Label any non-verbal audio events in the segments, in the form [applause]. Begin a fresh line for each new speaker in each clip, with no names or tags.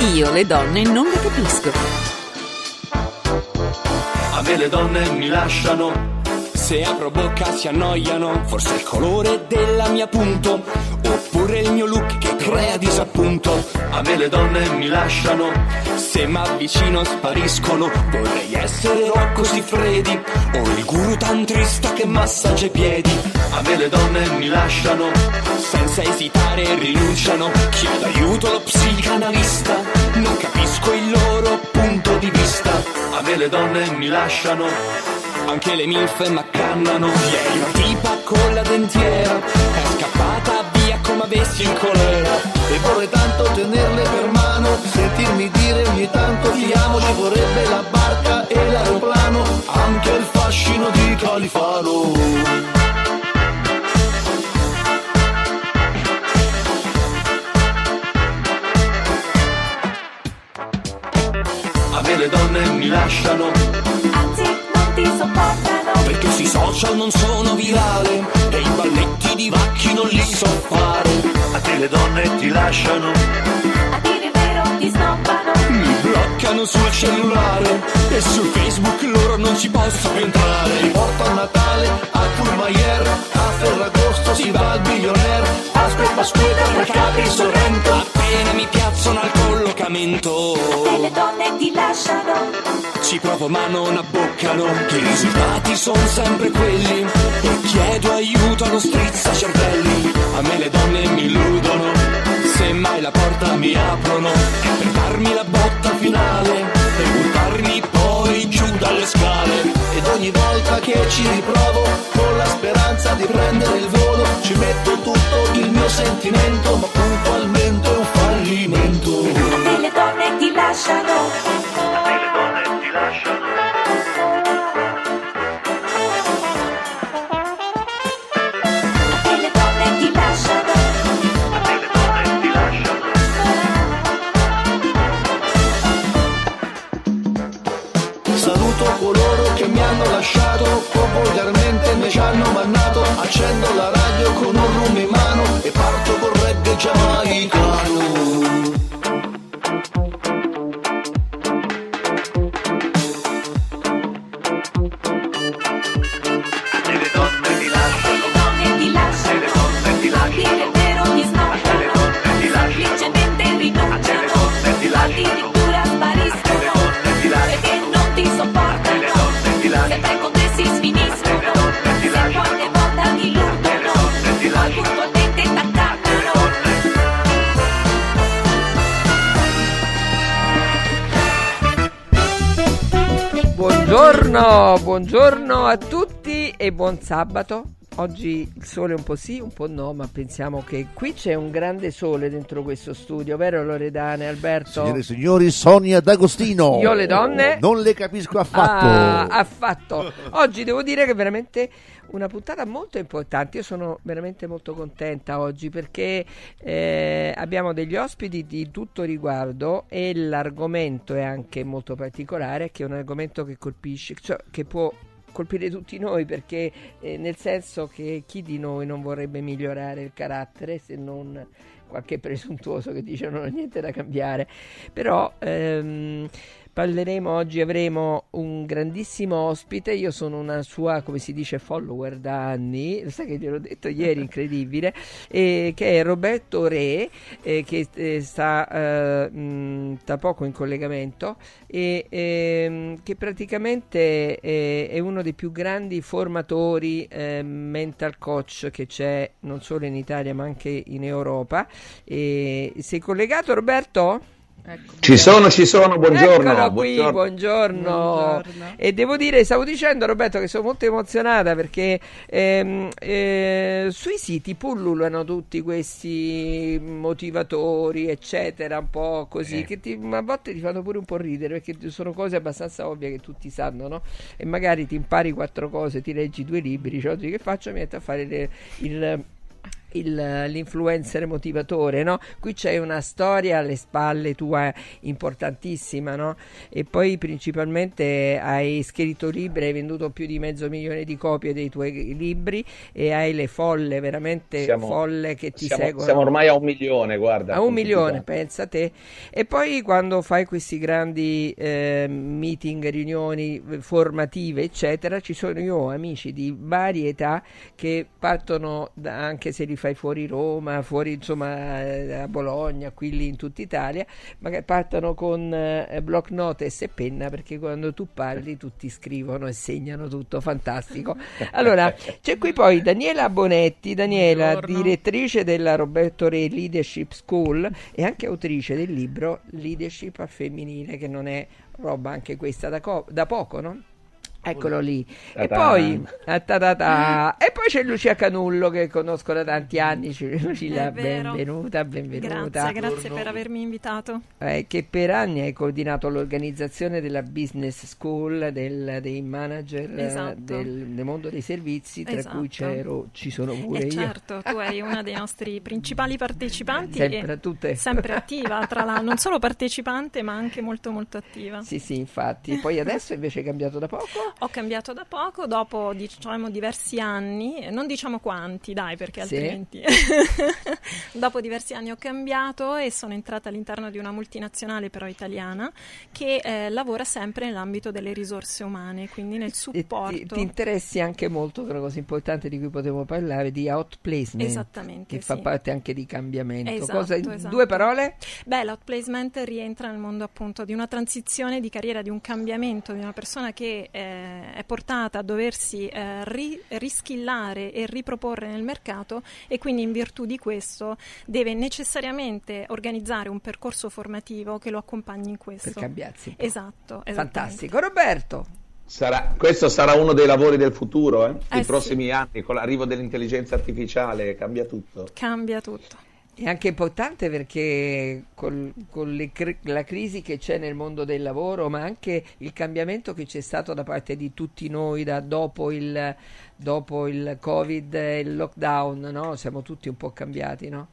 Io le donne non le capisco.
A me le donne mi lasciano. Se apro bocca si annoiano. Forse il colore della mia punto. Oppure il mio look che crea disappunto. A me le donne mi lasciano. Se m'avvicino spariscono. Vorrei essere Rocco Siffredi. O il guru tantrista che massaggia i piedi. A me le donne mi lasciano. Senza esitare rinunciano. Chiedo aiuto allo psicanalista. Non capisco il loro punto di vista. A me le donne mi lasciano. Anche le milfe m'accannano Ieri una tipa con la dentiera È scappata via come avessi il colera
E vorrei tanto tenerle per mano Sentirmi dire ogni tanto ti amo Ci vorrebbe la barca e l'aeroplano Anche il fascino di Califano. A me le donne mi lasciano.
Anzi, non ti sopportano.
Perché sui social non sono virale. E i balletti di vacchi non li so fare.
A te le donne ti lasciano
Bloccano sul cellulare E su Facebook loro non ci possono entrare.
Ti porto a Natale a Courmayeur A Ferragosto si va al billionaire. Aspetta, Pasquetta, Mercati, Sorrento.
Appena mi piazzano al collocamento.
E le donne ti lasciano.
Ci provo ma non abboccano. Che i risultati sono sempre quelli. E chiedo aiuto allo strizza cervelli A me le donne mi illudono Se mai la porta mi aprono. Per darmi la botta finale E buttarmi poi giù dalle scale.
Ed ogni volta che ci riprovo Con la speranza di prendere il volo Ci metto tutto il mio sentimento Ma puntualmente è un fallimento.
E le donne ti lasciano.
Hanno lasciato O volgarmente me ci hanno mannato. Accendo la radio con un rum in mano E parto col reggae giamaicano
Buongiorno, buongiorno a tutti e buon sabato. Oggi il sole un po' sì, un po' no, ma pensiamo che qui c'è un grande sole dentro questo studio, vero Loredane, Alberto?
Signore e signori, Sonia D'Agostino.
Io le donne?
Non le capisco affatto.
Ah, affatto. Oggi devo dire che è veramente una puntata molto importante. Io sono veramente molto contenta oggi perché eh, abbiamo degli ospiti di tutto riguardo e l'argomento è anche molto particolare, che è un argomento che colpisce, cioè che può colpire tutti noi perché eh, nel senso che chi di noi non vorrebbe migliorare il carattere se non qualche presuntuoso che dice non ho niente da cambiare. Però ehm, parleremo oggi avremo un grandissimo ospite io sono una sua come si dice follower da anni lo sai che gliel'ho detto ieri incredibile [laughs] eh, che è Roberto Re eh, che eh, sta eh, mh, tra poco in collegamento e ehm, che praticamente è uno dei più grandi formatori eh, mental coach che c'è non solo in Italia ma anche in Europa. Sei collegato Roberto?
Ci sono, ci sono, buongiorno.
Eccolo qui,
buongiorno.
buongiorno. E devo dire, stavo dicendo Roberto che sono molto emozionata perché ehm, eh, sui siti pullulano tutti questi motivatori, eccetera, un po' così,
Eh.
che ti- a volte ti fanno pure un po' ridere perché sono cose abbastanza ovvie che tutti sanno, no? E magari ti impari quattro cose, ti leggi due libri, oggi che faccio? Mi metto a fare le- il il- l'influencer motivatore, no? Qui c'è una storia alle spalle tua importantissima, no? E poi principalmente hai scritto libri, hai venduto più di mezzo milione di copie dei tuoi libri e hai le folle, veramente
Siamo-
folle che ti
siamo,
seguono.
siamo ormai a un milione, guarda.
A un milione,
quanti.
pensa te. E poi quando fai questi grandi eh, meeting, riunioni eh, formative, eccetera, ci sono io amici di varie età che partono, da- anche se li fai fuori Roma, fuori insomma eh, a Bologna, qui lì in tutta Italia, ma che partono con eh, block notes e penna perché quando tu parli tutti scrivono e segnano tutto, fantastico. Allora, c'è qui poi Daniela Bonetti, Daniela,
Buongiorno.
direttrice della Roberto Re Leadership School e anche autrice del libro Leadership al femminile, che non è roba anche questa da, co- da poco, no? Eccolo lì. E poi, e poi c'è Lucia Canullo che conosco da tanti anni. Ci- Lucia, benvenuta, benvenuta.
Grazie, grazie per avermi invitato.
Eh, che per anni hai coordinato l'organizzazione della business school del- dei manager eh,
Esatto.
del, del mondo dei servizi, tra
Esatto.
cui c'ero, ci sono pure
E
io.
certo, tu eri [laughs] una dei nostri principali partecipanti
Sempre tutte.
sempre attiva, tra l'altro, non solo [laughs] partecipante ma anche molto molto attiva.
Sì, sì, infatti. Poi adesso invece è cambiato da poco.
Ho cambiato da poco, dopo diciamo diversi anni, non diciamo quanti, dai, perché
Sì.
altrimenti [laughs] dopo diversi anni ho cambiato e sono entrata all'interno di una multinazionale però italiana che eh, lavora sempre nell'ambito delle risorse umane, quindi nel
E ti,
supporto.
ti interessi anche molto, è una cosa importante di cui potevo parlare, di outplacement.
Esattamente,
Che fa
sì.
parte anche di cambiamento.
Esatto,
cosa,
esatto.
due parole?
Beh, l'outplacement rientra nel mondo appunto di una transizione di carriera, di un cambiamento, di una persona che eh, è portata a doversi eh, ri- riskillare e riproporre nel mercato e quindi in virtù di questo deve necessariamente organizzare un percorso formativo che lo accompagni in questo.
Per cambiarsi.
Esatto.
Fantastico. Roberto.
Sarà- questo sarà uno dei lavori del futuro, eh?
Eh,
Nei
sì.
prossimi anni, con l'arrivo dell'intelligenza artificiale, cambia tutto.
Cambia tutto.
È anche importante perché col- con le la crisi che c'è nel mondo del lavoro, ma anche il cambiamento che c'è stato da parte di tutti noi da dopo il, dopo il Covid e il lockdown, no? Siamo tutti un po' cambiati, no?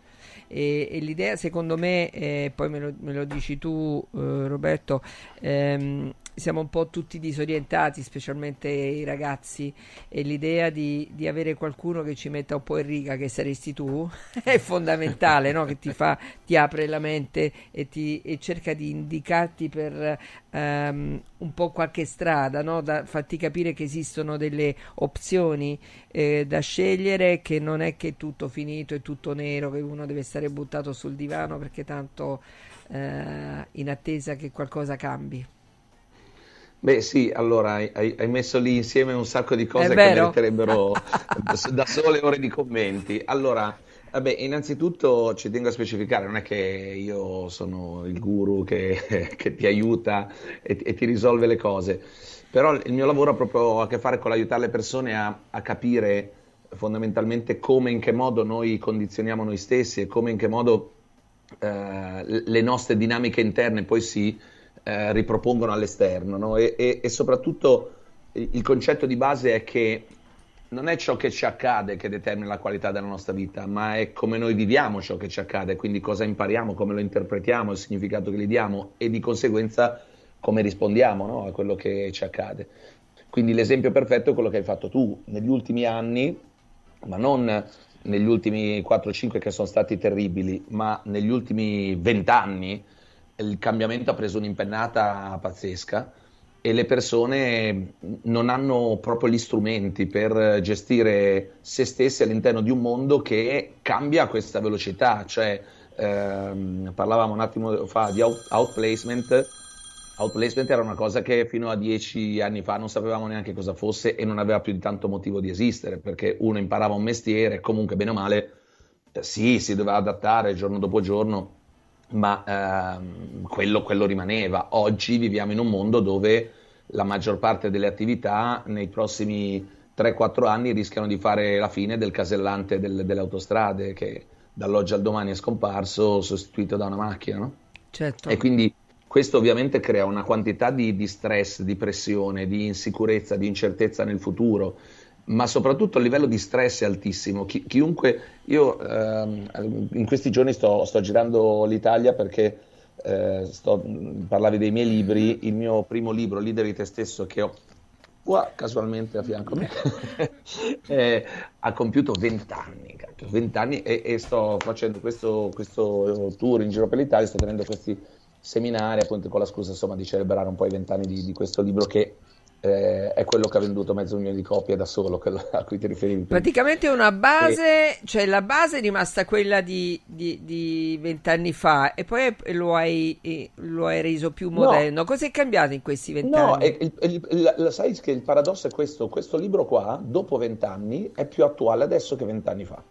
E, e l'idea, secondo me, eh, poi me lo, me lo dici tu, eh, Roberto, ehm, siamo un po' tutti disorientati, specialmente i ragazzi, e l'idea di, di avere qualcuno che ci metta un po' in riga, che saresti tu, [laughs] è fondamentale, no? Che ti fa, ti apre la mente e, ti, e cerca di indicarti per ehm, un po' qualche strada, no? Da farti capire che esistono delle opzioni eh, da scegliere, che non è che è tutto finito, è tutto nero, che uno deve stare buttato sul divano perché tanto eh, in attesa che qualcosa cambi.
Beh, sì, allora hai, hai- messo lì insieme un sacco di cose
È
che
vero?
meriterebbero [laughs] da sole ore di commenti. Allora, vabbè, innanzitutto ci tengo a specificare, non è che io sono il guru che, [laughs] che ti aiuta e, e ti risolve le cose, però il mio lavoro ha proprio a che fare con l'aiutare le persone a, a capire fondamentalmente come, in che modo noi condizioniamo noi stessi e come, in che modo eh, le nostre dinamiche interne poi si eh, ripropongono all'esterno, no? E, e- e soprattutto il concetto di base è che non è ciò che ci accade che determina la qualità della nostra vita, ma è come noi viviamo ciò che ci accade, quindi cosa impariamo, come lo interpretiamo, il significato che gli diamo e di conseguenza come rispondiamo, no? a quello che ci accade. Quindi l'esempio perfetto è quello che hai fatto tu negli ultimi anni, ma non negli ultimi 4-5 che sono stati terribili, ma negli ultimi 20 anni il cambiamento ha preso un'impennata pazzesca e le persone non hanno proprio gli strumenti per gestire se stesse all'interno di un mondo che cambia a questa velocità, cioè ehm, parlavamo un attimo fa di out- outplacement. Outplacement era una cosa che fino a dieci anni fa non sapevamo neanche cosa fosse e non aveva più di tanto motivo di esistere, perché uno imparava un mestiere, comunque bene o male, eh, sì, si doveva adattare giorno dopo giorno, ma ehm, quello, quello rimaneva. Oggi viviamo in un mondo dove la maggior parte delle attività nei prossimi 3-4 anni rischiano di fare la fine del casellante del- delle autostrade che dall'oggi al domani è scomparso, sostituito da una macchina, no?
Certo.
E quindi questo ovviamente crea una quantità di, di stress, di pressione, di insicurezza, di incertezza nel futuro ma soprattutto il livello di stress è altissimo. Chi- chiunque, io ehm, in questi giorni sto, sto girando l'Italia perché eh, sto- parlavi dei miei libri, il mio primo libro, Leader di te stesso, che ho qua casualmente a fianco a me, [laughs] eh, ha compiuto 20 anni, cacchio, 20 anni e, e sto facendo questo, questo tour in giro per l'Italia, sto tenendo questi seminari appunto con la scusa insomma di celebrare un po' i 20 anni di, di questo libro che eh, è quello che ha venduto mezzo milione di copie da solo, [laughs] a cui ti riferivi prima.
Praticamente una base, cioè la base è rimasta quella di, vent'anni fa e poi lo hai, eh, lo hai reso più
No.
moderno. Cosa è cambiato in questi
No,
vent'anni?
e- il- il- il- la- sai che il paradosso è questo, questo libro qua, dopo vent'anni, è più attuale adesso che vent'anni fa.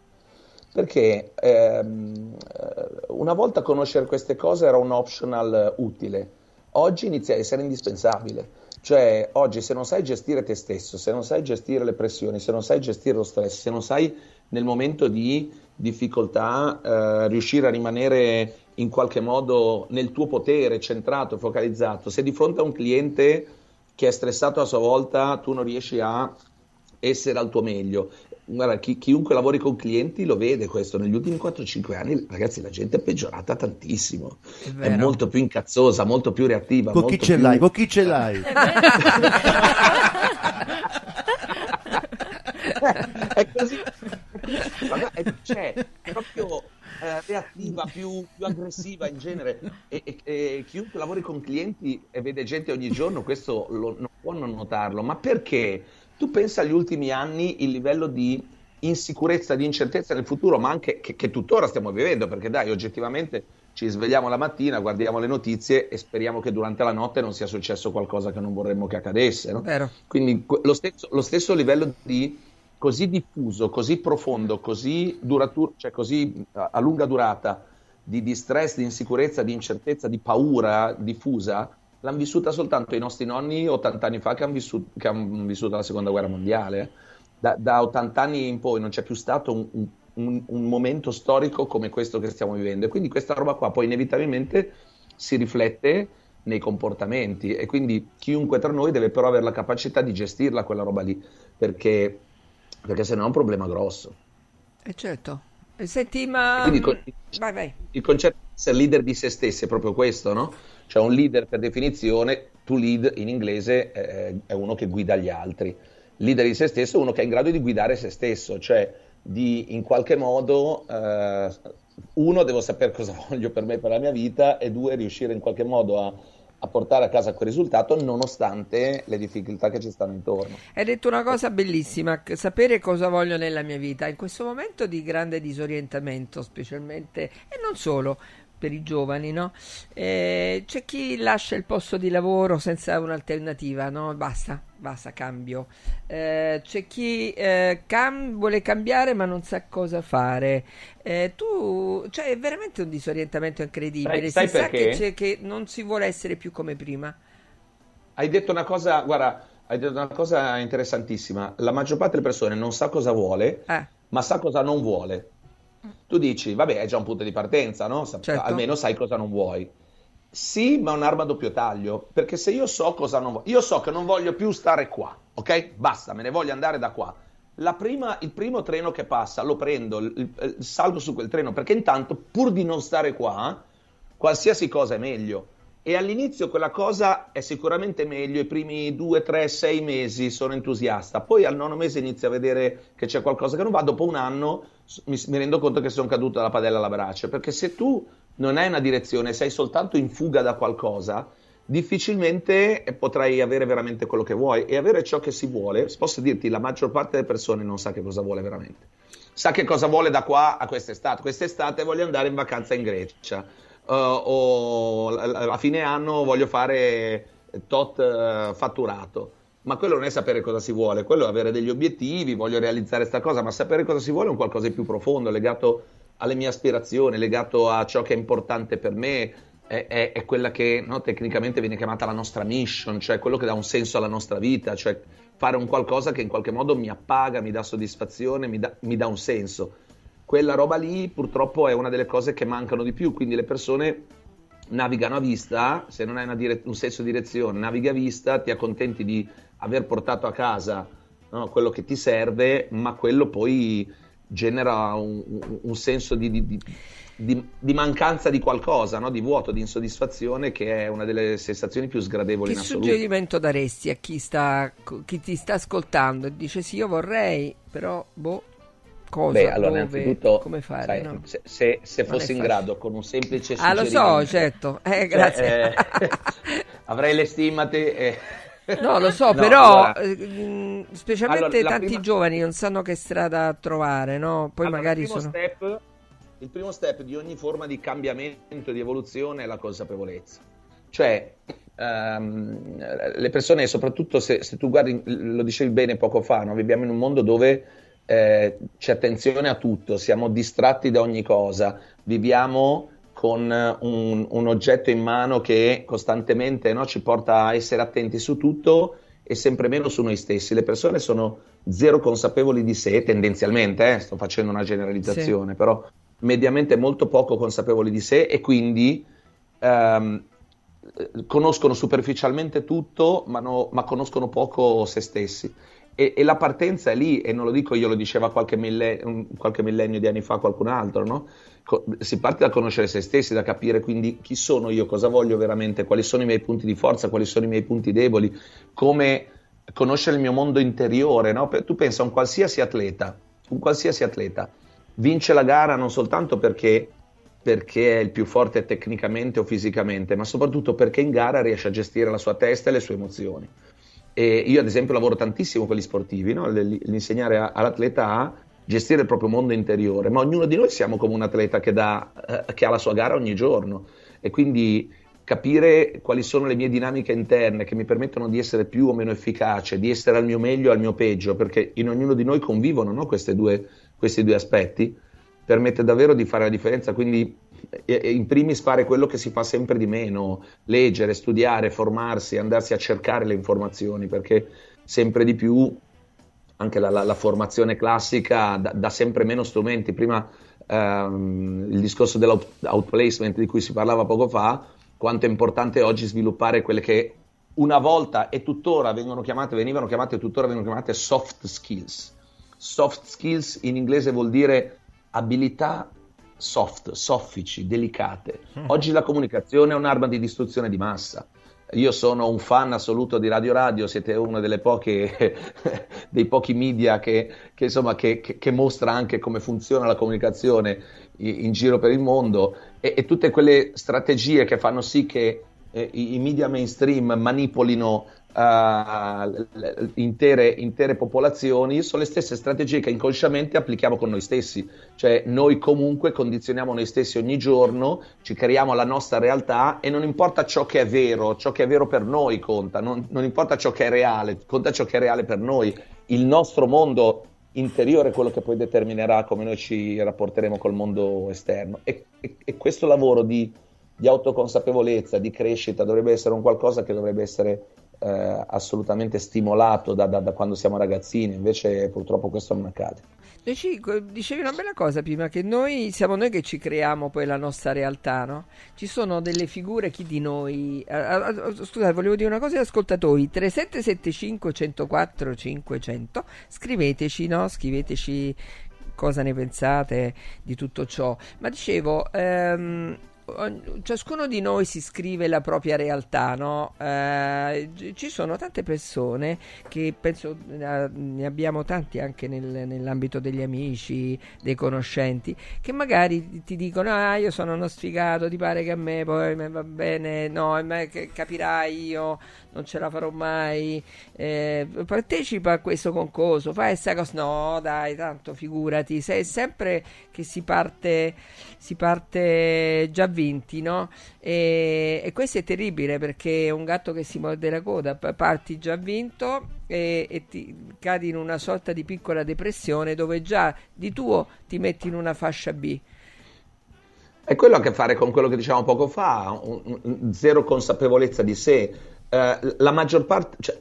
Perché ehm, eh, una volta conoscere queste cose era un optional utile, oggi inizia a essere indispensabile. Cioè, oggi se non sai gestire te stesso, se non sai gestire le pressioni, se non sai gestire lo stress, se non sai nel momento di difficoltà eh, riuscire a rimanere in qualche modo nel tuo potere, centrato, focalizzato, se di fronte a un cliente che è stressato a sua volta, tu non riesci a essere al tuo meglio. Guarda, chi- chiunque lavori con clienti lo vede questo. Negli ultimi 4-5 anni, ragazzi, la gente è peggiorata tantissimo.
È
È molto più incazzosa, molto più reattiva.
Con chi ce
più-
l'hai? Con chi ce l'hai?
è [laughs] così. Guarda, è- cioè, è proprio eh, reattiva, più, più aggressiva in genere. E, e- e chiunque lavori con clienti e vede gente ogni giorno, questo lo- non può non notarlo. Ma perché? Tu pensa agli ultimi anni il livello di insicurezza, di incertezza nel futuro, ma anche che, che tuttora stiamo vivendo, perché dai, oggettivamente ci svegliamo la mattina, guardiamo le notizie e speriamo che durante la notte non sia successo qualcosa che non vorremmo che accadesse, no?
Vero.
Quindi lo stesso, lo stesso livello di così diffuso, così profondo, così duraturo, cioè così a, a lunga durata di, di stress, di insicurezza, di incertezza, di paura diffusa, l'hanno vissuta soltanto i nostri nonni 80 anni fa che hanno vissuto, han vissuto la seconda guerra mondiale. Da, da 80 anni in poi non c'è più stato un, un- un- momento storico come questo che stiamo vivendo e quindi questa roba qua poi inevitabilmente si riflette nei comportamenti e quindi chiunque tra noi deve però avere la capacità di gestirla quella roba lì perché, perché se no è un problema grosso.
Eh, certo. E Senti, ma...
Quindi con-
Vai, vai.
il concetto di essere leader di se stessi è proprio questo, no? Cioè un leader per definizione, to lead in inglese eh, è uno che guida gli altri. Leader di se stesso è uno che è in grado di guidare se stesso, cioè di in qualche modo, eh, uno, devo sapere cosa [laughs] voglio per me, per la mia vita, e due, riuscire in qualche modo a, a portare a casa quel risultato nonostante le difficoltà che ci stanno intorno.
Hai detto una cosa bellissima, sapere cosa voglio nella mia vita. In questo momento di grande disorientamento, specialmente, e non solo per i giovani, no? Eh, c'è chi lascia il posto di lavoro senza un'alternativa, no? Basta, basta, cambio. Eh, c'è chi eh, cam- vuole cambiare ma non sa cosa fare. Eh, tu, cioè, è veramente un disorientamento incredibile.
Sai-
si
sai
sa che, che non si vuole essere più come prima.
Hai detto una cosa, guarda, hai detto una cosa interessantissima. La maggior parte delle persone non sa cosa vuole,
Eh,
ma sa cosa non vuole. Tu dici, vabbè, è già un punto di partenza, no? Sa-
Certo.
Almeno sai cosa non vuoi. Sì, ma è un'arma a doppio taglio, perché se io so cosa non voglio, io so che non voglio più stare qua, ok? Basta, me ne voglio andare da qua. La prima- il primo treno che passa lo prendo, il- il- salgo su quel treno, perché intanto, pur di non stare qua, qualsiasi cosa è meglio. E all'inizio quella cosa è sicuramente meglio, i primi due, tre, sei mesi sono entusiasta, poi al nono mese inizio a vedere che c'è qualcosa che non va, dopo un anno mi, mi rendo conto che sono caduto dalla padella alla brace, perché se tu non hai una direzione, sei soltanto in fuga da qualcosa, difficilmente eh, potrai avere veramente quello che vuoi e avere ciò che si vuole, posso dirti, la maggior parte delle persone non sa che cosa vuole veramente. Sa che cosa vuole da qua a quest'estate. Quest'estate voglio andare in vacanza in Grecia. eh, o a fine anno voglio fare tot eh, fatturato. Ma quello non è sapere cosa si vuole, quello è avere degli obiettivi, voglio realizzare questa cosa, ma sapere cosa si vuole è un qualcosa di più profondo, legato alle mie aspirazioni, legato a ciò che è importante per me, è, è- è quella che no, tecnicamente viene chiamata la nostra mission, cioè quello che dà un senso alla nostra vita, cioè fare un qualcosa che in qualche modo mi appaga, mi dà soddisfazione, mi dà, mi dà un senso. Quella roba lì purtroppo è una delle cose che mancano di più, quindi le persone navigano a vista, se non hai dire- un senso di direzione, navighi a vista, ti accontenti di aver portato a casa no? quello che ti serve, ma quello poi genera un, un- senso di, di- di- di- mancanza di qualcosa, no? di vuoto, di insoddisfazione, che è una delle sensazioni più sgradevoli
Che
in assoluto.
suggerimento daresti a chi, sta, chi ti sta ascoltando e dice sì, io vorrei, però boh, cosa,
Beh, allora,
dove,
innanzitutto,
come fare?
sai,
no?
se, se- se fossi in grado con un semplice
Ah, lo so,
suggerimento,
certo, eh,
cioè,
grazie.
eh, [laughs] avrei le stimate. e-
No, lo so,
No,
però
allora-
eh, specialmente
Allora,
tanti
prima-
giovani non sanno che strada trovare, no? Poi
Allora,
magari
il primo
sono...
step, il primo step di ogni forma di cambiamento, di evoluzione è la consapevolezza. Cioè, ehm, le persone, soprattutto se, se tu guardi, lo dicevi bene poco fa, no? viviamo in un mondo dove eh, c'è attenzione a tutto, siamo distratti da ogni cosa, viviamo con un, un oggetto in mano che costantemente no, ci porta a essere attenti su tutto e sempre meno su noi stessi. Le persone sono zero consapevoli di sé, tendenzialmente, eh, sto facendo una generalizzazione, però mediamente molto poco consapevoli di sé e quindi ehm, eh, conoscono superficialmente tutto, ma, no- ma conoscono poco se stessi. E, e la partenza è lì, e non lo dico io, lo diceva qualche, mille- qualche millennio di anni fa qualcun altro, no? Si parte da conoscere se stessi, da capire quindi chi sono io, cosa voglio veramente, quali sono i miei punti di forza, quali sono i miei punti deboli, come conoscere il mio mondo interiore, no? Tu pensa a un qualsiasi atleta, un qualsiasi atleta, vince la gara non soltanto perché, perché è il più forte tecnicamente o fisicamente, ma soprattutto perché in gara riesce a gestire la sua testa e le sue emozioni. E io, ad esempio, lavoro tantissimo con gli sportivi, no? L'insegnare all'atleta a gestire il proprio mondo interiore, ma ognuno di noi siamo come un atleta che, dà, eh, che ha la sua gara ogni giorno e quindi capire quali sono le mie dinamiche interne che mi permettono di essere più o meno efficace, di essere al mio meglio o al mio peggio, perché in ognuno di noi convivono no? Due- questi due aspetti, permette davvero di fare la differenza. Quindi, eh, eh, in primis, fare quello che si fa sempre di meno, leggere, studiare, formarsi, andarsi a cercare le informazioni, perché sempre di più anche la, la- la formazione classica dà, dà sempre meno strumenti. Prima ehm, il discorso dell'outplacement di cui si parlava poco fa, quanto è importante oggi sviluppare quelle che una volta e tuttora vengono chiamate, venivano chiamate e tuttora vengono chiamate soft skills. Soft skills in inglese vuol dire abilità soft, soffici, delicate. Oggi la comunicazione è un'arma di distruzione di massa. Io sono un fan assoluto di Radio Radio, siete uno poche, [laughs] dei pochi media che, che, insomma, che, che- mostra anche come funziona la comunicazione i- in giro per il mondo. E, e tutte quelle strategie che fanno sì che eh, i, i media mainstream manipolino l- intere, intere popolazioni sono le stesse strategie che inconsciamente applichiamo con noi stessi. Cioè noi comunque condizioniamo noi stessi ogni giorno, ci creiamo la nostra realtà e non importa ciò che è vero, ciò che è vero per noi conta, non, non importa ciò che è reale, conta ciò che è reale per noi. Il nostro mondo interiore è quello che poi determinerà come noi ci rapporteremo col mondo esterno. E, e- e questo lavoro di, di autoconsapevolezza, di crescita, dovrebbe essere un qualcosa che dovrebbe essere eh, assolutamente stimolato da, da- da quando siamo ragazzini, invece purtroppo questo non accade.
Dicevi una bella cosa prima, che noi siamo noi che ci creiamo poi la nostra realtà, no? Ci sono delle figure, chi di noi... ah, ah, Scusate, volevo dire una cosa agli ascoltatori, 3775 104 500, scriveteci, no? Scriveteci cosa ne pensate di tutto ciò. Ma dicevo, ehm, ciascuno di noi si scrive la propria realtà, no? Eh, ci sono tante persone che penso eh, ne abbiamo tanti anche nel- nell'ambito degli amici, dei conoscenti, che magari ti dicono: Ah, io sono uno sfigato, ti pare che a me poi va bene, no, capirai io non ce la farò mai. eh, partecipa a questo concorso, fai questa cosa. No, dai, tanto figurati, sei sempre che si parte, si parte già vinti, no? E, e questo è terribile perché è un gatto che si morde la coda, parti già vinto e, e ti cadi in una sorta di piccola depressione dove già di tuo ti metti in una fascia B.
È quello a che fare con quello che dicevamo poco fa, un- un- zero consapevolezza di sé. Eh, la maggior parte, cioè,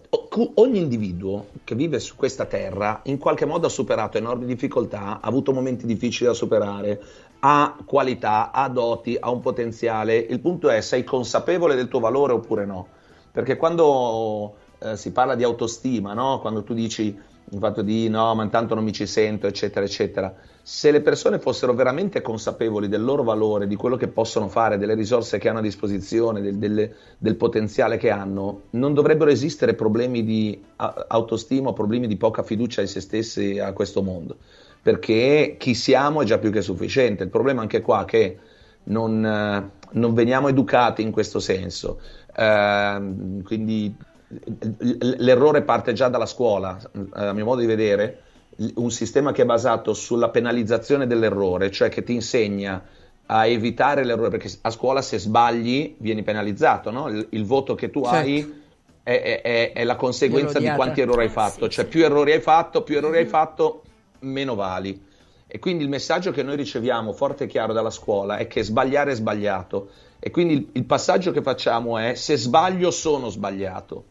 ogni individuo che vive su questa terra in qualche modo ha superato enormi difficoltà, ha avuto momenti difficili da superare, ha qualità, ha doti, ha un potenziale. Il punto è sei consapevole del tuo valore oppure no. Perché quando eh, si parla di autostima, no? Quando tu dici il fatto di no, ma intanto non mi ci sento, eccetera, eccetera. Se le persone fossero veramente consapevoli del loro valore, di quello che possono fare, delle risorse che hanno a disposizione, del, delle- del potenziale che hanno, non dovrebbero esistere problemi di autostima o problemi di poca fiducia in se stessi a questo mondo, perché chi siamo è già più che sufficiente. Il problema anche qua è che non, eh, non veniamo educati in questo senso. Ehm, quindi l'errore parte già dalla scuola, eh, a mio modo di vedere, un sistema che è basato sulla penalizzazione dell'errore, cioè che ti insegna a evitare l'errore, perché a scuola se sbagli vieni penalizzato, no? il, il voto che tu
Certo.
hai è, è- è- la conseguenza di quanti errori hai
Eh,
fatto,
sì,
cioè
sì.
più errori hai fatto, più errori hai fatto, meno vali. E quindi il messaggio che noi riceviamo forte e chiaro dalla scuola è che sbagliare è sbagliato. E quindi il, il passaggio che facciamo è se sbaglio sono sbagliato.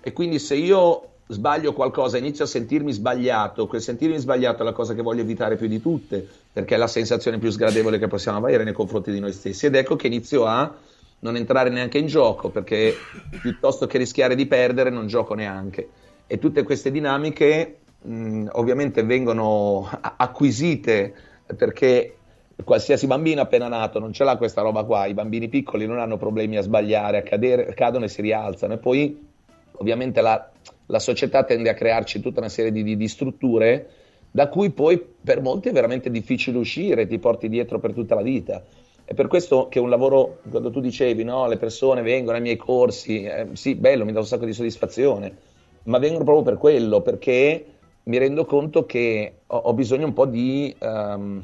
E quindi se io sbaglio qualcosa, inizio a sentirmi sbagliato, quel sentirmi sbagliato è la cosa che voglio evitare più di tutte, perché è la sensazione più sgradevole che possiamo avere nei confronti di noi stessi. Ed ecco che inizio a non entrare neanche in gioco, perché piuttosto che rischiare di perdere non gioco neanche. E tutte queste dinamiche mh, ovviamente vengono acquisite perché qualsiasi bambino appena nato non ce l'ha questa roba qua, i bambini piccoli non hanno problemi a sbagliare, a cadere, cadono e si rialzano e poi ovviamente la, la società tende a crearci tutta una serie di, di- di strutture da cui poi per molti è veramente difficile uscire, ti porti dietro per tutta la vita. È per questo che un lavoro, quando tu dicevi, no, le persone vengono ai miei corsi, eh, sì, bello, mi dà un sacco di soddisfazione, ma vengono proprio per quello, perché mi rendo conto che ho, ho bisogno un po' di, ehm,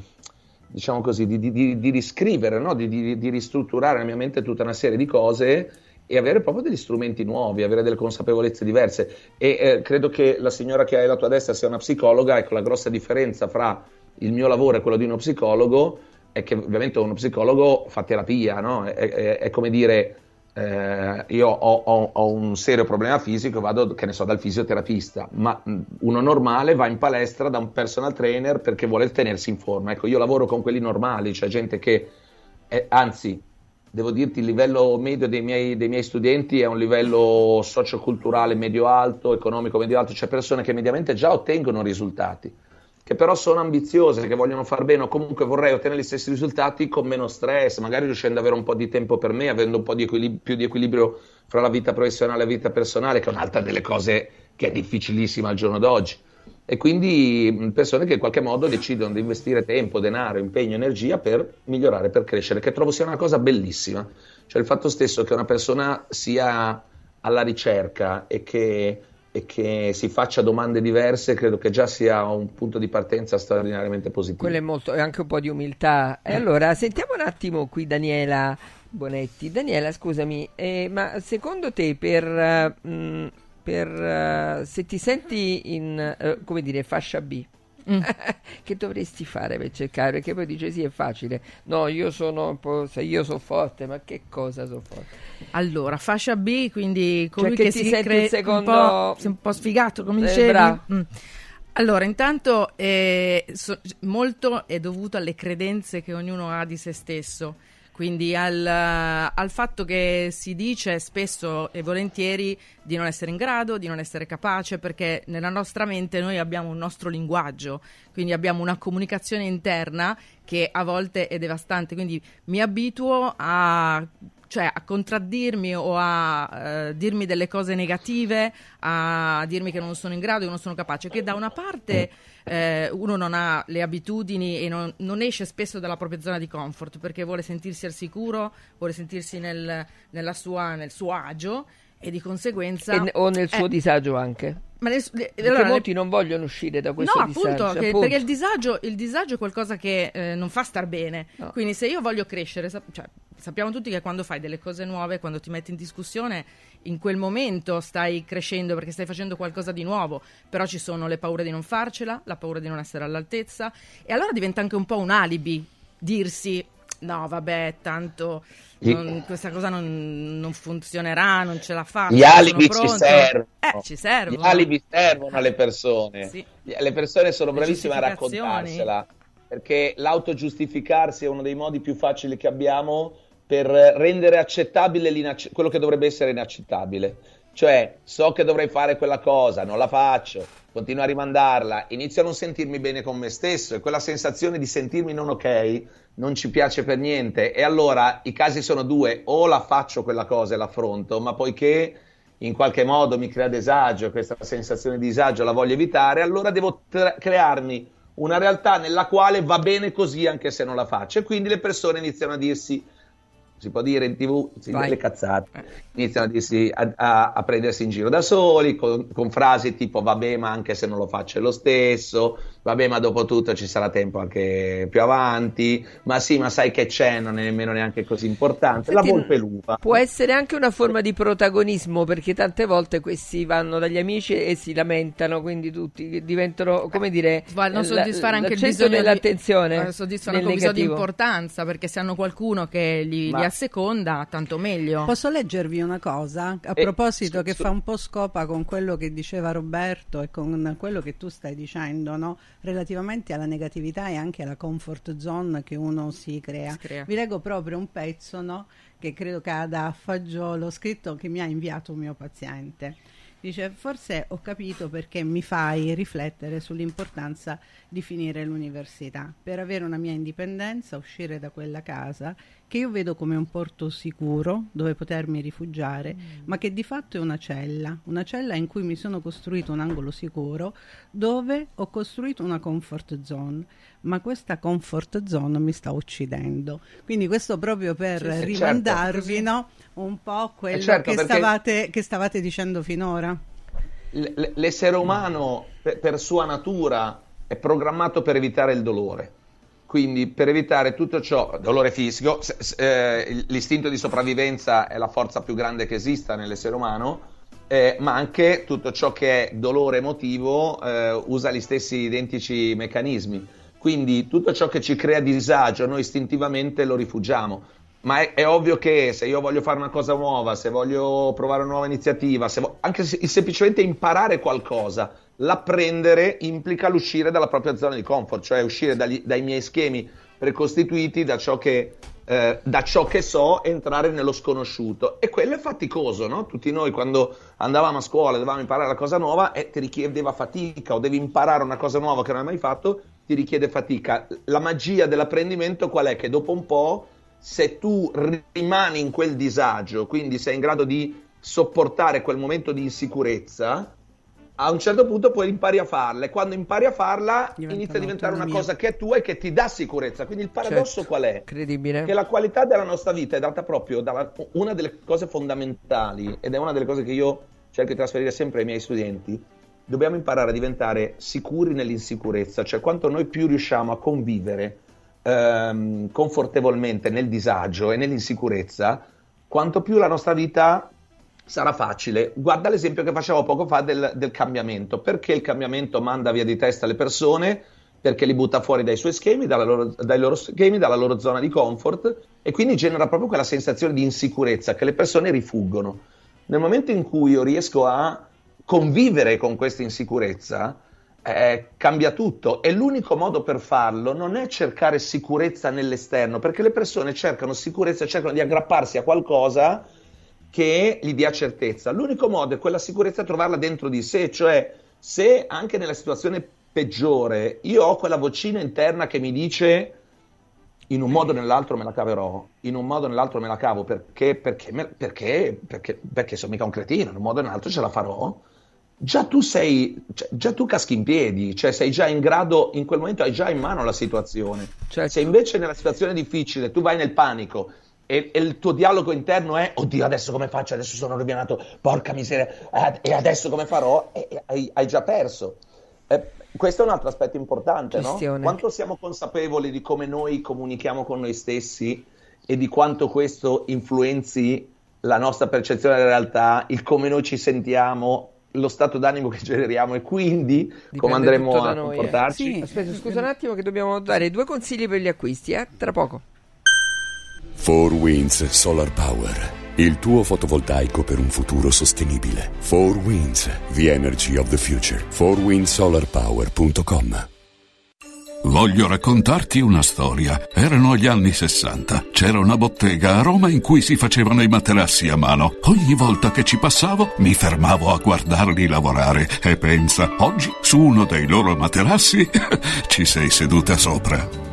diciamo così, di, di- di- riscrivere, no? di, di- di ristrutturare nella mia mente tutta una serie di cose e avere proprio degli strumenti nuovi, avere delle consapevolezze diverse. E eh, credo che la signora che hai alla tua destra sia una psicologa, ecco la grossa differenza fra il mio lavoro e quello di uno psicologo è che ovviamente uno psicologo fa terapia, no? È, è- è come dire, eh, io ho, ho- ho un serio problema fisico, vado, che ne so, dal fisioterapista, ma mh, uno normale va in palestra da un personal trainer perché vuole tenersi in forma. Ecco, io lavoro con quelli normali, cioè gente che, è- anzi, devo dirti, il livello medio dei miei, dei miei studenti è un livello socioculturale medio-alto, economico medio-alto, cioè persone che mediamente già ottengono risultati che però sono ambiziose, che vogliono far bene o comunque vorrei ottenere gli stessi risultati con meno stress, magari riuscendo ad avere un po' di tempo per me, avendo un po' di equilib- più di equilibrio fra la vita professionale e la vita personale, che è un'altra delle cose che è difficilissima al giorno d'oggi. E quindi persone che in qualche modo decidono di investire tempo, denaro, impegno, energia per migliorare, per crescere, che trovo sia una cosa bellissima. Cioè il fatto stesso che una persona sia alla ricerca e che e che si faccia domande diverse, credo che già sia un punto di partenza straordinariamente positivo.
Quello è molto, è anche un po' di umiltà. E allora sentiamo un attimo qui Daniela Bonetti. Daniela, scusami, eh, ma secondo te per, eh, mh, per, eh, se ti senti in, eh, come dire, fascia B, [laughs] che dovresti fare per cercare? Perché poi dice sì, è facile. No, io sono un po', se io sono forte, ma che cosa sono forte?
Allora, fascia B, quindi colui
che
che,
ti
si
il secondo-
un po', un po' sfigato, come
Eh,
dicevi. Mm. Allora, intanto eh, so- molto è dovuto alle credenze che ognuno ha di se stesso. Quindi al, al fatto che si dice spesso e volentieri di non essere in grado, di non essere capace, perché nella nostra mente noi abbiamo un nostro linguaggio, quindi abbiamo una comunicazione interna che a volte è devastante. Quindi mi abituo a cioè a contraddirmi o a eh, dirmi delle cose negative, a dirmi che non sono in grado, che non sono capace, che da una parte eh, uno non ha le abitudini e non, non esce spesso dalla propria zona di comfort perché vuole sentirsi al sicuro, vuole sentirsi nel, nella sua, nel suo agio e di conseguenza...
E o nel suo
Eh,
disagio anche.
ma nel- allora,
molti non vogliono uscire da questo
no,
disagio.
appunto, che-
appunto.
perché il disagio, il disagio è qualcosa che eh, non fa star bene.
No.
Quindi se io voglio crescere, sap- cioè, sappiamo tutti che quando fai delle cose nuove, quando ti metti in discussione, in quel momento stai crescendo perché stai facendo qualcosa di nuovo, però ci sono le paure di non farcela, la paura di non essere all'altezza e allora diventa anche un po' un alibi dirsi no, vabbè, tanto non- questa cosa non, non funzionerà, non ce la faccio.
Gli alibi ci
pronto."
servono.
Eh, ci servono.
Gli alibi servono alle persone.
Sì.
Le persone sono
Le
bravissime a raccontarsela. Perché l'autogiustificarsi è uno dei modi più facili che abbiamo per rendere accettabile quello che dovrebbe essere inaccettabile. Cioè, so che dovrei fare quella cosa, non la faccio, continuo a rimandarla, inizio a non sentirmi bene con me stesso e quella sensazione di sentirmi non ok non ci piace per niente. E allora i casi sono due, o la faccio quella cosa e l'affronto, ma poiché in qualche modo mi crea disagio, questa sensazione di disagio la voglio evitare, allora devo tra- crearmi una realtà nella quale va bene così anche se non la faccio. E quindi le persone iniziano a dirsi si può dire in tv, si
Vai.
le cazzate, iniziano a, dirsi, a, a- a prendersi in giro da soli, con, con frasi tipo vabbè ma anche se non lo faccio è lo stesso, vabbè ma dopo tutto ci sarà tempo anche più avanti, ma sì ma sai che c'è, non è nemmeno neanche così importante,
Senti,
la volpe l'uva.
Può essere anche una forma di protagonismo perché tante volte questi vanno dagli amici e si lamentano, quindi tutti diventano, come dire,
Vanno a
la-
soddisfare anche il bisogno
dell'attenzione.
di, soddisfano anche un bisogno di importanza perché se hanno qualcuno che li,
Ma-
li asseconda tanto meglio
Posso leggervi una cosa? A
Eh,
proposito,
su-
che fa un po' scopa con quello che diceva Roberto e con quello che tu stai dicendo, no? Relativamente alla negatività e anche alla comfort zone che uno si crea.
Si crea.
Vi leggo proprio un pezzo, no? Che credo cada a fagiolo, scritto che mi ha inviato un mio paziente. Dice, forse ho capito perché mi fai riflettere sull'importanza di finire l'università, per avere una mia indipendenza, uscire da quella casa che io vedo come un porto sicuro dove potermi rifugiare, ma che di fatto è una cella, una cella in cui mi sono costruito un angolo sicuro dove ho costruito una comfort zone, ma questa comfort zone mi sta uccidendo. Quindi questo proprio per
Sì, sì,
rimandarvi
certo.
no, un po' quello
certo,
che, stavate, che stavate dicendo finora.
L- l'essere umano per, per sua natura è programmato per evitare il dolore. Quindi per evitare tutto ciò, dolore fisico, eh, l'istinto di sopravvivenza è la forza più grande che esista nell'essere umano, eh, ma anche tutto ciò che è dolore emotivo eh, usa gli stessi identici meccanismi. Quindi tutto ciò che ci crea disagio noi istintivamente lo rifugiamo. Ma è, è ovvio che se io voglio fare una cosa nuova, se voglio provare una nuova iniziativa, se vo- anche se- semplicemente imparare qualcosa, l'apprendere implica l'uscire dalla propria zona di comfort, cioè uscire dagli- dai miei schemi precostituiti, da ciò, che, eh, da ciò che so, entrare nello sconosciuto. E quello è faticoso, no? Tutti noi quando andavamo a scuola e dovevamo imparare una cosa nuova, eh, ti richiedeva fatica, o devi imparare una cosa nuova che non hai mai fatto, ti richiede fatica. La magia dell'apprendimento qual è? Che dopo un po' se tu rimani in quel disagio, quindi sei in grado di sopportare quel momento di insicurezza, a un certo punto poi impari a farla e quando impari a farla
Diventa
inizia a diventare una cosa che è tua e che ti dà sicurezza. Quindi il paradosso
Certo,
qual è?
Incredibile.
Che la qualità della nostra vita è data proprio da una delle cose fondamentali ed è una delle cose che io cerco di trasferire sempre ai miei studenti. Dobbiamo imparare a diventare sicuri nell'insicurezza, cioè quanto noi più riusciamo a convivere ehm, confortevolmente nel disagio e nell'insicurezza, quanto più la nostra vita sarà facile. Guarda l'esempio che facevo poco fa del, del cambiamento. Perché il cambiamento manda via di testa le persone? Perché li butta fuori dai suoi schemi, loro- dai loro schemi, dalla loro zona di comfort e quindi genera proprio quella sensazione di insicurezza che le persone rifuggono. Nel momento in cui io riesco a convivere con questa insicurezza, eh, cambia tutto e l'unico modo per farlo non è cercare sicurezza nell'esterno, perché le persone cercano sicurezza, cercano di aggrapparsi a qualcosa che gli dia certezza. L'unico modo è quella sicurezza trovarla dentro di sé, cioè se anche nella situazione peggiore io ho quella vocina interna che mi dice in un modo o nell'altro me la caverò, in un modo o nell'altro me la cavo perché, perché, perché, perché, perché sono mica un cretino, in un modo o nell'altro ce la farò. Già tu sei, cioè, già tu caschi in piedi, cioè sei già in grado, in quel momento hai già in mano la situazione.
Certo.
Se invece nella situazione difficile tu vai nel panico e, e il tuo dialogo interno è oddio adesso come faccio, adesso sono rovinato, porca miseria, eh, e adesso come farò? E- e hai, già perso. Eh, questo è un altro aspetto importante, no? Quanto siamo consapevoli di come noi comunichiamo con noi stessi e di quanto questo influenzi la nostra percezione della realtà, il come noi ci sentiamo, lo stato d'animo che generiamo e quindi come andremo a
noi, eh.
comportarci.
Sì.
Aspetta, scusa un attimo che dobbiamo dare due consigli per gli acquisti, eh? Tra poco.
4 Winds Solar Power. Il tuo fotovoltaico per un futuro sostenibile. 4 Winds, the energy of the future. 4windsolarpower.com
Voglio raccontarti una storia. Erano gli anni 60. C'era una bottega a Roma in cui si facevano i materassi a mano. Ogni volta che ci passavo mi fermavo a guardarli lavorare e pensa, oggi su uno dei loro materassi [laughs] ci sei seduta sopra.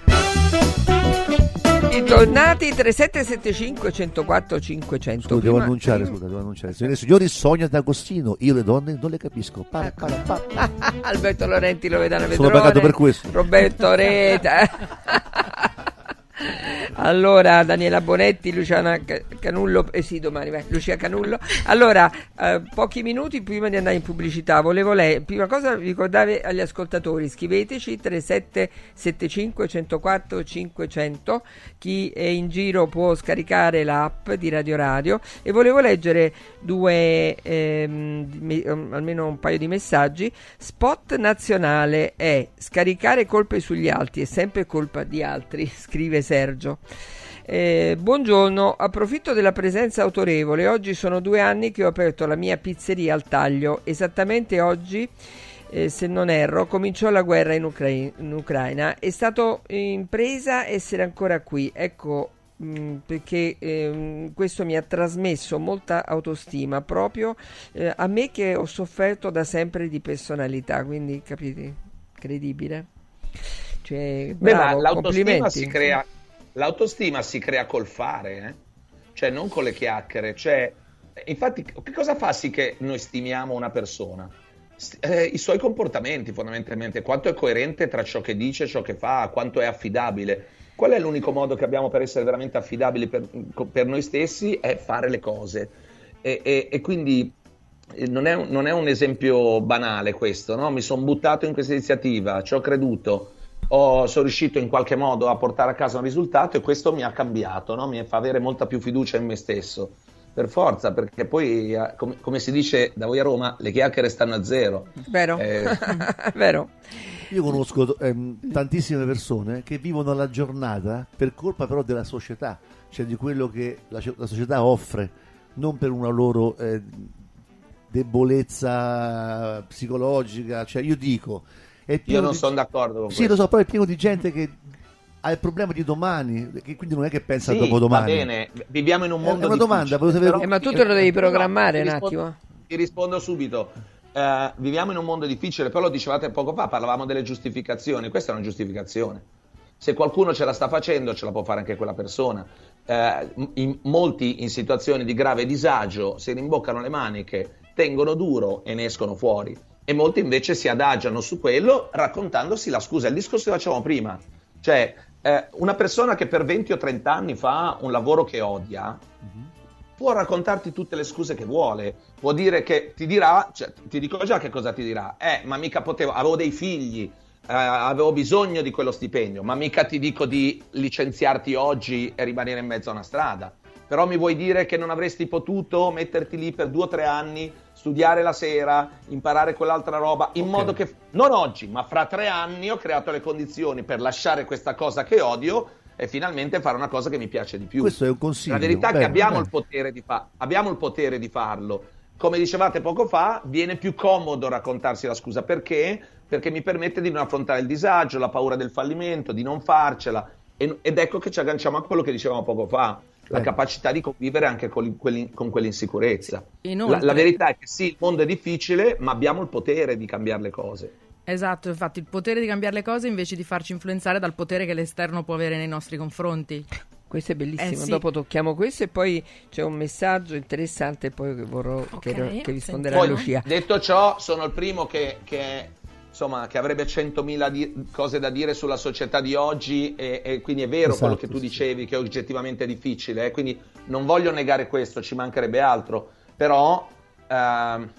Bentornati 3775 104 500.
Scusa, devo annunciare, scusa, devo annunciare. Signore e signori, Sonia D'Agostino, io le donne non le capisco. Para, para, para. [laughs]
Alberto Lorenti lo vedano
Sono pagato per questo.
Roberto Reta. [laughs] Allora, Daniela Bonetti, Luciana Ca- Canullo, eh sì, domani, vai, Lucia Canullo. Allora, eh, pochi minuti prima di andare in pubblicità, volevo lei, prima cosa ricordare agli ascoltatori, scriveteci 3775 104 500, chi è in giro può scaricare l'app di Radio Radio e volevo leggere due, ehm, me- um, almeno un paio di messaggi. Spot nazionale è scaricare colpe sugli altri, è sempre colpa di altri, [laughs] scrive Sergio. Eh, buongiorno, approfitto della presenza autorevole. Oggi sono due anni che ho aperto la mia pizzeria al taglio. Esattamente oggi, eh, se non erro, cominciò la guerra in, Ucrai- in Ucraina. È stato impresa essere ancora qui. Ecco mh, perché ehm, questo mi ha trasmesso molta autostima proprio eh, a me che ho sofferto da sempre di personalità. Quindi, capite? Credibile. Cioè,
Beh, ma
bravo,
l'autostima si crea, l'autostima si crea col fare, eh? cioè non con le chiacchiere. Cioè, infatti, che cosa fa sì che noi stimiamo una persona? Eh, I suoi comportamenti, fondamentalmente, quanto è coerente tra ciò che dice e ciò che fa, quanto è affidabile. Qual è l'unico modo che abbiamo per essere veramente affidabili per, per noi stessi? È fare le cose. E, e- e quindi eh, non è, non è un esempio banale questo, no? Mi sono buttato in questa iniziativa, ci ho creduto, ho- sono riuscito in qualche modo a portare a casa un risultato e questo mi ha cambiato, no? Mi fa avere molta più fiducia in me stesso. Per forza, perché poi, eh, come, come si dice da voi a Roma, le chiacchiere stanno a zero.
Vero,
Eh, [laughs]
vero.
Io conosco ehm, tantissime persone che vivono la giornata per colpa però della società, cioè di quello che la, la società offre, non per una loro eh, debolezza psicologica. Cioè io dico,
io
pieno
non
di-
sono d'accordo con
Sì,
questo.
lo so, però è pieno di gente che ha il problema di domani, che quindi non è che pensa
Sì,
a dopodomani.
va bene, viviamo in un
È
mondo
una domanda, volevo sapere-
però-
Eh, ma tu te lo devi
No, no,
programmare
ti
un
rispondo-
attimo.
Ti rispondo subito. Eh, viviamo in un mondo difficile, però lo dicevate poco fa, parlavamo delle giustificazioni. Questa è una giustificazione. Se qualcuno ce la sta facendo, ce la può fare anche quella persona. Eh, in- molti in situazioni di grave disagio si rimboccano le maniche, tengono duro e ne escono fuori. E molti invece si adagiano su quello raccontandosi la scusa. Il discorso che facevamo prima, cioè eh, una persona che per 20 o 30 anni fa un lavoro che odia, può raccontarti tutte le scuse che vuole, può dire che ti dirà, cioè, ti dico già che cosa ti dirà, eh, ma mica potevo, avevo dei figli, eh, avevo bisogno di quello stipendio, ma mica ti dico di licenziarti oggi e rimanere in mezzo a una strada. Però mi vuoi dire che non avresti potuto metterti lì per due o tre anni, studiare la sera, imparare quell'altra roba, in modo che non oggi, ma fra tre anni ho creato le condizioni per lasciare questa cosa che odio e finalmente fare una cosa che mi piace di più.
Questo è un consiglio.
La verità è che abbiamo il, potere di fa- abbiamo il potere di farlo. Come dicevate poco fa, viene più comodo raccontarsi la scusa. Perché? Perché mi permette di non affrontare il disagio, la paura del fallimento, di non farcela. E- ed ecco che ci agganciamo a quello che dicevamo poco fa, la
Eh.
capacità di convivere anche con, li- quelli- con quell'insicurezza.
Inoltre-
La, la verità è che sì, il mondo è difficile, ma abbiamo il potere di cambiare le cose.
Esatto, infatti il potere di cambiare le cose invece di farci influenzare dal potere che l'esterno può avere nei nostri confronti.
Questo è bellissimo.
Eh, sì.
Dopo tocchiamo questo e poi c'è un messaggio interessante poi che vorrò che,
Ok,
che risponderà
Poi,
Lucia.
detto ciò, sono il primo che, che, insomma, che avrebbe 100.000 di- cose da dire sulla società di oggi e, e quindi è vero
Esatto,
quello che tu
sì.
dicevi, che è oggettivamente difficile, eh, quindi non voglio negare questo, ci mancherebbe altro, però ehm,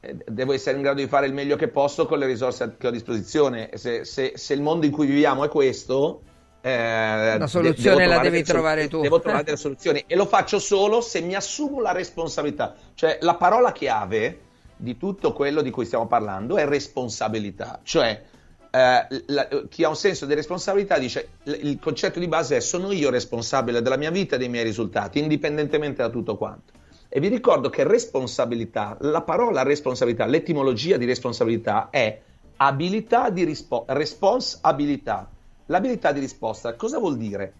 eh, devo essere in grado di fare il meglio che posso con le risorse che ho a disposizione. Se, se- se il mondo in cui viviamo è questo... eh,
La soluzione la devi trovare tu.
Devo trovare delle soluzioni e lo faccio solo se mi assumo la responsabilità. Cioè, la parola chiave di tutto quello di cui stiamo parlando è responsabilità, cioè eh, la- chi ha un senso di responsabilità dice il concetto di base è sono io responsabile della mia vita e dei miei risultati, indipendentemente da tutto quanto. E vi ricordo che responsabilità, la parola responsabilità, l'etimologia di responsabilità è abilità di risposta, responsabilità. L'abilità di risposta cosa vuol dire?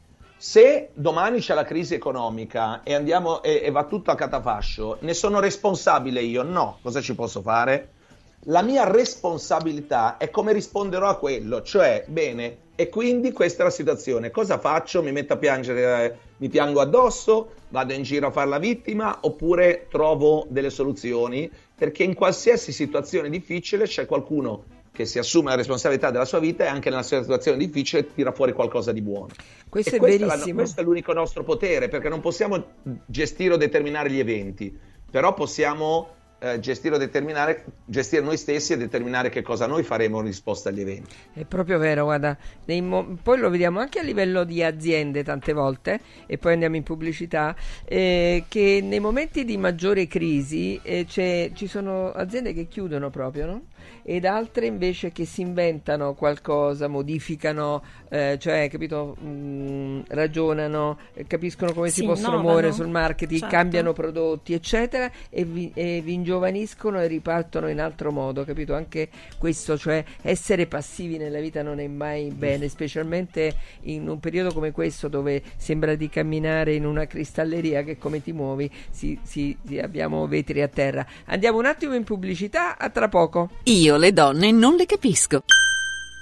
Se domani c'è la crisi economica e, andiamo, e, e va tutto a catafascio, ne sono responsabile io? No, cosa ci posso fare? La mia responsabilità è come risponderò a quello, cioè, bene, e quindi questa è la situazione. Cosa faccio? Mi metto a piangere, eh, mi piango addosso, vado in giro a fare la vittima oppure trovo delle soluzioni? Perché in qualsiasi situazione difficile c'è qualcuno che si assume la responsabilità della sua vita e anche nella situazione difficile tira fuori qualcosa di buono.
Questo è
la- questo è l'unico nostro potere, perché non possiamo gestire o determinare gli eventi, però possiamo eh, gestire o determinare, gestire noi stessi e determinare che cosa noi faremo in risposta agli eventi.
È proprio vero, guarda, mo- poi lo vediamo anche a livello di aziende tante volte, e poi andiamo in pubblicità, eh, che nei momenti di maggiore crisi eh, ci sono aziende che chiudono proprio, no? Ed altre invece che si inventano qualcosa, modificano, eh, cioè, capito, mh, ragionano, eh, capiscono come si
Si
possono
innovano,
muovere sul marketing,
certo.
cambiano prodotti, eccetera, e vi, e vi ingiovaniscono e ripartono in altro modo, capito? Anche questo, cioè essere passivi nella vita non è mai bene, specialmente in un periodo come questo dove sembra di camminare in una cristalleria che come ti muovi si, si- si- abbiamo vetri a terra. Andiamo un attimo in pubblicità, a tra poco.
Io le donne non le capisco.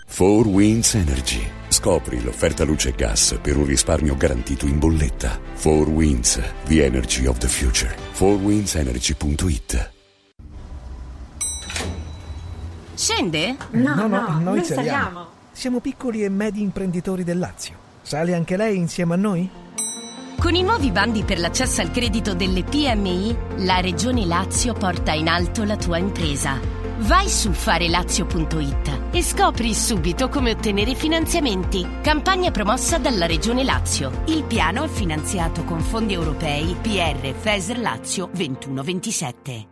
4 Winds Energy. Scopri l'offerta luce e gas per un risparmio garantito in bolletta. 4 Winds, the energy of the future. 4windsenergy.it
Scende?
No, no, noi, saliamo. Siamo piccoli e medi imprenditori del Lazio. Sale anche lei insieme a noi?
Con i nuovi bandi per l'accesso al credito delle PMI, la Regione Lazio porta in alto la tua impresa. Vai su farelazio.it e scopri subito come ottenere finanziamenti. Campagna promossa dalla Regione Lazio. Il piano è finanziato con fondi europei PR FESR Lazio 2127.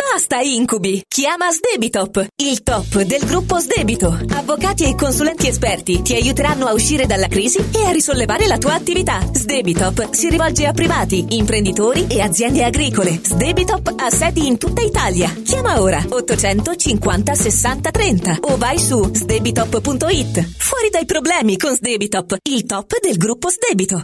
Basta incubi! Chiama Sdebitop, il top del gruppo Sdebito. Avvocati e consulenti esperti ti aiuteranno a uscire dalla crisi e a risollevare la tua attività. Sdebitop si rivolge a privati, imprenditori e aziende agricole. Sdebitop ha sedi in tutta Italia. Chiama ora 850 60 30 o vai su sdebitop.it. Fuori dai problemi con Sdebitop, il top del gruppo Sdebito.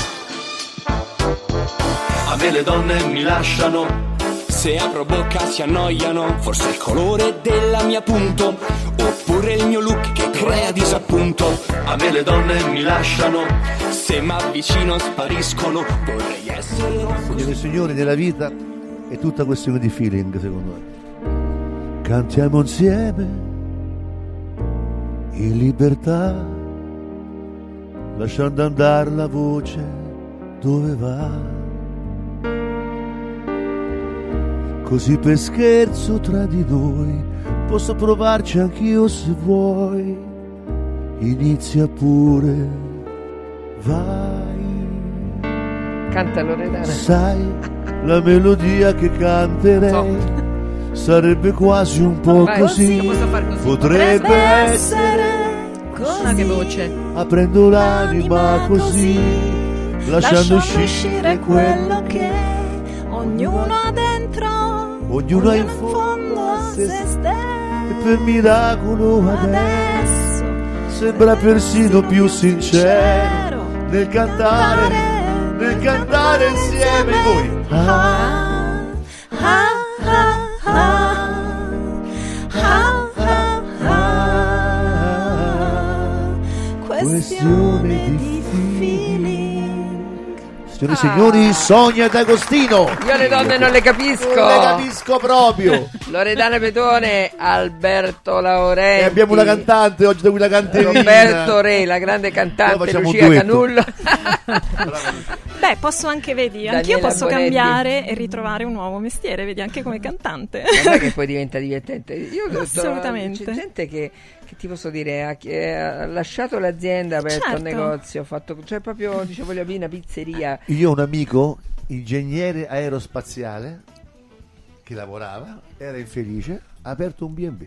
Le donne mi lasciano. Se apro bocca si annoiano. Forse il colore della mia punto. Oppure il mio look che crea disappunto. A me le donne mi lasciano. Se mi avvicino spariscono. Vorrei essere
Signore e signori, nella vita è tutta questione di feeling, secondo me. Cantiamo insieme in libertà, lasciando andare la voce dove va. Così per scherzo tra di noi posso provarci anch'io se vuoi. Inizia pure, vai.
Canta Loredana.
Sai, la melodia che canterei sarebbe quasi un po'
Vai.
così.
Far così.
Potrebbe essere
Ah, che voce.
aprendo l'anima così, lasciando uscire quello
che ognuno ha dentro,
ognuno ha in fondo a se stesso. E per miracolo adesso sembra persino più sincero nel cantare, nel cantare insieme voi. Ah,
ah, ah, ah. Ah,
questione di Signore e signori, Sonia D'Agostino.
Io le donne non le capisco.
Non le capisco proprio.
Loredana Petone, Alberto Laurenti.
E abbiamo una cantante oggi da cui la canterina.
Roberto Re, la grande cantante Lucia. Canullo. [laughs]
Beh, posso anche, vedi,
Daniela
anch'io posso
Bonetti.
cambiare e ritrovare un nuovo mestiere, vedi, anche come cantante.
Non è che poi diventa divertente. Io [laughs]
Assolutamente.
C'è gente che, che ti posso dire, ha, che ha lasciato l'azienda, ha aperto
Certo.
un negozio, ha fatto, cioè proprio, dice voglio aprire una pizzeria.
Io ho un amico, ingegnere aerospaziale, che lavorava, era infelice, ha aperto un B&B.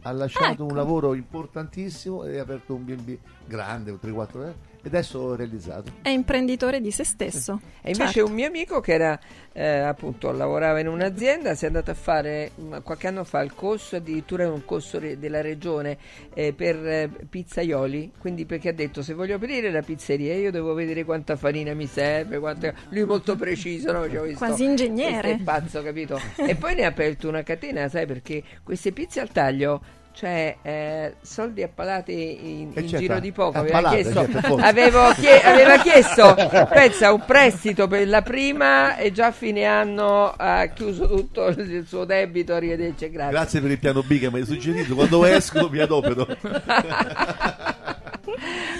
Ha lasciato
Ecco.
un lavoro importantissimo e ha aperto un B&B grande, 3-4 anni, e adesso è realizzato.
È imprenditore di se stesso.
E invece
Certo.
un mio amico che era eh, appunto lavorava in un'azienda si è andato a fare qualche anno fa il corso, addirittura un corso re- della regione eh, per eh, pizzaioli, quindi perché ha detto se voglio aprire la pizzeria io devo vedere quanta farina mi serve, quanta... lui molto preciso, no? Cioè,
Quasi ingegnere.
è pazzo, capito? e poi ne ha aperto una catena, sai perché queste pizze al taglio cioè eh, soldi a palate in,
Eh,
in
certo,
giro di poco
a
aveva
palate,
chiesto,
certo, forza.
avevo chie- [laughs] aveva chiesto pensa un prestito per la prima e già a fine anno ha chiuso tutto il suo debito arrivederci grazie
Grazie per il piano B che mi hai suggerito, quando esco mi adopero. [laughs]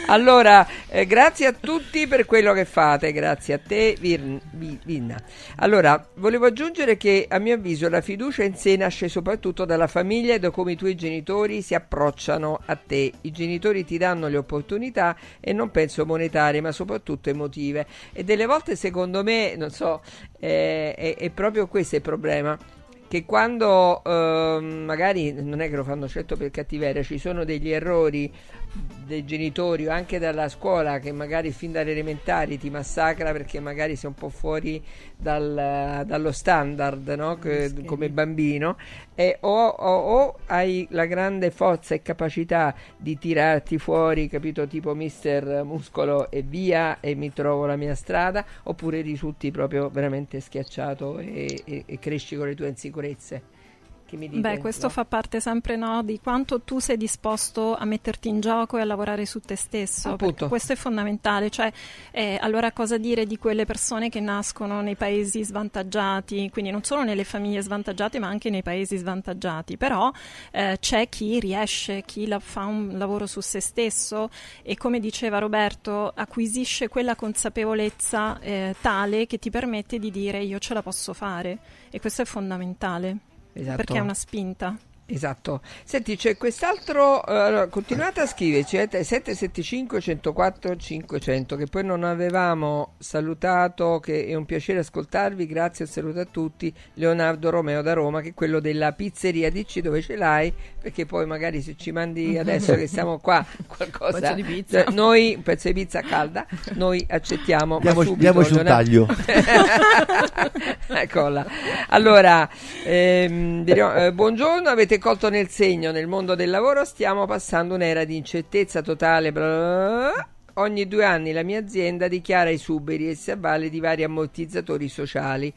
Allora, eh, grazie a tutti per quello che fate, grazie a te Vinna. Allora, volevo aggiungere che a mio avviso la fiducia in sé nasce soprattutto dalla famiglia e da come i tuoi genitori si approcciano a te. I genitori ti danno le opportunità e non penso monetarie, ma soprattutto emotive. E delle volte secondo me, non so, eh, è, è proprio questo il problema che quando eh, magari non è che lo fanno certo per cattiveria, ci sono degli errori dei genitori o anche dalla scuola che magari fin dalle elementari ti massacra perché magari sei un po' fuori dal, dallo standard no? che, come bambino. E o, o, o, hai la grande forza e capacità di tirarti fuori capito tipo mister muscolo e via e mi trovo la mia strada oppure risulti proprio veramente schiacciato e, e, e cresci con le tue insicurezze che mi dite?
Beh, questo no? fa parte sempre no, di quanto tu sei disposto a metterti in gioco e a lavorare su te stesso. Questo è fondamentale. Cioè, eh, allora cosa dire di quelle persone che nascono nei paesi svantaggiati, quindi non solo nelle famiglie svantaggiate, ma anche nei paesi svantaggiati. Però eh, c'è chi riesce, chi la, fa un lavoro su se stesso e come diceva Roberto, acquisisce quella consapevolezza eh, tale che ti permette di dire io ce la posso fare e questo è fondamentale. Esatto. Perché è una spinta.
Esatto. Senti, c'è quest'altro, uh, continuate a scriverci, eh, 775 104 500, che poi non avevamo salutato, che è un piacere ascoltarvi, grazie e saluto a tutti, Leonardo Romeo da Roma, che è quello della pizzeria DC dove ce l'hai, perché poi magari se ci mandi adesso che siamo qua [laughs] qualcosa, un pezzo di pizza, cioè, noi, un pezzo di pizza calda, noi accettiamo.
Diamoci, diamoci un taglio. [laughs]
Eccola. Allora, ehm, eh, buongiorno, avete avete colto nel segno nel mondo del lavoro, stiamo passando un'era di incertezza totale. Bla. Ogni due anni la mia azienda dichiara i suberi e si avvale di vari ammortizzatori sociali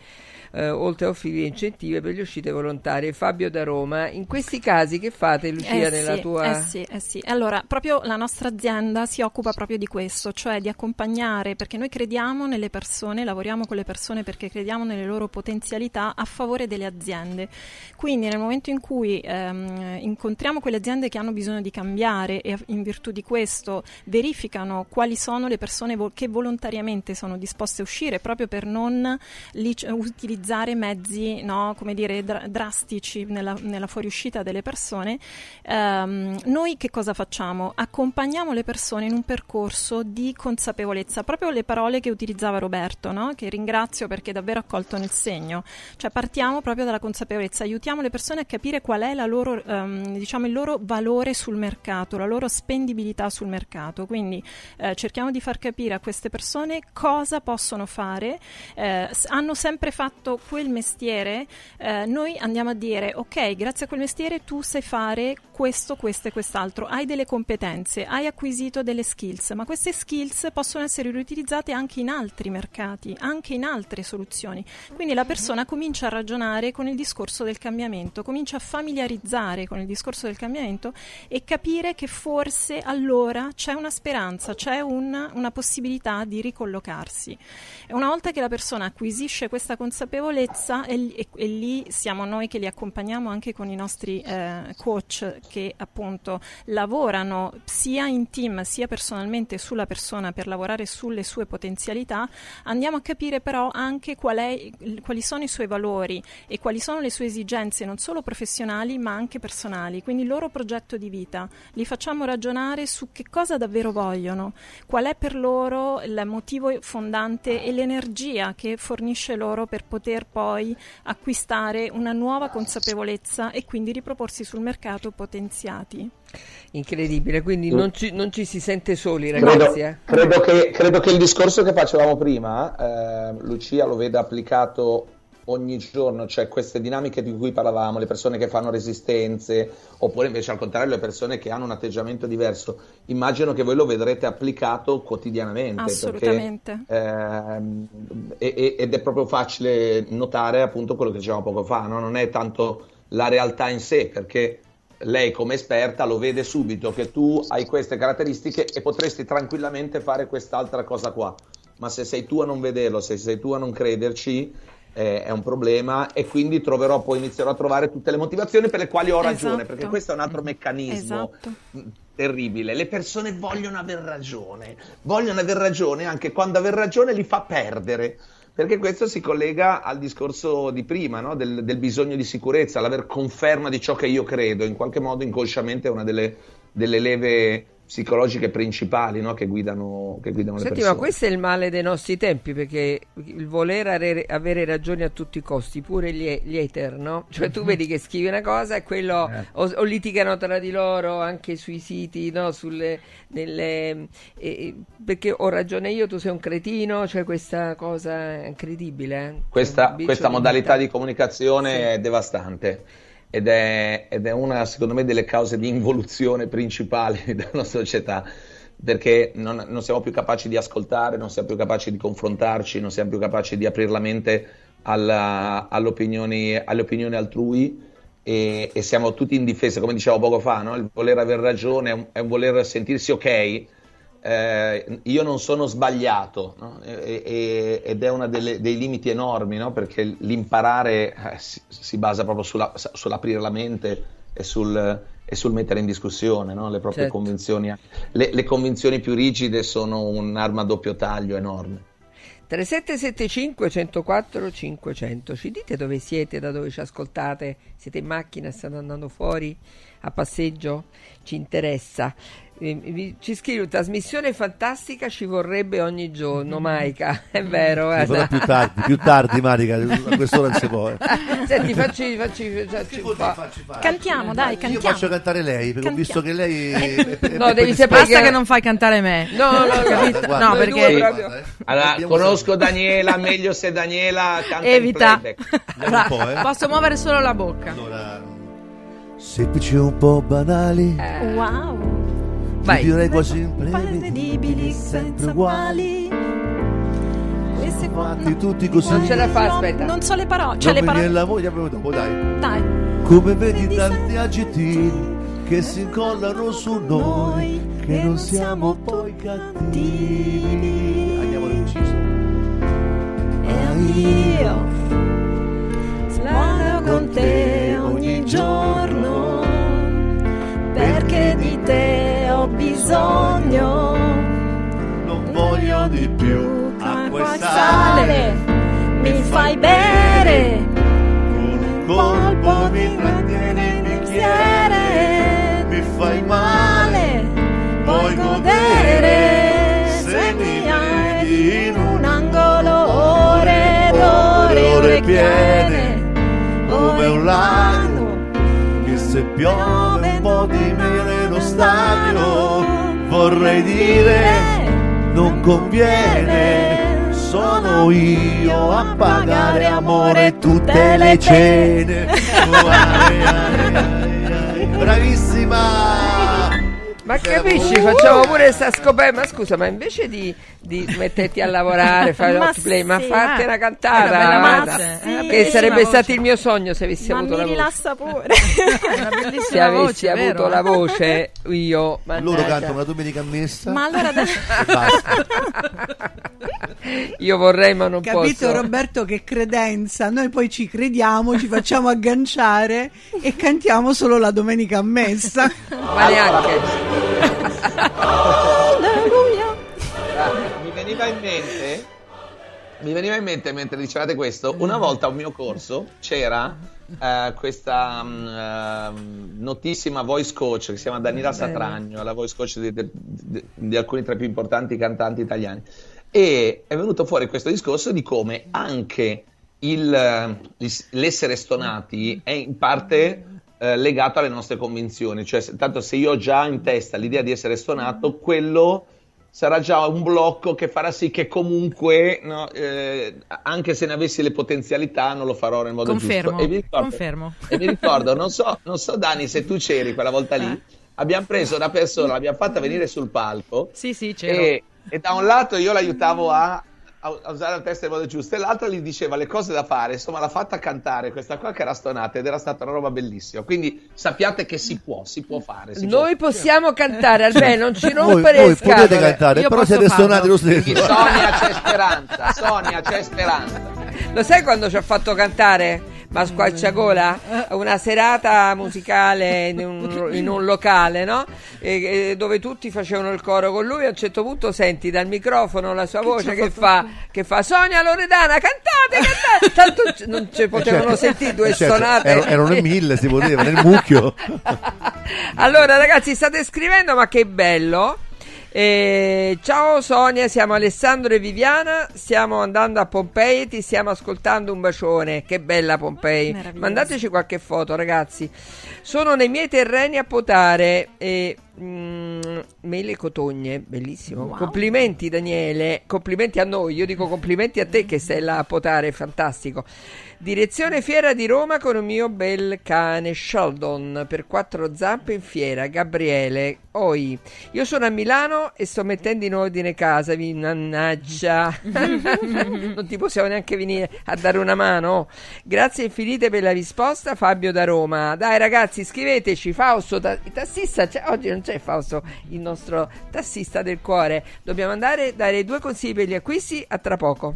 eh, oltre a offrire incentivi per le uscite volontarie. Fabio da Roma, in questi casi che fate Lucia
eh
nella
sì,
tua...
Eh sì, eh sì, allora proprio la nostra azienda si occupa proprio di questo, cioè di accompagnare, perché noi crediamo nelle persone, lavoriamo con le persone perché crediamo nelle loro potenzialità a favore delle aziende. Quindi nel momento in cui ehm, incontriamo quelle aziende che hanno bisogno di cambiare e in virtù di questo verificano quali sono le persone vo- che volontariamente sono disposte a uscire proprio per non li- utilizzare utilizzare mezzi no, come dire, dr- drastici nella, nella, fuoriuscita delle persone, ehm, noi che cosa facciamo? Accompagniamo le persone in un percorso di consapevolezza, proprio le parole che utilizzava Roberto, no? che ringrazio perché davvero ha colto nel segno, cioè partiamo proprio dalla consapevolezza, aiutiamo le persone a capire qual è loro, ehm, diciamo, il loro valore sul mercato, la loro spendibilità sul mercato, quindi eh, cerchiamo di far capire a queste persone cosa possono fare, eh, hanno sempre fatto fatto quel mestiere, eh, noi andiamo a dire ok, grazie a quel mestiere tu sai fare questo, questo e quest'altro, hai delle competenze, hai acquisito delle skills, ma queste skills possono essere riutilizzate anche in altri mercati, anche in altre soluzioni. Quindi la persona comincia a ragionare con il discorso del cambiamento, comincia a familiarizzare con il discorso del cambiamento e capire che forse allora c'è una speranza, c'è un, una possibilità di ricollocarsi. E una volta che la persona acquisisce questa consapevolezza, consapevolezza e, e, e, lì siamo noi che li accompagniamo anche con i nostri eh, coach che appunto lavorano sia in team sia personalmente sulla persona per lavorare sulle sue potenzialità, andiamo a capire però anche qual è, quali sono i suoi valori e quali sono le sue esigenze non solo professionali ma anche personali, quindi il loro progetto di vita, li facciamo ragionare su che cosa davvero vogliono, qual è per loro il motivo fondante e l'energia che fornisce loro per poter poter poi acquistare una nuova consapevolezza e quindi riproporsi sul mercato potenziati.
Incredibile, quindi non ci, non ci si sente soli ragazzi.
Credo,
eh?
credo, che, credo che, il discorso che facevamo prima, eh, Lucia lo veda applicato ogni giorno c'è queste dinamiche di cui parlavamo, le persone che fanno resistenze, oppure invece al contrario le persone che hanno un atteggiamento diverso. Immagino che voi lo vedrete applicato quotidianamente.
Assolutamente.
Perché, ehm, ed è proprio facile notare appunto quello che dicevamo poco fa, no? non è tanto la realtà in sé, perché lei come esperta lo vede subito che tu hai queste caratteristiche e potresti tranquillamente fare quest'altra cosa qua. Ma se sei tu a non vederlo, se sei tu a non crederci, eh, è un problema e quindi troverò, poi inizierò a trovare tutte le motivazioni per le quali ho ragione, esatto. perché questo è un altro meccanismo esatto. terribile. Le persone vogliono aver ragione, vogliono aver ragione anche quando aver ragione li fa perdere. Perché questo si collega al discorso di prima, no? del, del bisogno di sicurezza, l'aver conferma di ciò che io credo, in qualche modo inconsciamente è una delle, delle leve psicologiche principali no? che, guidano, che guidano
Senti,
le persone.
ma questo è il male dei nostri tempi, perché il voler avere, avere ragione a tutti i costi, pure gli, gli hater, no? Cioè tu [laughs] vedi che scrivi una cosa e quello
Eh.
o, o litigano tra di loro anche sui siti, no? Sulle, nelle, eh, perché ho ragione io, tu sei un cretino, cioè questa cosa è incredibile. eh?
Questa, questa modalità di comunicazione è devastante ed è, ed è una, secondo me, delle cause di involuzione principali [laughs] della società, perché non, non siamo più capaci di ascoltare, non siamo più capaci di confrontarci, non siamo più capaci di aprire la mente alla- alle, opinioni, alle opinioni altrui e, e siamo tutti in difesa, come dicevo poco fa, no? il voler avere ragione è un, è un voler sentirsi ok. Eh, io non sono sbagliato no? E- e- ed è uno dei limiti enormi no? perché l'imparare eh, si, si basa proprio sulla- sull'aprire la mente e sul, e sul mettere in discussione no? le proprie
Certo.
convinzioni. Le, le convinzioni più rigide sono un'arma a doppio taglio enorme.
3775 104 500 ci dite dove siete, da dove ci ascoltate? Siete in macchina, state andando fuori a passeggio? Ci interessa. Eh, Ci scrive trasmissione fantastica ci vorrebbe ogni giorno, Maica. [laughs] È vero, guarda.
però più tardi, più tardi, Marica, a [laughs] quest'ora non si può. eh.
Senti, facci, facci, facci po'.
Cantiamo, dai,
Io
cantiamo.
faccio cantare lei, perché ho visto che lei... è- [laughs] è-
No,
è
devi sapere
Basta
che-
che non fai cantare me.
No, no, no,
Capito?
guarda,
no, perché
due proprio-
Allora, conosco Daniela, meglio se Daniela canta
Evita.
eh.
Posso muovere solo la bocca.
Semplici e un po' banali,
Wow.
Ti direi quasi
Imprevedibili, senza uguali. Qua.
imprevedibili, tutti così.
Non ce la fa,
no,
aspetta.
Non so le parole.
Non
Cioè le
mi viene
parole.
la voglia proprio dopo, dai.
Dai.
Come vedi tanti aggettivi che si incollano su noi, che non siamo poi cattivi. Andiamo all'inciso.
E io sbaglio con te ogni giorno perché di te bisogno.
Non voglio di più acqua e sale,
mi fai bere.
un colpo mi trattieni il bicchiere, mi fai male, puoi godere se mi vedi in
un angolo ore ed ore, ore piene.
come un lago che se piove un po' di me nello stadio vorrei dire non conviene sono io a pagare amore tutte le cene [laughs] Oh, ai, ai, ai, ai. bravissima
Ma capisci, facciamo pure sta scoperta. Ma scusa, ma invece di, di metterti a lavorare, fare [laughs]
Ma
l'hotplay, ma
sì,
farti
eh.
una
una
cantata,
bella
guarda,
una
che sarebbe
voce.
stato il mio sogno se avessi
Ma
avuto la voce.
rilassa [laughs] pure.
Una
Se avessi
voce,
avuto
vero? [laughs]
la voce io,
loro
mannaggia.
cantano una domenica a messa
Ma allora adesso
Io vorrei, ma non
Capito
posso.
Roberto che credenza, noi poi ci crediamo, ci facciamo agganciare e cantiamo solo la domenica a messa.
Ma neanche.
Alleluia.
mi veniva in mente mi veniva in mente mentre dicevate questo una volta a un mio corso c'era eh, questa mm, ehm, notissima voice coach che si chiama Daniela Satragno la voice coach di, di- di- di alcuni tra i più importanti cantanti italiani e è venuto fuori questo discorso di come anche il- l'essere stonati è in parte eh, legato alle nostre convinzioni cioè se- tanto se io ho già in testa l'idea di essere stonato quello sarà già un blocco che farà sì che comunque, no, eh, anche se ne avessi le potenzialità, non lo farò nel modo
Confermo,
giusto. E mi ricordo,
confermo.
e mi ricordo non, so, non so Dani se tu c'eri quella volta lì, abbiamo preso una persona, l'abbiamo fatta venire sul palco
Sì, sì, c'ero.
e, e da un lato io l'aiutavo a, a- usare la testa nel modo giusto e l'altro gli diceva le cose da fare, insomma l'ha fatta cantare questa qua che era stonata ed era stata una roba bellissima. Quindi sappiate che si può, si può fare. Si può
Noi possiamo cantare, almeno non ci
voi,
rompere
voi
le
potete cantare
Io
però siete
farlo.
stonati lo stesso
Quindi Sonia c'è speranza, Sonia c'è speranza.
Lo sai quando ci ha fatto cantare ma squarciagola? Una serata musicale in un, [laughs] in un locale, no? E- e dove tutti facevano il coro con lui. A un certo punto senti dal microfono la sua voce che fa, che fa Sonia Loredana, cantate, cantate. Tanto non ci potevano
Certo,
sentire due
certo,
stonate.
ero- erano in mille si poteva nel mucchio [laughs]
Allora, ragazzi, state scrivendo, ma che bello. Eh, ciao Sonia, siamo Alessandro e Viviana, stiamo andando a Pompei, ti stiamo ascoltando un bacione, che bella Pompei.
Meraviglioso.
Mandateci qualche foto ragazzi. Sono nei miei terreni a potare e mm, mele cotogne, bellissimo.
Wow.
Complimenti Daniele, complimenti a noi, io dico complimenti a te che sei là a potare, fantastico. Direzione Fiera di Roma con un mio bel cane Sheldon per quattro zampe in fiera. Gabriele, oi. Io sono a Milano e sto mettendo in ordine casa. Vi mannaggia, [laughs] non ti possiamo neanche venire a dare una mano. Grazie infinite per la risposta, Fabio da Roma. Dai ragazzi, scriveteci. Fausto, ta- il tassista, c'è- oggi non c'è Fausto, il nostro tassista del cuore. Dobbiamo andare a dare due consigli per gli acquisti. A tra poco.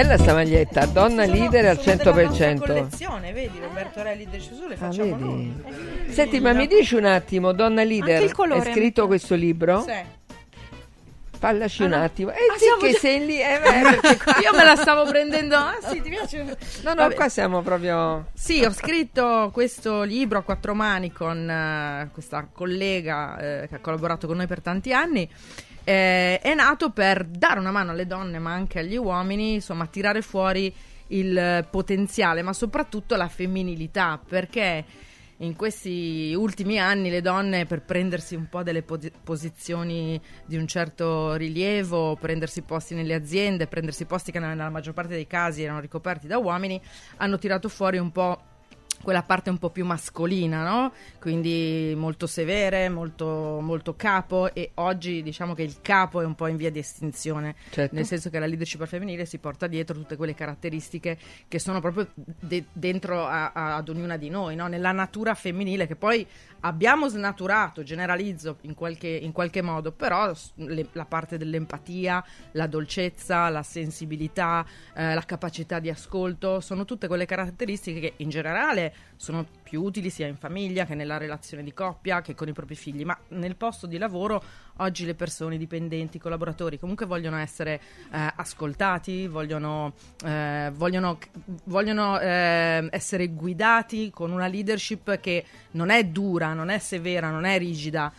Bella sta maglietta, donna leader al
Una
100%.
collezione, vedi Roberto Relli de Gesù le
Ah,
facciamo noi.
Senti, ma mi dici un attimo, donna leader,
Anche il colore,
è scritto questo libro?
Sì.
Fallaci
Ah,
un attimo. Eh
Ah,
sì, che
già-
sei lì. eh, [laughs] beh, qua-
Io me la stavo prendendo. Ah, sì, ti piace?
No, no,
Vabbè.
qua siamo proprio...
Sì, ho scritto questo libro a quattro mani con eh, questa collega eh, che ha collaborato con noi per tanti anni. Eh, è nato per dare una mano alle donne, ma anche agli uomini, insomma, tirare fuori il potenziale, ma soprattutto la femminilità, perché in questi ultimi anni le donne per prendersi un po' delle posi- posizioni di un certo rilievo, prendersi posti nelle aziende, prendersi posti che nella maggior parte dei casi erano ricoperti da uomini, hanno tirato fuori un po' quella parte un po' più mascolina, no? Quindi molto severe, molto, molto capo e oggi diciamo che il capo è un po' in via di estinzione,
Certo.
nel senso che la leadership femminile si porta dietro tutte quelle caratteristiche che sono proprio de- dentro a- a- ad ognuna di noi, no? Nella natura femminile che poi abbiamo snaturato, generalizzo in qualche, in qualche modo, però le- la parte dell'empatia, la dolcezza, la sensibilità, eh, la capacità di ascolto, sono tutte quelle caratteristiche che in generale sono più utili sia in famiglia che nella relazione di coppia che con i propri figli, ma nel posto di lavoro oggi le persone, i dipendenti, i collaboratori comunque vogliono essere eh, ascoltati, vogliono, eh, vogliono, vogliono eh, essere guidati con una leadership che non è dura, non è severa, non è rigida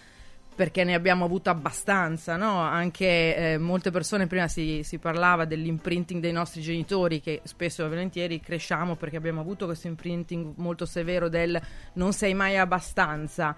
perché ne abbiamo avuto abbastanza, no? Anche eh, molte persone, prima si, si parlava dell'imprinting dei nostri genitori, che spesso e volentieri cresciamo perché abbiamo avuto questo imprinting molto severo del non sei mai abbastanza.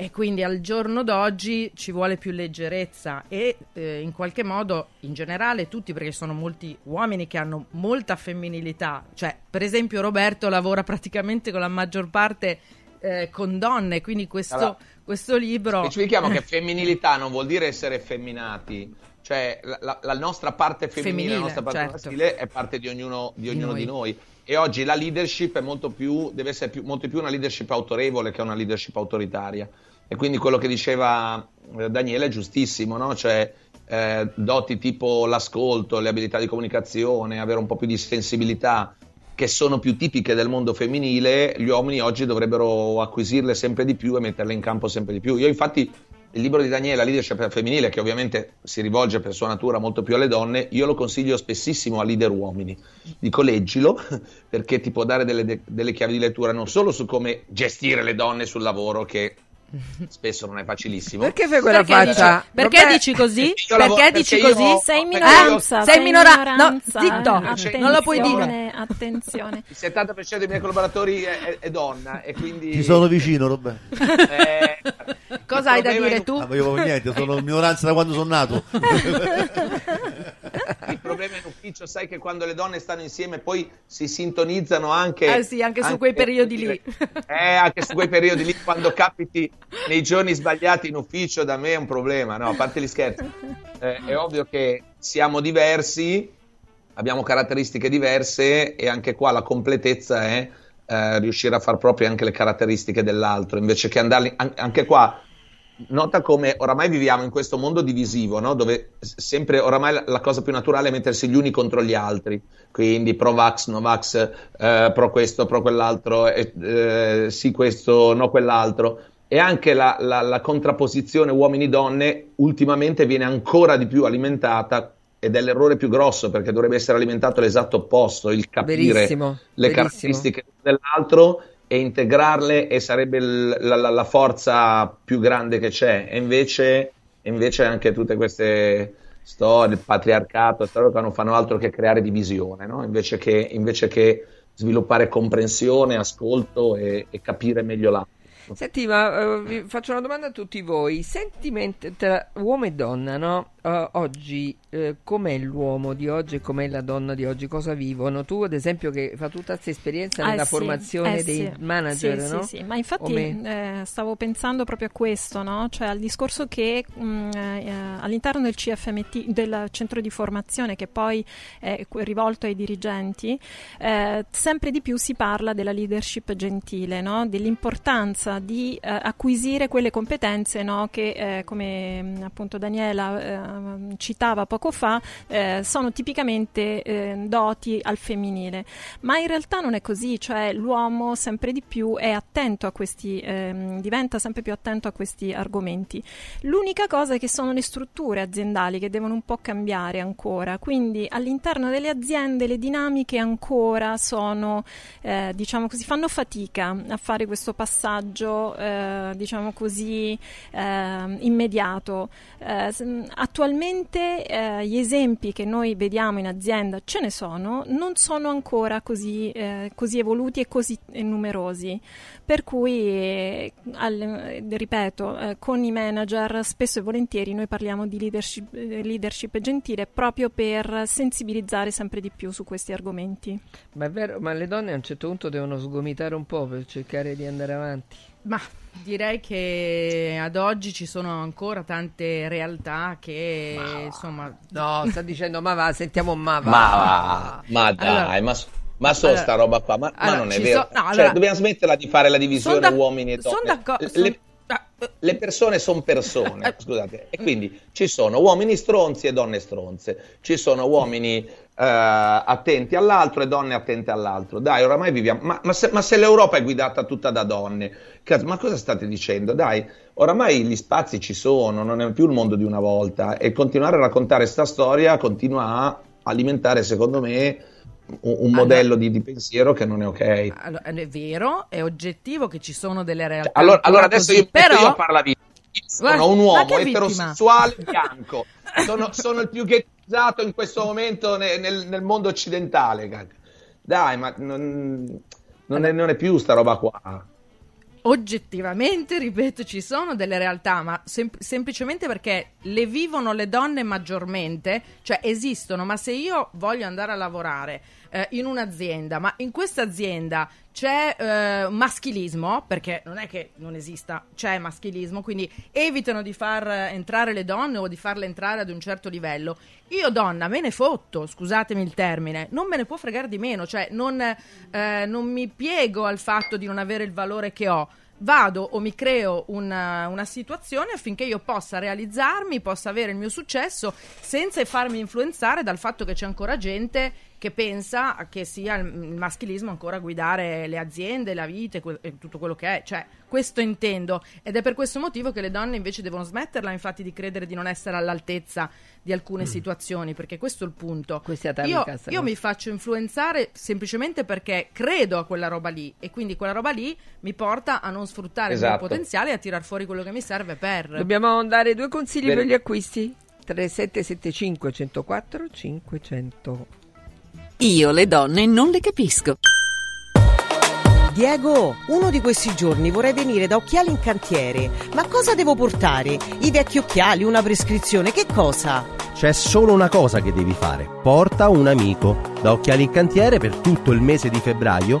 E quindi al giorno d'oggi ci vuole più leggerezza e eh, in qualche modo, in generale, tutti, perché sono molti uomini che hanno molta femminilità. Cioè, per esempio, Roberto lavora praticamente con la maggior parte eh, con donne, quindi questo,
Allora,
questo libro...
Specifichiamo che [laughs] femminilità non vuol dire essere effeminati, cioè la, la- la nostra parte femminile, la
Femminile,
nostra parte
certo.
maschile è parte di ognuno di, ognuno
noi.
di noi. E oggi la leadership è molto più, deve essere più, molto più una leadership autorevole che una leadership autoritaria. E quindi quello che diceva eh, Daniele è giustissimo, no? Cioè eh, doti tipo l'ascolto, le abilità di comunicazione, avere un po' più di sensibilità, che sono più tipiche del mondo femminile, gli uomini oggi dovrebbero acquisirle sempre di più e metterle in campo sempre di più. Io infatti il libro di Daniele, La leadership femminile, che ovviamente si rivolge per sua natura molto più alle donne, io lo consiglio spessissimo a leader uomini. Dico leggilo [laughs] perché ti può dare delle, delle chiavi di lettura non solo su come gestire le donne sul lavoro, che spesso non è facilissimo.
Perché fai quella
Perché
faccia?
dici- perché
Vabbè,
dici così? Perché
lavoro-
dici
perché io-
così?
Sei in
perché
minoranza,
io-
sei
in
minora- no,
minoranza.
zitto, non lo puoi dire.
Attenzione.
Il 70% dei miei collaboratori è, è- è donna e quindi...
Ti sono vicino, Roberto.
Eh,
Cosa hai da dire
è-
tu?
Ah, io niente, sono in minoranza da quando sono nato. [laughs]
Problema in ufficio, sai che quando le donne stanno insieme poi si sintonizzano anche...
Eh sì, anche su quei periodi lì.
Eh, anche su quei periodi lì, quando capiti nei giorni sbagliati in ufficio, da me è un problema, no? A parte gli scherzi. Eh, è ovvio che siamo diversi, abbiamo caratteristiche diverse e anche qua la completezza è eh, riuscire a far proprie anche le caratteristiche dell'altro, invece che andarli... an- anche qua nota come oramai viviamo in questo mondo divisivo, no? dove sempre oramai la, la cosa più naturale è mettersi gli uni contro gli altri, quindi pro vax, no vax, eh, pro questo, pro quell'altro, eh, eh, sì questo, no quell'altro. E anche la, la- la contrapposizione uomini-donne ultimamente viene ancora di più alimentata ed è l'errore più grosso perché dovrebbe essere alimentato l'esatto opposto, il capire
Verissimo,
le
verissimo.
caratteristiche dell'altro e integrarle e sarebbe il- la, la- forza più grande che c'è. E invece, invece anche tutte queste storie, il patriarcato, storie non fanno altro che creare divisione, no? invece, che, invece che sviluppare comprensione, ascolto e, e capire meglio l'altro.
Senti, ma vi faccio una domanda a tutti voi. Sentimento tra uomo e donna, no? Eh, oggi, eh, com'è l'uomo di oggi e com'è la donna di oggi? Cosa vivono? Tu, ad esempio, che fa tutta questa esperienza
Ah,
nella
sì,
formazione
eh,
dei
sì.
manager,
Sì,
no?
Sì, sì, ma infatti eh, stavo pensando proprio a questo, no? Cioè al discorso che mh, eh, all'interno del CFMT, del centro di formazione che poi è rivolto ai dirigenti, eh, sempre di più si parla della leadership gentile, no? Dell'importanza di eh, acquisire quelle competenze no? che, eh, come mh, appunto Daniela eh, citava poco fa, eh, sono tipicamente eh, doti al femminile. Ma in realtà non è così, cioè l'uomo sempre di più è attento a questi, ehm, diventa sempre più attento a questi argomenti. L'unica cosa è che sono le strutture aziendali che devono un po' cambiare ancora, quindi all'interno delle aziende le dinamiche ancora sono, eh, diciamo così, fanno fatica a fare questo passaggio, eh, diciamo così, eh, immediato. S- attualmente eh, gli esempi che noi vediamo in azienda ce ne sono, non sono ancora così, eh, così evoluti e così eh, numerosi. Per cui, eh, al- ripeto, eh, con i manager spesso e volentieri noi parliamo di leadership, leadership gentile proprio per sensibilizzare sempre di più su questi argomenti.
Ma è vero, ma le donne a un certo punto devono sgomitare un po' per cercare di andare avanti.
Ma direi che ad oggi ci sono ancora tante realtà che insomma
No, sta dicendo ma va, sentiamo ma va.
Ma va, ma dai,
Allora-
ma, so- ma so
allora-
sta roba qua, ma, ma
allora,
non è vero.
so- no,
Cioè, dobbiamo smetterla di fare la divisione
da-
uomini e donne.
d'accordo-
Le-
son-
le, le persone sono persone, scusate, e quindi ci sono uomini stronzi e donne stronze, ci sono uomini eh, attenti all'altro e donne attente all'altro. Dai, oramai viviamo, ma, ma se, ma se l'Europa è guidata tutta da donne, cazzo, ma cosa state dicendo? Dai, oramai gli spazi ci sono, non è più il mondo di una volta e continuare a raccontare sta storia continua a alimentare, secondo me, un, modello di, di pensiero che non è ok.
allora, è vero, è oggettivo che ci sono delle realtà
Allora,
ancora
allora adesso
così,
io,
però
io a vittima. Io Sono
Guarda,
un uomo
che vittima?
eterosessuale bianco. Sono, sono il più ghettizzato in questo momento ne- nel, nel mondo occidentale. Dai, ma non, non è, non è più sta roba qua.
oggettivamente, ripeto, ci sono delle realtà, ma sem- semplicemente perché le vivono le donne maggiormente, cioè esistono, ma se io voglio andare a lavorare eh, in un'azienda, ma in questa azienda c'è eh, maschilismo, perché non è che non esista, c'è maschilismo, quindi evitano di far eh, entrare le donne o di farle entrare ad un certo livello. Io donna me ne fotto, scusatemi il termine, non me ne può fregare di meno, cioè non, eh, non mi piego al fatto di non avere il valore che ho. Vado o mi creo una, una situazione affinché io possa realizzarmi, possa avere il mio successo senza farmi influenzare dal fatto che c'è ancora gente che pensa che sia il il maschilismo ancora a guidare le aziende, la vita e, que- e tutto quello che è. Cioè, questo intendo. Ed è per questo motivo che le donne invece devono smetterla, infatti, di credere di non essere all'altezza di alcune situazioni, perché questo è il punto. Io, io mi faccio influenzare semplicemente perché credo a quella roba lì e quindi quella roba lì mi porta a non sfruttare il mio
Esatto.
potenziale e a tirar fuori quello che mi serve per...
Dobbiamo dare due consigli
Bene.
per gli acquisti. 3775 104 500.
Io le donne non le capisco.
Diego, uno di questi giorni vorrei venire da Occhiali in Cantiere. Ma cosa devo portare? I vecchi occhiali, una prescrizione, che cosa?
C'è solo una cosa che devi fare. Porta un amico. Da Occhiali in Cantiere per tutto il mese di febbraio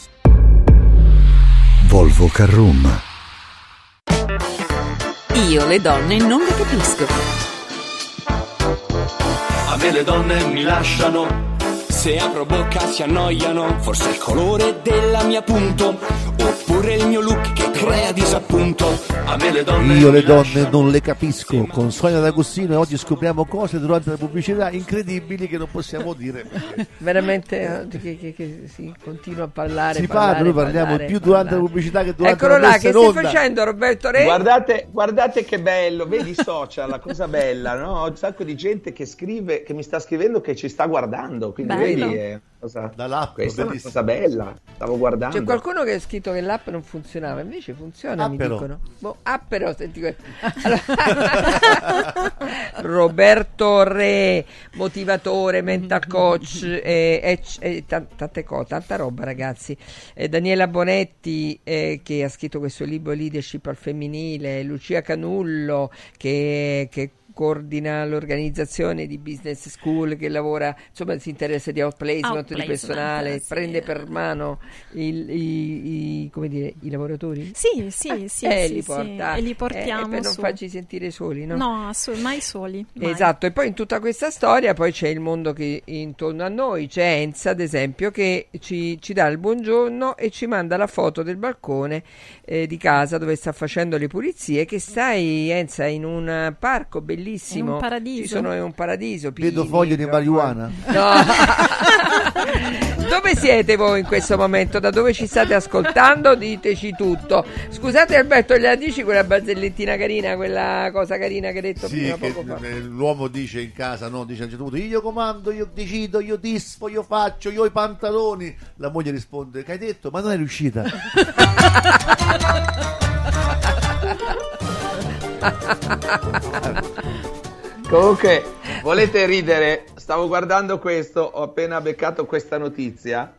Volvo Carrum.
Io le donne non le capisco.
A me le donne mi lasciano se apro bocca si annoiano. Forse il colore della mia punto. Oppure il mio look che crea disappunto. A me le donne
Io le donne non le capisco con Sonia D'Agostino e oggi scopriamo cose durante la pubblicità incredibili che non possiamo dire. [laughs]
Veramente eh, che, che- che si continua a parlare.
Si
parlare,
parla, noi parliamo
parlare,
più durante
parlare.
la pubblicità che durante
Eccolo
la
là,
messa
che stai facendo Roberto Re?
Guardate, guardate che bello, vedi i social, la cosa bella, no? Ho un sacco di gente che scrive, che mi sta scrivendo che ci sta guardando, quindi
Bello.
vedi, è una cosa,
Dall'app,
questa è una cosa bella, stavo guardando.
C'è qualcuno che ha scritto che l'app non funzionava, invece funziona, mi
Appero.
dicono. Boh, appero, senti questo. [laughs] Allora- Roberto Re, motivatore, mental coach, e, e- e tan- tante cose, tanta roba ragazzi. Eh, Daniela Bonetti eh, che ha scritto questo libro Leadership al femminile, Lucia Canullo che, che coordina l'organizzazione di business school che lavora insomma si interessa di outplacement, di
Outplacement,
personale
sì.
prende per mano il- i, i- come dire, i lavoratori
Sì, sì, sì,
eh,
sì,
li
sì,
porta,
e li
eh,
portiamo
per non
su.
farci sentire soli no?
No, assu- mai soli. mai.
Esatto, e poi in tutta questa storia poi c'è il mondo che intorno a noi, c'è Enza ad esempio che ci, ci dà il buongiorno e ci manda la foto del balcone eh, di casa dove sta facendo le pulizie, che stai Enza in un parco bellissimo,
In un paradiso?
ci sono in un paradiso,
Vedo foglie di marijuana.
No. [laughs] Dove siete voi in questo momento? Da dove ci state ascoltando? Diteci tutto. Scusate Alberto, gliela dici quella bazzellettina carina, quella cosa carina che hai detto
Sì,
prima
che
poco fa?
eh, l'uomo dice in casa, no, dice a un certo punto, io comando, io decido, io disfo, io faccio, io ho i pantaloni. La moglie risponde, che hai detto? Ma non è riuscita. [laughs]
Comunque, volete ridere? Stavo guardando questo, ho appena beccato questa notizia.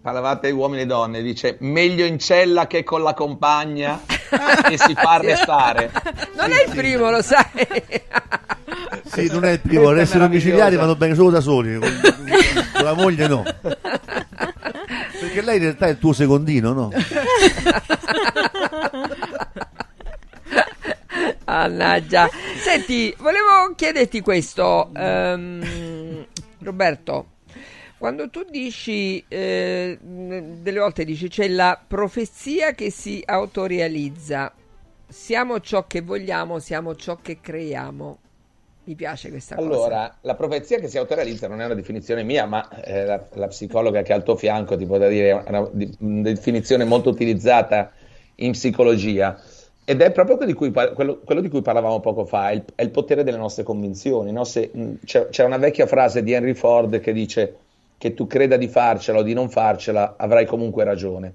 Parlavate di uomini e donne, dice meglio in cella che con la compagna e si fa arrestare.
Non è il primo, lo sai.
Sì, non è il primo, essere domiciliari vanno bene solo da soli, con, con la moglie no. Perché lei in realtà è il tuo secondino, no? [laughs]
Mannaggia. [laughs] Senti, volevo chiederti questo, ehm, Roberto. Quando tu dici, eh, delle volte dici c'è la profezia che si autorealizza, siamo ciò che vogliamo, siamo ciò che creiamo. Mi piace questa cosa.
Allora, la profezia che si autorealizza non è una definizione mia, ma eh, la, la psicologa che è al tuo fianco ti potrà dire è una, una definizione molto utilizzata in psicologia. Ed è proprio quello di cui, quello- quello di cui parlavamo poco fa, è il, è il potere delle nostre convinzioni. no? Se, c'è, c'è una vecchia frase di Henry Ford che dice che tu creda di farcela o di non farcela, avrai comunque ragione.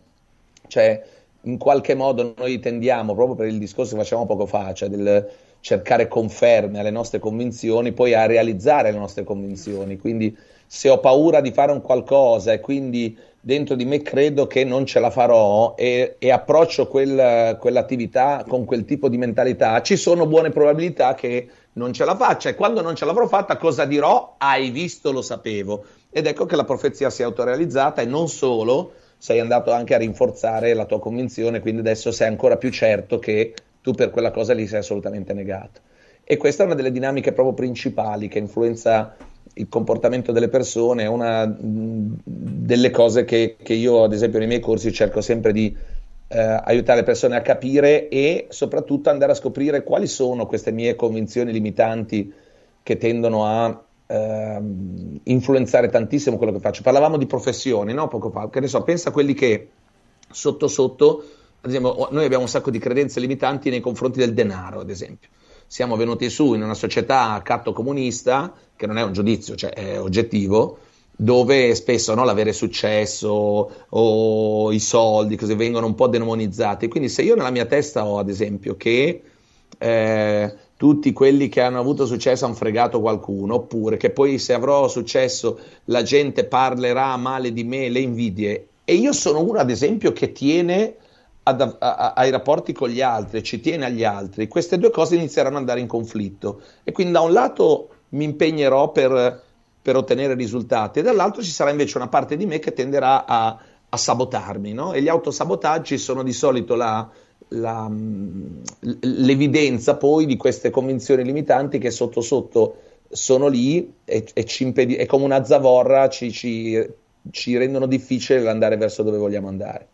Cioè, in qualche modo noi tendiamo, proprio per il discorso che facevamo poco fa, cioè del cercare conferme alle nostre convinzioni, poi a realizzare le nostre convinzioni. Quindi se ho paura di fare un qualcosa e quindi dentro di me credo che non ce la farò e, e approccio quel- quell'attività con quel tipo di mentalità, ci sono buone probabilità che non ce la faccia e quando non ce l'avrò fatta cosa dirò? Hai visto, lo sapevo. Ed ecco che la profezia si è autorealizzata e non solo, sei andato anche a rinforzare la tua convinzione, quindi adesso sei ancora più certo che tu per quella cosa lì sei assolutamente negato. E questa è una delle dinamiche proprio principali che influenza il comportamento delle persone, è una mh, delle cose che, che io, ad esempio, nei miei corsi cerco sempre di eh, aiutare le persone a capire e soprattutto andare a scoprire quali sono queste mie convinzioni limitanti che tendono a ehm, influenzare tantissimo quello che faccio. Parlavamo di professioni, no? Poco fa, che ne so, pensa a quelli che sotto sotto, ad esempio, noi abbiamo un sacco di credenze limitanti nei confronti del denaro, ad esempio. Siamo venuti su in una società catto comunista, che non è un giudizio, cioè è oggettivo, dove spesso no, l'avere successo o i soldi così vengono un po' demonizzati. Quindi se io nella mia testa ho, ad esempio, che eh, tutti quelli che hanno avuto successo hanno fregato qualcuno, oppure che poi se avrò successo la gente parlerà male di me, le invidie. E io sono uno, ad esempio, che tiene ad- a- ai rapporti con gli altri, ci tiene agli altri. Queste due cose inizieranno ad andare in conflitto. E quindi da un lato mi impegnerò per, per ottenere risultati, e dall'altro ci sarà invece una parte di me che tenderà a, a sabotarmi. no? E gli autosabotaggi sono di solito la, la, mh, l'evidenza poi di queste convinzioni limitanti che sotto sotto sono lì e, e ci impedi- è come una zavorra, ci, ci, ci rendono difficile andare verso dove vogliamo andare.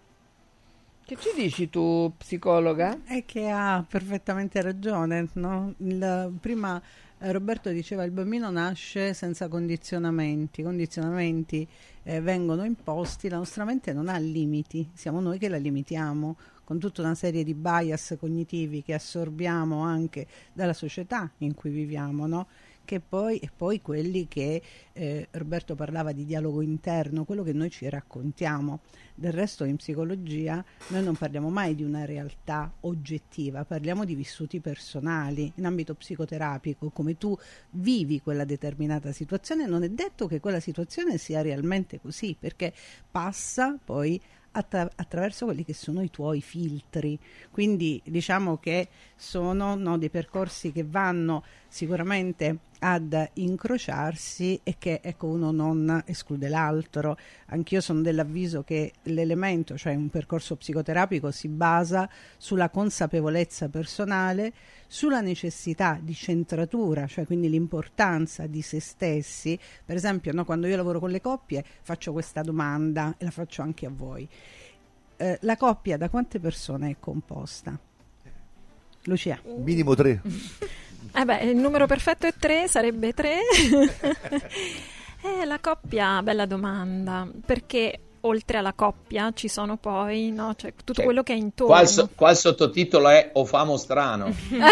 Che ci dici tu, psicologa?
È che ha perfettamente ragione. No? Il, prima eh, Roberto diceva il bambino nasce senza condizionamenti, i condizionamenti eh, vengono imposti, la nostra mente non ha limiti, siamo noi che la limitiamo con tutta una serie di bias cognitivi che assorbiamo anche dalla società in cui viviamo, no? Che poi, e poi quelli che eh, Roberto parlava di dialogo interno, quello che noi ci raccontiamo. Del resto in psicologia noi non parliamo mai di una realtà oggettiva, parliamo di vissuti personali. In ambito psicoterapico, come tu vivi quella determinata situazione, non è detto che quella situazione sia realmente così, perché passa poi attra- attraverso quelli che sono i tuoi filtri. Quindi diciamo che sono no, dei percorsi che vanno sicuramente ad incrociarsi e che ecco, uno non esclude l'altro. Anch'io sono dell'avviso che l'elemento, cioè un percorso psicoterapico, si basa sulla consapevolezza personale, sulla necessità di centratura, cioè quindi l'importanza di se stessi. Per esempio, no, quando io lavoro con le coppie faccio questa domanda e la faccio anche a voi. Eh, la coppia da quante persone è composta? Lucia.
Minimo tre. [laughs]
Eh beh, il numero perfetto è 3, sarebbe 3. [laughs] eh, la coppia, bella domanda, perché oltre alla coppia ci sono poi no, cioè, tutto
Cioè,
quello che è intorno.
Qua il, so- qua il sottotitolo è O famo strano. [laughs]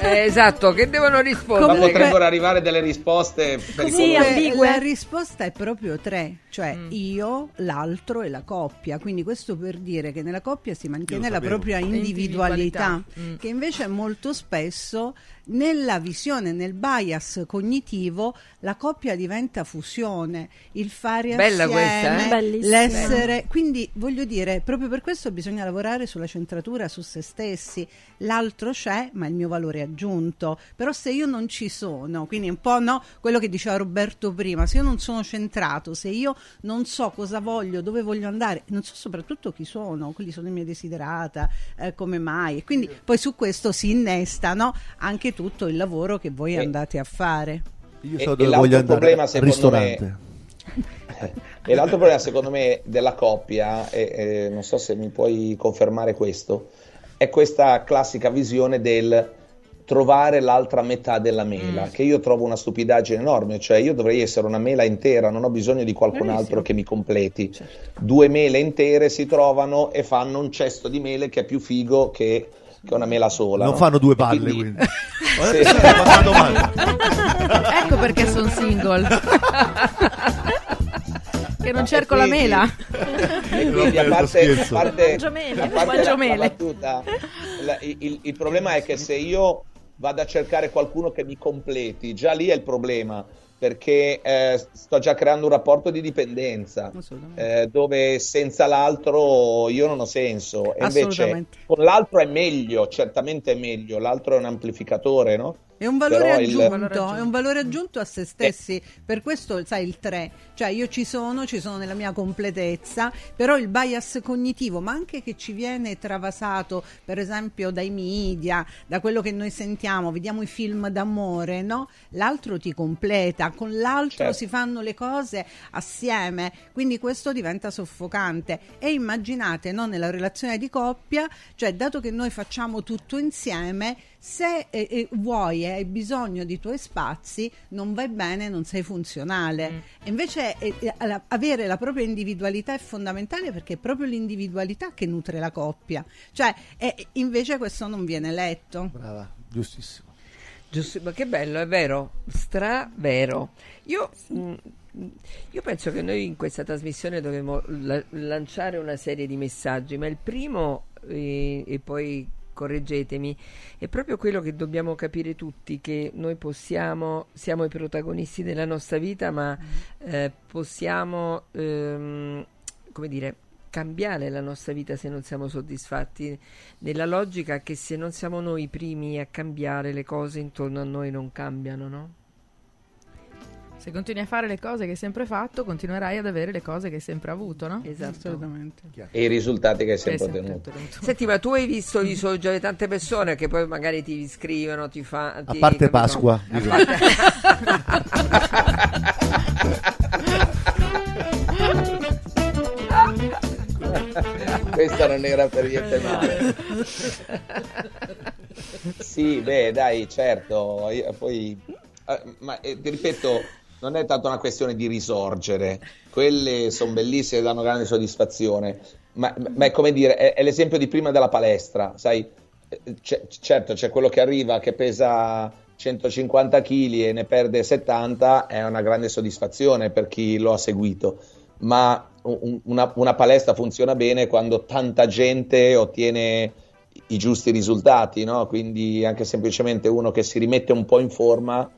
Eh, esatto, che devono rispondere.
Ma potrebbero arrivare delle risposte pericolose.
Comunque, la risposta è proprio tre, cioè io, l'altro e la coppia. Quindi questo per dire che nella coppia si mantiene la propria
Individualità.
individualità,
Mm.
che invece molto spesso nella visione, nel bias cognitivo, la coppia diventa fusione, il fare
Bella
assieme,
questa, eh?
Bellissima.
l'essere. Quindi voglio dire, proprio per questo bisogna lavorare sulla centratura su se stessi. L'altro c'è, ma il mio valore è aggiunto. Però se io non ci sono, quindi un po' no, quello che diceva Roberto prima, se io non sono centrato, se io non so cosa voglio, dove voglio andare, non so soprattutto chi sono, quali sono i miei desiderata, eh, come mai. E quindi poi su questo si innesta no, anche tutto il lavoro che voi andate a fare.
Io
E-
so
e
dove
l'altro
voglio andare
problema,
ristorante.
E l'altro problema, secondo me, della coppia, e, e non so se mi puoi confermare questo, è questa classica visione del trovare l'altra metà della mela, che io trovo una stupidaggine enorme, cioè io dovrei essere una mela intera, non ho bisogno di qualcun
Bravissimo.
altro che mi completi. Due mele intere si trovano e fanno un cesto di mele che è più figo che, che una mela sola.
Non
no?
fanno due palle,
quindi-
quindi. [laughs]
Sì.
Ecco perché sono single. [laughs] che non cerco la mela. [laughs]
Quindi a parte, a parte, a parte la- battuta, la- il, il- il problema è che se io vado a cercare qualcuno che mi completi, già lì è il problema, perché eh, sto già creando un rapporto di dipendenza, eh, dove senza l'altro io non ho senso, e invece con l'altro è meglio, certamente è meglio, l'altro è un amplificatore, no?
È un valore
Però il-
aggiunto, è un valore aggiunto a se stessi, per questo sai il 3, cioè io ci sono, ci sono nella mia completezza, però il bias cognitivo, ma anche che ci viene travasato per esempio dai media, da quello che noi sentiamo, vediamo i film d'amore, no? L'altro ti completa, con l'altro
Certo.
si fanno le cose assieme, quindi questo diventa soffocante. E immaginate no, nella relazione di coppia, cioè dato che noi facciamo tutto insieme, se eh, eh, vuoi e hai bisogno di tuoi spazi, non vai bene, non sei funzionale. E invece eh, eh, la- avere la propria individualità è fondamentale perché è proprio l'individualità che nutre la coppia. Cioè, eh, invece questo non viene letto.
Brava, giustissimo.
Giusto, ma che bello, è vero, stravero. Io, mm, io penso che noi in questa trasmissione dovremmo la- lanciare una serie di messaggi, ma il primo, eh, e poi correggetemi, è proprio quello che dobbiamo capire tutti, che noi possiamo, siamo i protagonisti della nostra vita, ma eh, possiamo, ehm, come dire, cambiare la nostra vita se non siamo soddisfatti, nella logica che se non siamo noi i primi a cambiare, le cose intorno a noi non cambiano, no?
Se continui a fare le cose che hai sempre fatto, continuerai ad avere le cose che hai sempre avuto, no?
Esatto.
Assolutamente.
E i risultati che hai sempre
sempre
ottenuto.
Senti, ma tu hai visto gli social di tante persone che poi magari ti scrivono, ti fa.
A
ti-
parte
capito?
Pasqua.
A.
Questa non era per niente male. Sì, beh, dai, certo. io- poi, eh, ma eh, ti ripeto, non è tanto una questione di risorgere. Quelle sono bellissime, danno grande soddisfazione. Ma, ma è come dire, è, è l'esempio di prima della palestra, sai? Eh, c'è- certo, c'è quello che arriva che pesa 150 kg e ne perde 70, è una grande soddisfazione per chi lo ha seguito. Ma un- una, una palestra funziona bene quando tanta gente ottiene i giusti risultati, no? Quindi anche semplicemente uno che si rimette un po' in forma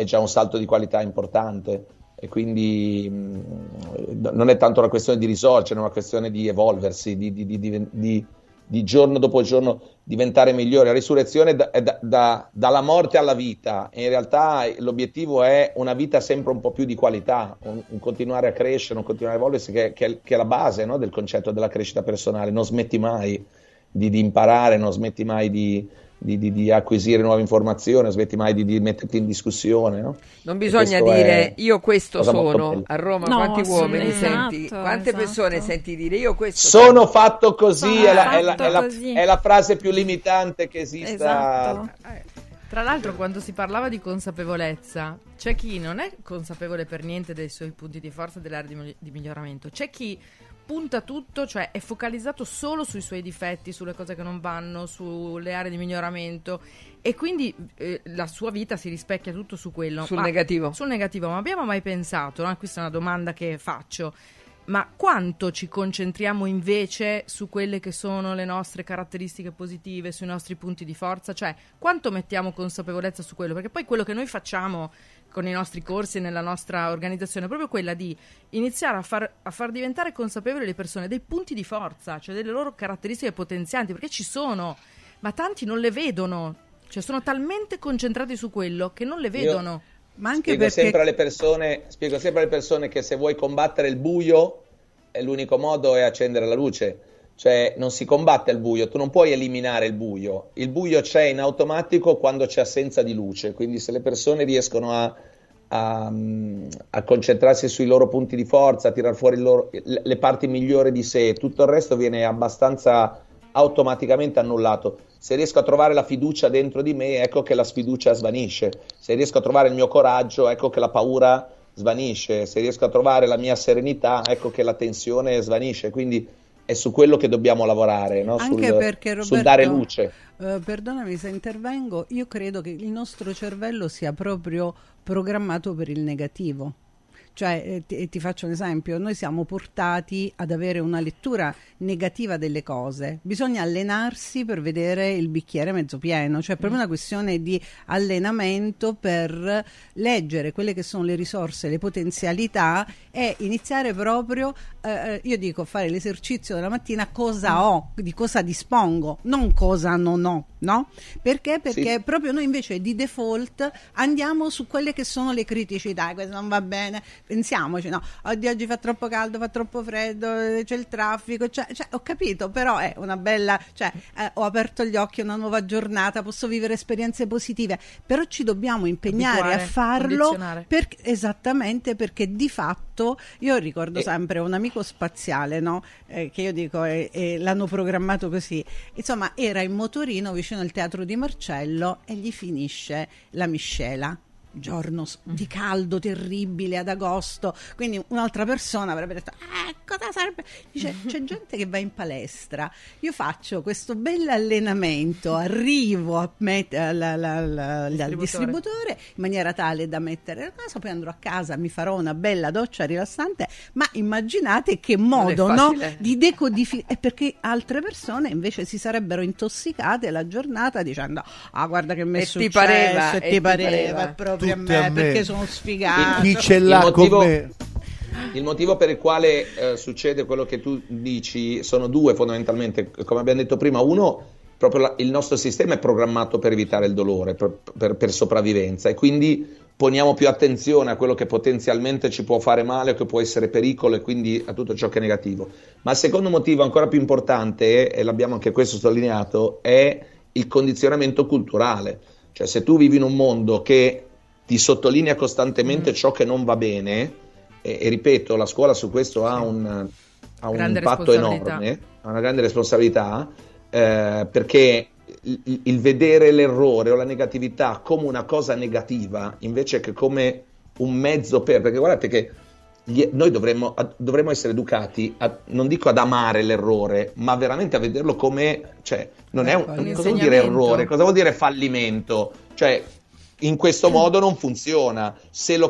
è già un salto di qualità importante. E quindi mh, non è tanto una questione di risorgere, è una questione di evolversi, di, di- di- di- giorno dopo giorno diventare migliore. La risurrezione è da- da- da- dalla morte alla vita. E in realtà l'obiettivo è una vita sempre un po' più di qualità, un, un continuare a crescere, un continuare a evolversi, che, che che è la base no, del concetto della crescita personale. Non smetti mai di imparare, non smetti mai di, di- di- di acquisire nuove informazioni, non smetti mai di, di metterti in discussione. no?
Non bisogna dire io questo sono a Roma.
No,
quanti uomini
assolutamente.
senti?
Esatto,
Quante
esatto.
persone senti dire io questo
Sono fatto così,
Sono
è, la, è la-
fatto
è la-
così.
è la frase più limitante che esista.
Esatto.
Tra l'altro, quando si parlava di consapevolezza, c'è chi non è consapevole per niente dei suoi punti di forza e mi- di miglioramento. C'è chi punta tutto, cioè è focalizzato solo sui suoi difetti, sulle cose che non vanno, sulle aree di miglioramento e quindi eh, la sua vita si rispecchia tutto su quello.
Sul
Ma-
negativo.
Sul negativo, ma abbiamo mai pensato, no? questa è una domanda che faccio, ma quanto ci concentriamo invece su quelle che sono le nostre caratteristiche positive, sui nostri punti di forza? Cioè, quanto mettiamo consapevolezza su quello? Perché poi quello che noi facciamo con i nostri corsi e nella nostra organizzazione è proprio quella di iniziare a far, a far diventare consapevoli le persone dei punti di forza, cioè delle loro caratteristiche potenzianti, perché ci sono, ma tanti non le vedono. Cioè, sono talmente concentrati su quello che non le vedono.
Ma anche
Spiego
perché
sempre alle persone, spiego sempre alle persone che se vuoi combattere il buio, l'unico modo è accendere la luce. Cioè, non si combatte il buio, tu non puoi eliminare il buio. Il buio c'è in automatico quando c'è assenza di luce. Quindi, se le persone riescono a, a, a concentrarsi sui loro punti di forza, a tirar fuori loro- le parti migliori di sé, tutto il resto viene abbastanza automaticamente annullato. Se riesco a trovare la fiducia dentro di me, ecco che la sfiducia svanisce. Se riesco a trovare il mio coraggio, ecco che la paura svanisce. Se riesco a trovare la mia serenità, ecco che la tensione svanisce. Quindi è su quello che dobbiamo lavorare, no?
Anche
sul,
perché,
sul
Roberto,
dare luce.
eh, perdonami se intervengo, io credo che il nostro cervello sia proprio programmato per il negativo. Cioè, eh, ti, ti faccio un esempio, noi siamo portati ad avere una lettura negativa delle cose, bisogna allenarsi per vedere il bicchiere mezzo pieno, cioè è proprio una questione di allenamento per leggere quelle che sono le risorse, le potenzialità e iniziare proprio, eh, io dico, fare l'esercizio della mattina cosa ho, di cosa dispongo, non cosa non ho, no? Perché? Perché
Sì.
proprio noi invece di default andiamo su quelle che sono le criticità, questo non va bene, pensiamoci, no, oggi, oggi fa troppo caldo, fa troppo freddo, c'è il traffico, cioè, cioè, ho capito, però è una bella, cioè eh, ho aperto gli occhi, è una nuova giornata, posso vivere esperienze positive, però ci dobbiamo impegnare
Abituare,
a farlo per- esattamente perché di fatto io ricordo
E-
sempre un amico spaziale, no? Eh, che io dico eh, eh, l'hanno programmato così, insomma era in motorino vicino al teatro di Marcello e gli finisce la miscela. Giorno s- di caldo terribile ad agosto, quindi un'altra persona avrebbe detto: "Ah, cosa sarebbe? Dice: [laughs] C'è gente che va in palestra. Io faccio questo bel allenamento, arrivo a met- alla- alla- alla- al
Distributore.
distributore in maniera tale da mettere la cosa, poi andrò a casa, mi farò una bella doccia rilassante. Ma immaginate che modo no, di decodificare, perché altre persone invece si sarebbero intossicate la giornata dicendo: Ah, guarda che mi è
E ti
successo,
pareva,
e ti
ti
pareva,
pareva.
è proprio a me,
a me.
perché sono sfigato.
Chi ce
Il
l'ha
motivo-
con me?
Il motivo per il quale eh, succede quello che tu dici sono due fondamentalmente, come abbiamo detto prima, uno proprio la- il nostro sistema è programmato per evitare il dolore, per, per- per sopravvivenza e quindi poniamo più attenzione a quello che potenzialmente ci può fare male o che può essere pericolo e quindi a tutto ciò che è negativo. Ma il secondo motivo ancora più importante, e l'abbiamo anche questo sottolineato, è il condizionamento culturale. Cioè se tu vivi in un mondo che ti sottolinea costantemente mm. ciò che non va bene, e, e, ripeto, la scuola su questo ha un, ha un impatto enorme, ha una grande responsabilità, eh, perché il, il, vedere l'errore o la negatività come una cosa negativa invece che come un mezzo per, perché guardate che noi dovremmo, dovremmo, essere educati, a, non dico ad amare l'errore, ma veramente a vederlo come, cioè, non è un, ecco, cosa vuol dire errore, cosa vuol dire fallimento? Cioè, in questo modo non funziona.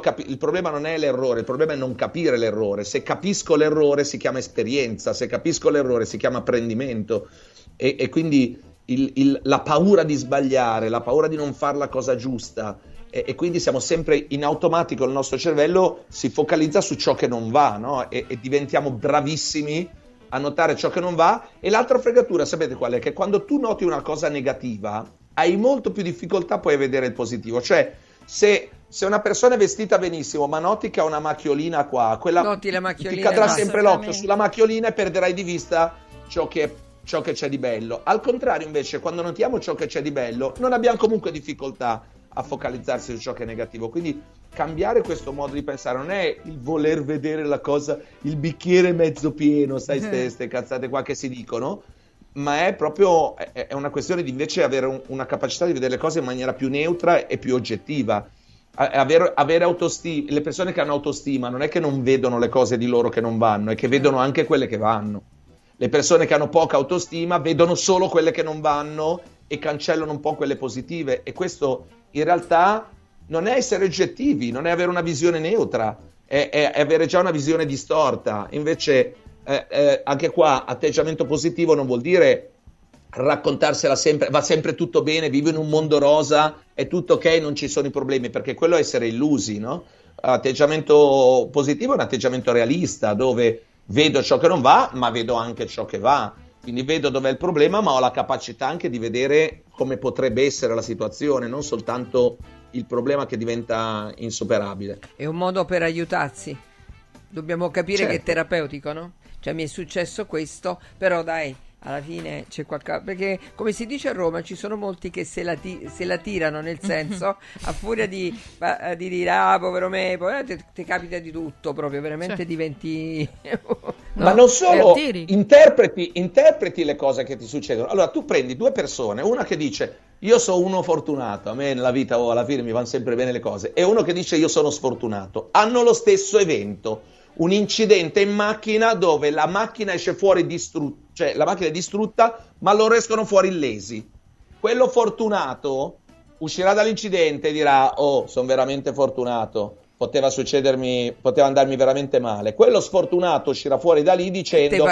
Capi- il problema non è l'errore, il problema è non capire l'errore. Se capisco l'errore si chiama esperienza, se capisco l'errore si chiama apprendimento. E, e quindi il, il, la paura di sbagliare, la paura di non fare la cosa giusta. E, e, quindi siamo sempre in automatico, il nostro cervello si focalizza su ciò che non va no? e, e diventiamo bravissimi a notare ciò che non va. E l'altra fregatura, sapete qual è? Che quando tu noti una cosa negativa, hai molto più difficoltà poi a vedere il positivo. Cioè, se, se una persona è vestita benissimo, ma noti che ha una macchiolina qua, quella
Noti la macchiolina,
ti cadrà sempre l'occhio sulla macchiolina e perderai di vista ciò che, ciò che c'è di bello. Al contrario, invece, quando notiamo ciò che c'è di bello, non abbiamo comunque difficoltà a focalizzarsi su ciò che è negativo. Quindi cambiare questo modo di pensare non è il voler vedere la cosa, il bicchiere mezzo pieno, sai, queste [laughs] cazzate qua che si dicono, ma è proprio è, una questione di invece avere un, una capacità di vedere le cose in maniera più neutra e più oggettiva. Avere, avere autostima, le persone che hanno autostima non è che non vedono le cose di loro che non vanno, è che vedono anche quelle che vanno. Le persone che hanno poca autostima vedono solo quelle che non vanno e cancellano un po' quelle positive e questo in realtà non è essere oggettivi, non è avere una visione neutra, è, è, è avere già una visione distorta. Invece eh, eh, anche qua atteggiamento positivo non vuol dire raccontarsela sempre, va sempre tutto bene, vivo in un mondo rosa, è tutto ok, non ci sono i problemi, perché quello è essere illusi, no? Atteggiamento positivo è un atteggiamento realista, dove vedo ciò che non va, ma vedo anche ciò che va. Quindi vedo dov'è il problema, ma ho la capacità anche di vedere come potrebbe essere la situazione, non soltanto il problema che diventa insuperabile.
È un modo per aiutarsi. Dobbiamo capire
certo.
che è terapeutico, no? Cioè mi è successo questo, però dai, alla fine c'è qualcosa perché come si dice a Roma ci sono molti che se la, ti, se la tirano nel senso a furia di, di, dire ah povero me poi ti, ti, capita di tutto proprio veramente cioè. diventi [laughs]
no? ma non solo interpreti, interpreti le cose che ti succedono. Allora tu prendi due persone una che dice io sono uno fortunato a me nella vita oh, alla fine mi vanno sempre bene le cose e uno che dice io sono sfortunato hanno lo stesso evento un incidente in macchina dove la macchina esce fuori distrutta, cioè la macchina è distrutta, ma loro escono fuori illesi. Quello fortunato uscirà dall'incidente e dirà: Oh, sono veramente fortunato. Poteva succedermi, poteva andarmi veramente male. Quello sfortunato uscirà fuori da lì dicendo: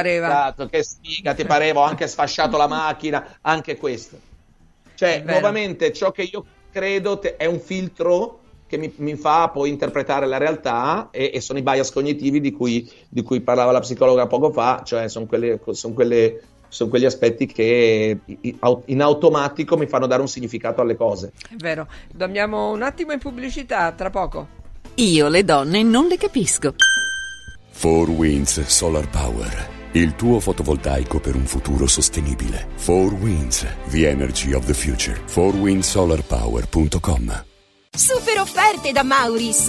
Che sfiga, ti pareva, ho anche sfasciato la macchina, anche questo. Cioè, nuovamente, ciò che io credo te- è un filtro che mi, mi, fa poi interpretare la realtà e, e sono i bias cognitivi di cui, di cui, parlava la psicologa poco fa, cioè sono, quelle, sono, quelle, sono quegli aspetti che in automatico mi fanno dare un significato alle cose.
È vero, andiamo un attimo in pubblicità, tra poco.
Io le donne non le capisco.
4 Winds Solar Power. Il tuo fotovoltaico per un futuro sostenibile. 4 Winds, the energy of the future. 4windsolarpower.com
Super offerte da Mauris.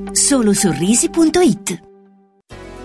Solosorrisi.it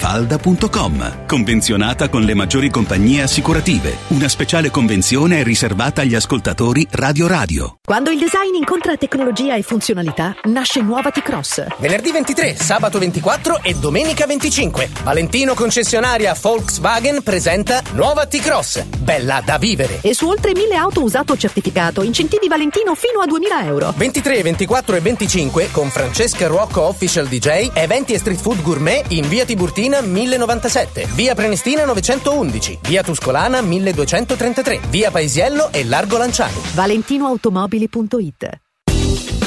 Mafalda.com. Convenzionata con le maggiori compagnie assicurative. Una speciale convenzione è riservata agli ascoltatori Radio Radio.
Quando il design incontra tecnologia e funzionalità, nasce nuova T-Cross.
Venerdì 23, sabato 24 e domenica 25. Valentino concessionaria Volkswagen presenta nuova T-Cross. Bella da vivere.
E su oltre 1000 auto usato certificato, incentivi Valentino fino a 2000 euro.
23, 24 e 25 con Francesca Rocco Official DJ, eventi e street food gourmet in via Tiburtina 1097, via Prenestina 911, via Tuscolana 1233, via Paesiello e Largo Lanciani.
ValentinoAutomobili.it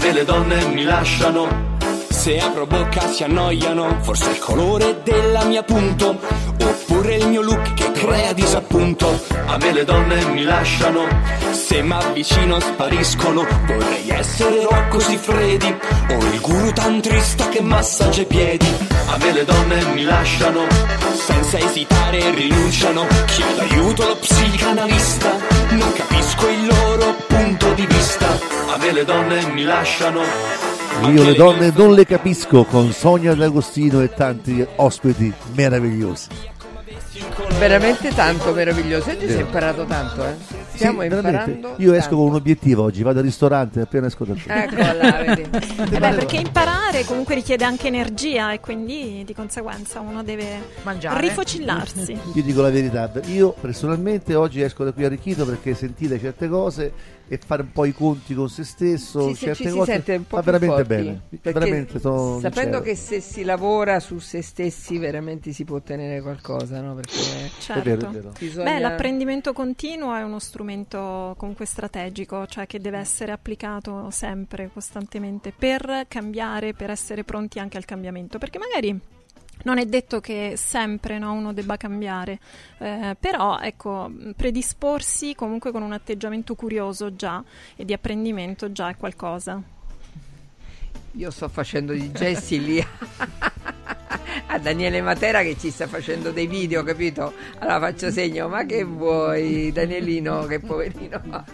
Me le donne mi lasciano. Se apro bocca si annoiano. Forse il colore della mia punto. Oppure il mio look che crea disappunto. A me le donne mi lasciano. Se mi avvicino spariscono. Vorrei essere Rocco Siffredi. O il guru tantrista che massaggia i piedi. A me le donne mi lasciano. Senza esitare rinunciano. Chiedo aiuto allo psicanalista. Non capisco il loro punto di vista. A me le donne mi lasciano.
Io le donne non le capisco con Sonia D'Agostino e tanti ospiti meravigliosi.
Veramente tanto meraviglioso. Oggi si è
Vero.
imparato tanto, eh. Stiamo
Sì,
imparando.
Io esco
tanto.
con un obiettivo oggi, vado al ristorante appena esco dal cielo.
Ecco vedi. [laughs]
Eh beh, perché imparare comunque richiede anche energia e quindi di conseguenza uno deve
Mangiare.
rifocillarsi. [laughs]
Io dico la verità, io personalmente oggi esco da qui arricchito perché sentire certe cose e fare un po' i conti con se stesso,
Sì,
certe
ci si
cose
sente un po'
fa veramente
forti,
bene. Veramente sono
sapendo
sincero.
che se si lavora su se stessi veramente si può ottenere qualcosa, no? Perché
Certo.
vero, è vero.
Bisogna-
Beh, l'apprendimento continuo è uno strumento comunque strategico, cioè che deve essere applicato sempre, costantemente, per cambiare, per essere pronti anche al cambiamento. Perché magari non è detto che sempre no, uno debba cambiare, eh, però ecco, predisporsi comunque con un atteggiamento curioso già e di apprendimento già è qualcosa.
Io sto facendo di gesti lì [laughs] a Daniele Matera che ci sta facendo dei video, capito? Allora faccio segno, ma che vuoi Danielino, che poverino.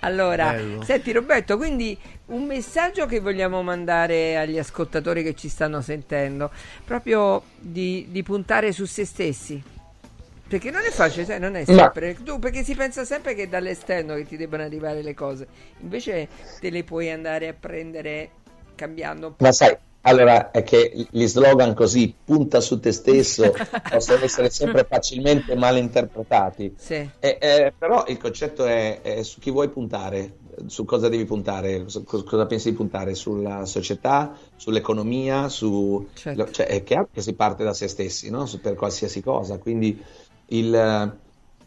Allora,
Bello.
senti Roberto, quindi un messaggio che vogliamo mandare agli ascoltatori che ci stanno sentendo, proprio di, di puntare su se stessi. Perché non è facile, sai, non è
Ma-
sempre. Tu, perché si pensa sempre che è dall'esterno che ti debbano arrivare le cose. Invece te le puoi andare a prendere cambiando un po'.
Ma sai, allora è che gli slogan così, punta su te stesso, [laughs] possono essere sempre facilmente malinterpretati.
Sì.
Eh, eh, però il concetto è, è su chi vuoi puntare, su cosa devi puntare, su- co- cosa pensi di puntare, sulla società, sull'economia, su...
Certo.
cioè, è chiaro che si parte da se stessi, no? Per qualsiasi cosa, quindi il...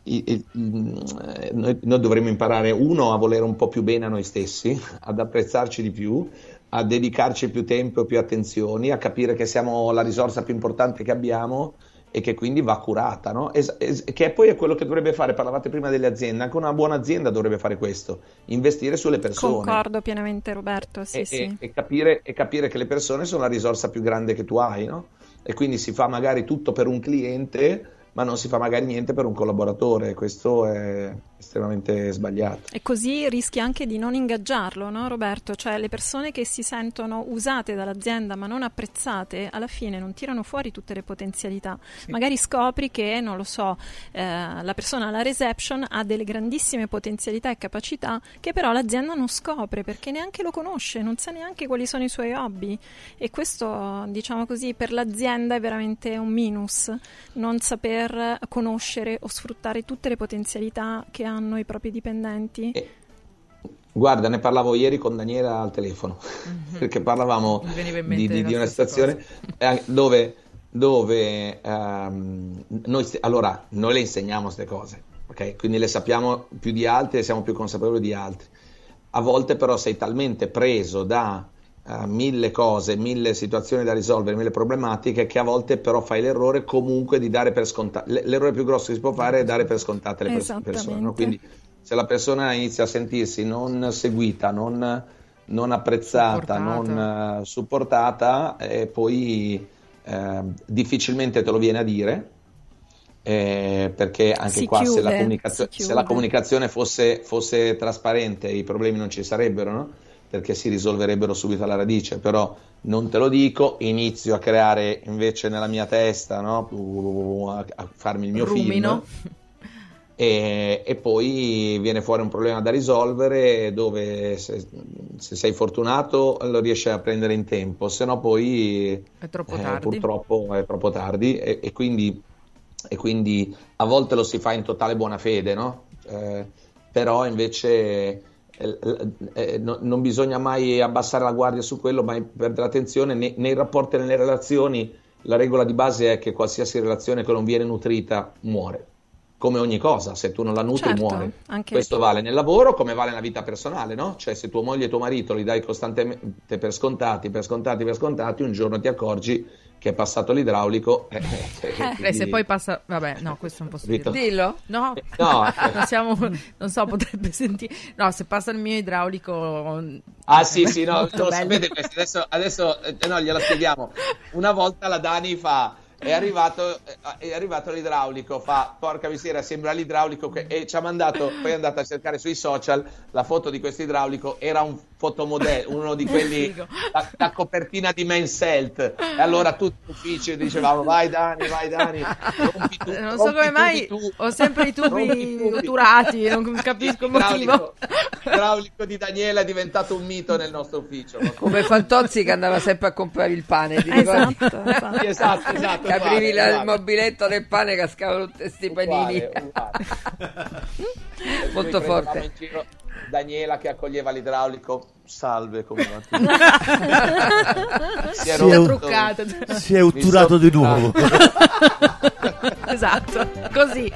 il- il- noi, noi dovremmo imparare uno a volere un po' più bene a noi stessi, [laughs] ad apprezzarci di più, a dedicarci più tempo e più attenzioni, a capire che siamo la risorsa più importante che abbiamo e che quindi va curata, no? Es- es- che poi è quello che dovrebbe fare, parlavate prima delle aziende, anche una buona azienda dovrebbe fare questo, investire sulle persone
Concordo pienamente Roberto, sì
e,
sì.
e- e capire, e capire che le persone sono la risorsa più grande che tu hai, no? E quindi si fa magari tutto per un cliente, ma non si fa magari niente per un collaboratore, questo è estremamente sbagliato.
E così rischi anche di non ingaggiarlo, no Roberto? Cioè le persone che si sentono usate dall'azienda ma non apprezzate, alla fine non tirano fuori tutte le potenzialità. Magari scopri che, non lo so, eh, la persona alla reception ha delle grandissime potenzialità e capacità che però l'azienda non scopre perché neanche lo conosce, non sa neanche quali sono i suoi hobby. E questo, diciamo così, per l'azienda è veramente un minus, non saper conoscere o sfruttare tutte le potenzialità che hanno i propri dipendenti.
Guarda, ne parlavo ieri con Daniela al telefono, [laughs] perché parlavamo di, di- di una situazione eh, dove, dove ehm, noi, allora, noi le insegniamo queste cose, ok? Quindi le sappiamo più di altri e siamo più consapevoli di altri. A volte però sei talmente preso da eh, mille cose, mille situazioni da risolvere, mille problematiche, che a volte però fai l'errore comunque di dare per scontate. L'errore più grosso che si può fare è dare per scontate le pers- persone, no? Quindi se la persona inizia a sentirsi non seguita, non, non apprezzata, non eh, supportata, eh, poi eh, difficilmente te lo viene a dire. eh, perché anche
Si
qua se la,
chiude,
comunicazio-
si
se la comunicazione fosse, fosse trasparente i problemi non ci sarebbero, no? Perché si risolverebbero subito alla radice, però non te lo dico, inizio a creare invece nella mia testa, no? a, a farmi il mio
Rumino.
film e, e poi viene fuori un problema da risolvere dove se, se sei fortunato lo riesci a prendere in tempo, se no poi
È troppo
eh,
tardi.
purtroppo è troppo tardi e, e quindi, e quindi a volte lo si fa in totale buona fede, no? Eh, però invece non bisogna mai abbassare la guardia su quello, mai perdere attenzione nei, nei rapporti e nelle relazioni. La regola di base è che qualsiasi relazione che non viene nutrita muore. Come ogni cosa, se tu non la nutri
Certo,
muore. Questo vale nel lavoro come vale nella vita personale, no? Cioè se tua moglie e tuo marito li dai costantemente per scontati, per scontati, per scontati, un giorno ti accorgi che è passato l'idraulico. [laughs] eh, eh,
Eh, se
quindi-
poi passa, vabbè, no, questo non posso dirlo.
Dillo.
No,
No. [laughs]
non, siamo, non so, potrebbe sentire. No, se passa il mio idraulico.
Ah sì, sì, no, [laughs] lo
bello.
sapete questo, adesso, adesso eh, no, gliela spieghiamo. Una volta la Dani fa, è arrivato, è arrivato l'idraulico, fa, porca miseria, sembra l'idraulico, che- e ci ha mandato, poi è andato a cercare sui social la foto di questo idraulico, era un fotomodello, uno di quelli, la, la copertina di Men's Health, e allora tutti gli uffici dicevamo, vai Dani, vai Dani, rompi tu,
Non so come
tu
mai
tu.
ho sempre i tubi otturati, non capisco il motivo.
L'idraulico, di Daniela è diventato un mito nel nostro ufficio.
Come Fantozzi che andava sempre a comprare il pane, ricordi?
Esatto, esatto.
Sì, esatto, esatto.
Aprivi
uguale,
la- il mobiletto del pane cascavano tutti questi panini.
Uguale. [laughs]
Molto forte.
prendevamo in giro Daniela che accoglieva l'idraulico. Salve, come [laughs] va? Si
Si è
rotto.
truccato.
Si è otturato
Mi
di nuovo.
esatto, così.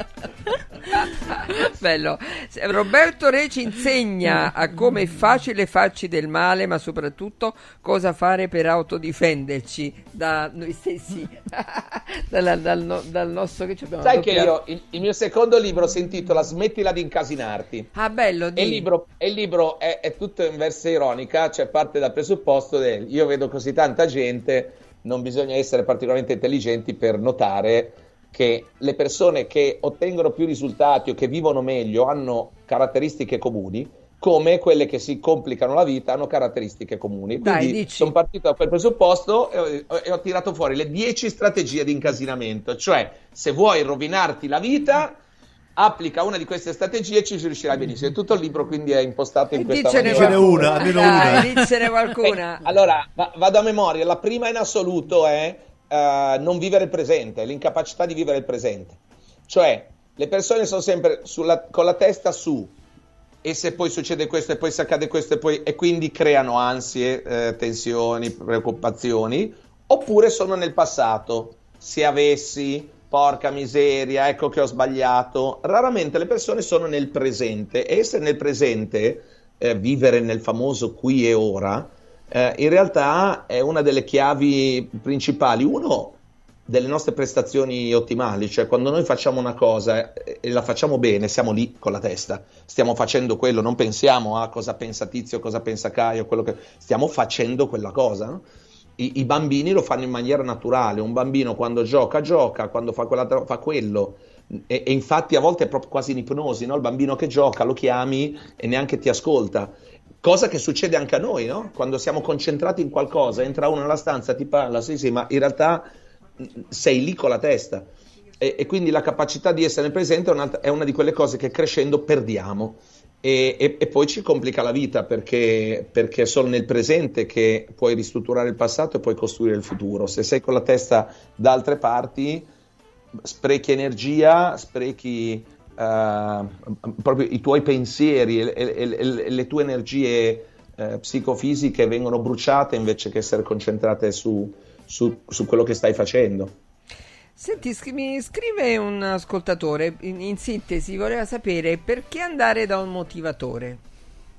Bello. Roberto Re ci insegna a come è facile farci del male, ma soprattutto cosa fare per autodifenderci da noi stessi, [laughs] dal, dal, no- dal nostro che ci abbiamo
Sai che io, il, il mio secondo libro si intitola Smettila di incasinarti.
Ah, bello, di...
E il libro, e il libro è, è tutto in verso ironica, cioè parte dal presupposto del io vedo così tanta gente, non bisogna essere particolarmente intelligenti per notare che le persone che ottengono più risultati o che vivono meglio hanno caratteristiche comuni, come quelle che si complicano la vita hanno caratteristiche comuni.
Dai,
Quindi
dici.
sono partito da quel presupposto e ho, e ho tirato fuori le 10 strategie di incasinamento, cioè se vuoi rovinarti la vita applica una di queste strategie e ci riuscirai benissimo. E tutto il libro quindi è impostato in questa
Dicene
maniera.
qualcuna. Dai, dicene qualcuna.
Eh, [laughs] allora, va- vado a memoria. La prima in assoluto è eh, non vivere il presente, l'incapacità di vivere il presente. Cioè, le persone sono sempre sulla- con la testa su e se poi succede questo e poi se accade questo e poi e quindi creano ansie, eh, tensioni, preoccupazioni, oppure sono nel passato. Se avessi, porca miseria, ecco che ho sbagliato. Raramente le persone sono nel presente e essere nel presente, eh, vivere nel famoso qui e ora, eh, in realtà è una delle chiavi principali. Uno, delle nostre prestazioni ottimali, cioè quando noi facciamo una cosa e la facciamo bene, siamo lì con la testa, stiamo facendo quello, non pensiamo a cosa pensa Tizio, cosa pensa Caio, quello che stiamo facendo quella cosa. no? I, I bambini lo fanno in maniera naturale, un bambino quando gioca, gioca, quando fa, quella, fa quello. E, e infatti a volte è proprio quasi in ipnosi, no? il bambino che gioca lo chiami e neanche ti ascolta. Cosa che succede anche a noi, no? Quando siamo concentrati in qualcosa, entra uno nella stanza, ti parla, sì, sì, ma in realtà mh, sei lì con la testa. E, e quindi la capacità di essere presente è, è una di quelle cose che crescendo perdiamo. E, e- e poi ci complica la vita perché, perché è solo nel presente che puoi ristrutturare il passato e puoi costruire il futuro. Se sei con la testa da altre parti, sprechi energia, sprechi eh, proprio i tuoi pensieri e, e- le tue energie eh, psicofisiche vengono bruciate invece che essere concentrate su, su- su quello che stai facendo.
Senti, mi scrive un ascoltatore, in, in sintesi, voleva sapere perché andare da un motivatore?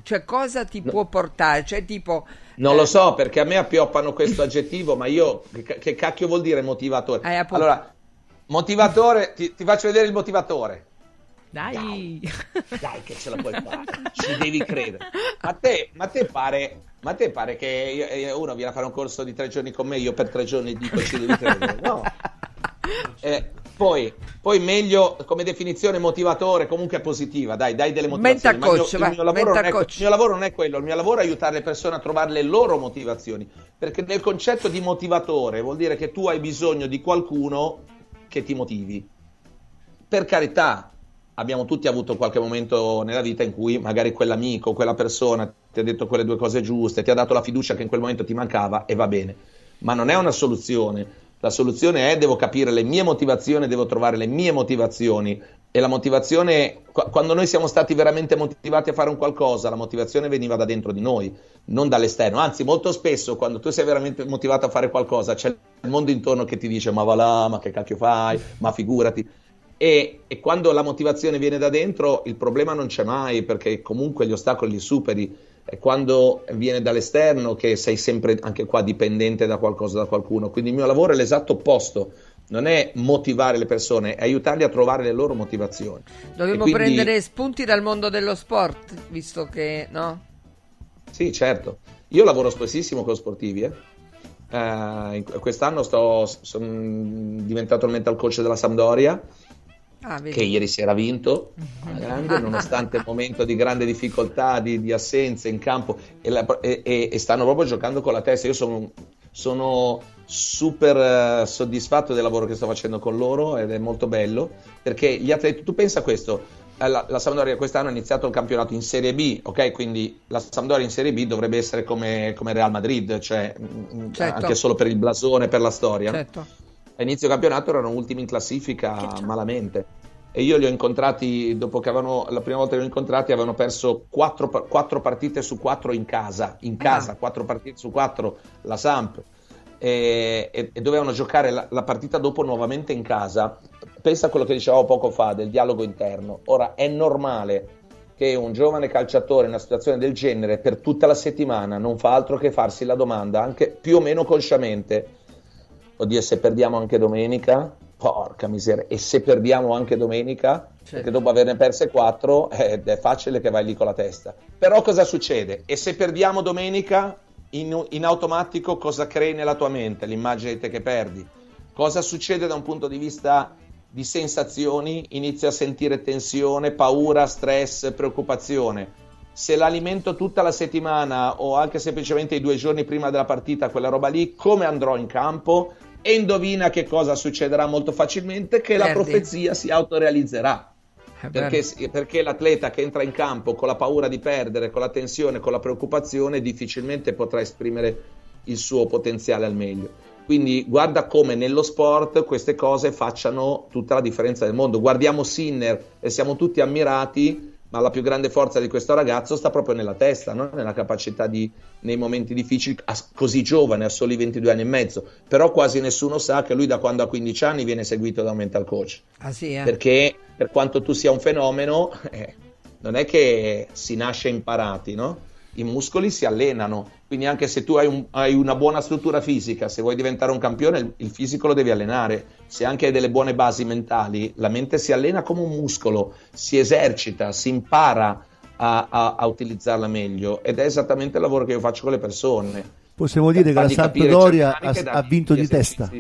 Cioè, cosa ti può portare? Cioè, tipo...
Non lo so perché a me appioppano questo aggettivo, ma io che, che cacchio vuol dire motivatore?
Eh,
allora, motivatore, ti, ti faccio vedere il motivatore.
Dai. [laughs]
Dai che ce la puoi fare, ci devi credere. Ma te, ma te pare, ma te pare che io- io- uno viene a fare un corso di tre giorni con me, io per tre giorni dico ci devi credere? No. Eh, poi, poi meglio come definizione motivatore comunque positiva, dai, dai delle motivazioni. Io-
coach,
il, mio lavoro non
mental
è,
coach.
il mio lavoro non è quello, il mio lavoro è aiutare le persone a trovare le loro motivazioni, perché nel concetto di motivatore vuol dire che tu hai bisogno di qualcuno che ti motivi. Per carità, abbiamo tutti avuto qualche momento nella vita in cui magari quell'amico, quella persona ti ha detto quelle due cose giuste, ti ha dato la fiducia che in quel momento ti mancava e va bene, ma non è una soluzione. La soluzione è devo capire le mie motivazioni, devo trovare le mie motivazioni e la motivazione, qu- quando noi siamo stati veramente motivati a fare un qualcosa, la motivazione veniva da dentro di noi, non dall'esterno. Anzi, molto spesso quando tu sei veramente motivato a fare qualcosa, c'è il mondo intorno che ti dice ma va là, ma che cacchio fai, ma figurati. E, e quando la motivazione viene da dentro, il problema non c'è mai perché comunque gli ostacoli li superi. È quando viene dall'esterno che sei sempre anche qua dipendente da qualcosa, da qualcuno. Quindi il mio lavoro è l'esatto opposto. Non è motivare le persone, è aiutarli a trovare le loro motivazioni.
Dobbiamo
E quindi-
prendere spunti dal mondo dello sport, visto che, no?
Sì, certo. Io lavoro spessissimo con sportivi. eh. In- quest'anno sto, sono diventato il mental coach della Sampdoria,
Ah,
che ieri si era vinto, alla grande, nonostante il momento di grande difficoltà, di, di assenze in campo, e, la- e- e- stanno proprio giocando con la testa. Io sono, sono super eh, soddisfatto del lavoro che sto facendo con loro ed è molto bello, perché gli atleti, tu pensa a questo, eh, la, la Sampdoria quest'anno ha iniziato il campionato in Serie B, ok? Quindi la Sampdoria in Serie B dovrebbe essere come, come Real Madrid, cioè mm,
Certo.
anche solo per il blasone, per la storia.
Certo.
A inizio campionato erano ultimi in classifica malamente. E io li ho incontrati dopo che avevano la prima volta che li ho incontrati avevano perso quattro, quattro partite su quattro in casa, in casa, quattro partite su quattro la Samp. e, e- e dovevano giocare la, la partita dopo nuovamente in casa. Pensa a quello che dicevamo poco fa del dialogo interno. Ora è normale che un giovane calciatore in una situazione del genere per tutta la settimana non fa altro che farsi la domanda, anche più o meno consciamente, oddio se perdiamo anche domenica, porca miseria, e se perdiamo anche domenica, perché dopo averne perse quattro eh, è facile che vai lì con la testa. Però cosa succede? E se perdiamo domenica, in, in automatico cosa crei nella tua mente? L'immagine di te che perdi. Cosa succede da un punto di vista di sensazioni? Inizi a sentire tensione, paura, stress, preoccupazione. Se l'alimento tutta la settimana o anche semplicemente i due giorni prima della partita, quella roba lì, come andrò in campo? E indovina che cosa succederà molto facilmente? Che la
Perdi.
profezia si autorealizzerà. Perché, perché l'atleta che entra in campo con la paura di perdere, con la tensione, con la preoccupazione, difficilmente potrà esprimere il suo potenziale al meglio. Quindi guarda come nello sport queste cose facciano tutta la differenza del mondo. Guardiamo Sinner e siamo tutti ammirati, ma la più grande forza di questo ragazzo sta proprio nella testa, no? nella capacità di, nei momenti difficili, a- così giovane, a soli 22 anni e mezzo. Però quasi nessuno sa che lui da quando ha 15 anni viene seguito da un mental coach
Ah sì, eh?
perché per quanto tu sia un fenomeno, [laughs] eh, non è che si nasce imparati, no? I muscoli si allenano, quindi anche se tu hai, un- hai una buona struttura fisica, se vuoi diventare un campione, il, il fisico lo devi allenare. Se anche hai delle buone basi mentali, la mente si allena come un muscolo, si esercita, si impara a, a- a utilizzarla meglio ed è esattamente il lavoro che io faccio con le persone.
Possiamo dire che la Sampdoria ha, ha vinto di
gli
testa.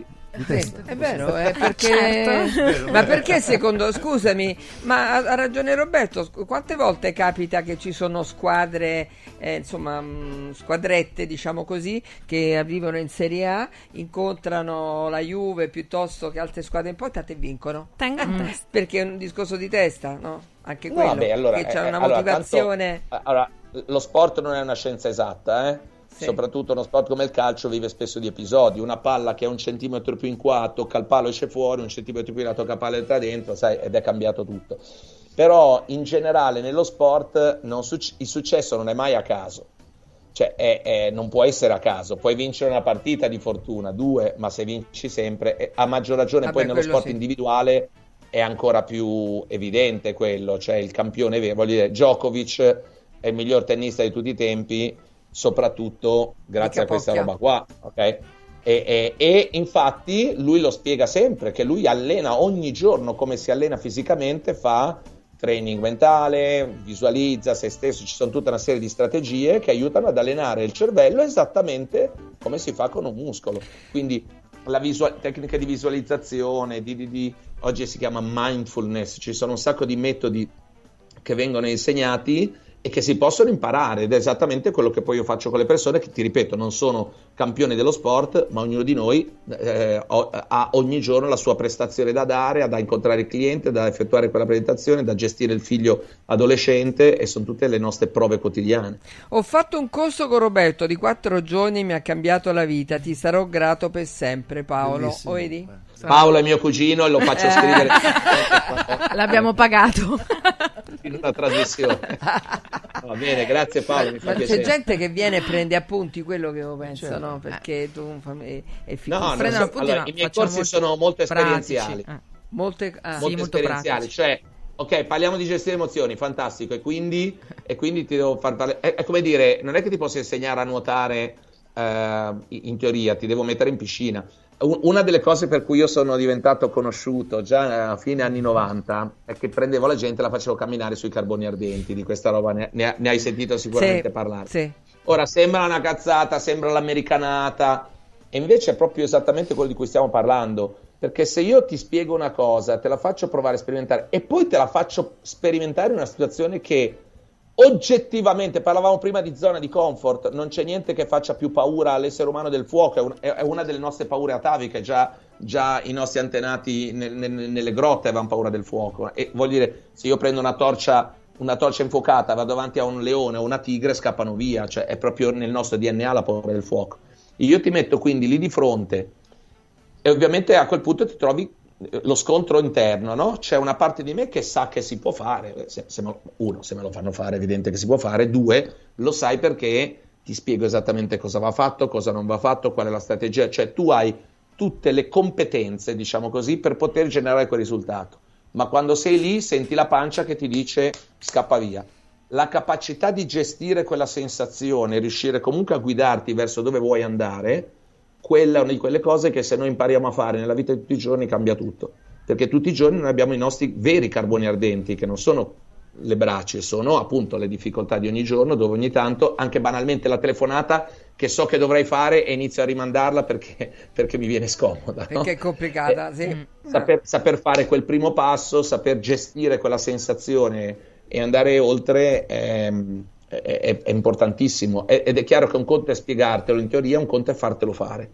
Di
Sì,
testa.
è vero, è perché... [laughs]
Certo. [laughs]
Ma perché secondo, scusami, ma ha ha ragione Roberto, quante volte capita che ci sono squadre, eh, insomma, mh, squadrette, diciamo così, che arrivano in Serie A, incontrano la Juve piuttosto che altre squadre importanti e vincono?
Tenga a
Mm.
testa.
Perché è un discorso di testa, no? Anche
No,
quello,
vabbè, allora,
che c'è
eh,
una
allora,
motivazione...
tanto- allora, lo sport non è una scienza esatta, eh?
Sì.
Soprattutto uno sport come il calcio vive spesso di episodi. Una palla che è un centimetro più in qua tocca il palo esce fuori, un centimetro più in là tocca il palo entra dentro, sai, ed è cambiato tutto. Però in generale nello sport non suc- il successo non è mai a caso. Cioè, è- è- non può essere a caso. Puoi vincere una partita di fortuna, due, ma se vinci sempre, a maggior ragione
Vabbè,
poi nello sport
sì.
individuale è ancora più evidente quello, cioè il campione vero, voglio dire, Djokovic è il miglior tennista di tutti i tempi, soprattutto grazie a questa roba qua, ok? E, e- e infatti lui lo spiega sempre che lui allena ogni giorno come si allena fisicamente, fa training mentale, visualizza se stesso, ci sono tutta una serie di strategie che aiutano ad allenare il cervello esattamente come si fa con un muscolo. Quindi la visual- tecnica di visualizzazione, di, di- di- oggi si chiama mindfulness, ci sono un sacco di metodi che vengono insegnati e che si possono imparare ed è esattamente quello che poi io faccio con le persone che ti ripeto non sono campioni dello sport ma ognuno di noi eh, ha ogni giorno la sua prestazione da dare da incontrare il cliente da effettuare quella presentazione da gestire il figlio adolescente e sono tutte le nostre prove quotidiane
Ho fatto un corso con Roberto di quattro giorni, mi ha cambiato la vita, ti sarò grato per sempre Paolo.
Bellissimo.
O vedi?
Paolo è mio cugino e lo faccio
Eh.
scrivere [laughs]
L'abbiamo pagato.
in una trasmissione [laughs] va bene grazie Paolo mi fa
Ma c'è
piacere
gente che viene e prende appunti quello che io penso,
Certo.
no? Perché tu fam- è, è
no,
Prendono
so-
appunti,
allora,
ma
i miei corsi sono molto
pratici.
esperienziali
Eh.
molte... ah,
Sì,
molto
molto
esperienziali,
pratici.
cioè ok parliamo di gestire emozioni fantastico e quindi, e quindi ti devo far parlare è, è come dire non è che ti posso insegnare a nuotare eh, in teoria ti devo mettere in piscina una delle cose per cui io sono diventato conosciuto già a fine anni 90 è che prendevo la gente e la facevo camminare sui carboni ardenti di questa roba ne, ne- ne hai sentito sicuramente
sì,
parlare
sì.
Ora sembra una cazzata, sembra l'americanata, e invece è proprio esattamente quello di cui stiamo parlando. Perché se io ti spiego una cosa, te la faccio provare a sperimentare e poi te la faccio sperimentare in una situazione che oggettivamente, parlavamo prima di zona di comfort, non c'è niente che faccia più paura all'essere umano del fuoco, è, un- è- una delle nostre paure ataviche, già, già i nostri antenati nel- nel- nelle grotte avevano paura del fuoco. E voglio dire, se io prendo una torcia una torcia infuocata, vado davanti a un leone o una tigre, scappano via, cioè è proprio nel nostro DNA la paura del fuoco. Io ti metto quindi lì di fronte e ovviamente a quel punto ti trovi lo scontro interno, no? C'è una parte di me che sa che si può fare, se- se me uno, se me lo fanno fare è evidente che si può fare, due, lo sai perché ti spiego esattamente cosa va fatto, cosa non va fatto, qual è la strategia, cioè tu hai tutte le competenze, diciamo così, per poter generare quel risultato. Ma quando sei lì senti la pancia che ti dice scappa via. La capacità di gestire quella sensazione, riuscire comunque a guidarti verso dove vuoi andare, quella è una di quelle cose che se noi impariamo a fare nella vita di tutti i giorni cambia tutto. Perché tutti i giorni noi abbiamo i nostri veri carboni ardenti, che non sono le braccia, sono appunto le difficoltà di ogni giorno, dove ogni tanto, anche banalmente la telefonata che so che dovrei fare e inizio a rimandarla perché, [laughs] perché mi viene scomoda.
Perché
no?
è complicata,
Eh,
sì.
Saper, saper fare quel primo passo, saper gestire quella sensazione e andare oltre ehm, è, è- importantissimo. Ed è chiaro che un conto è spiegartelo in teoria, un conto è fartelo fare.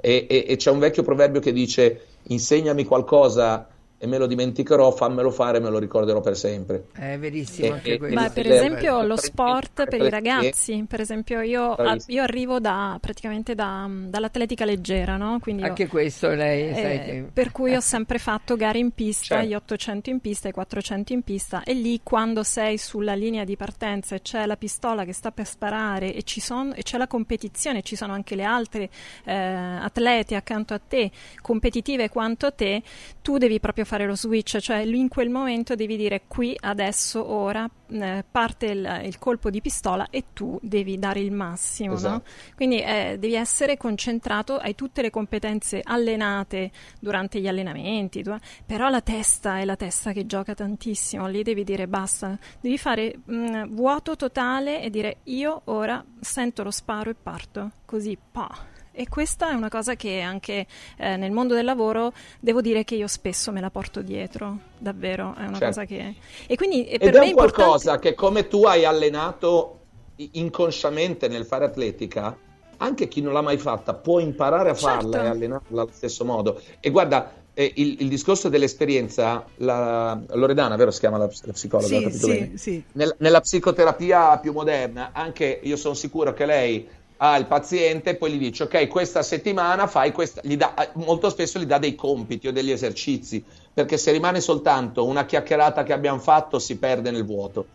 E, e- e c'è un vecchio proverbio che dice: insegnami qualcosa e me lo dimenticherò, fammelo fare e me lo ricorderò per sempre.
È verissimo
E-
anche
e-.
Beh, per esempio lo sport per i ragazzi, per esempio io, a- io arrivo da, praticamente da- dall'atletica leggera, no? Quindi io-
Anche questo lei,
eh,
sai che-
per cui ho [laughs] sempre fatto gare in pista,
Certo.
gli 800 in pista, i 400 in pista e lì quando sei sulla linea di partenza e c'è la pistola che sta per sparare e, ci son- e c'è la competizione, ci sono anche le altre eh, atlete accanto a te, competitive quanto te, tu devi proprio fare lo switch, cioè in quel momento devi dire qui, adesso, ora eh, parte il, il colpo di pistola e tu devi dare il massimo, no?
Esatto.
Quindi eh, devi essere concentrato, hai tutte le competenze allenate durante gli allenamenti, tu- però la testa è la testa che gioca tantissimo, lì devi dire basta, devi fare mh, vuoto totale e dire io ora sento lo sparo e parto, così pa. E questa è una cosa che anche eh, nel mondo del lavoro devo dire che io spesso me la porto dietro, davvero, è una
Certo.
cosa che... E quindi eh,
Ed
per
è
me
un
importante-
qualcosa che come tu hai allenato inconsciamente nel fare atletica, anche chi non l'ha mai fatta può imparare a farla
Certo.
e allenarla allo stesso modo. E guarda, eh, il, il discorso dell'esperienza, la, Loredana, vero si chiama la, la psicologa?
Sì, sì, sì.
Nel- nella psicoterapia più moderna, anche io sono sicuro che lei ha il paziente, poi gli dice: Ok, questa settimana fai questa. Gli dà, eh, molto spesso gli dà dei compiti o degli esercizi, perché se rimane soltanto una chiacchierata che abbiamo fatto, si perde nel vuoto.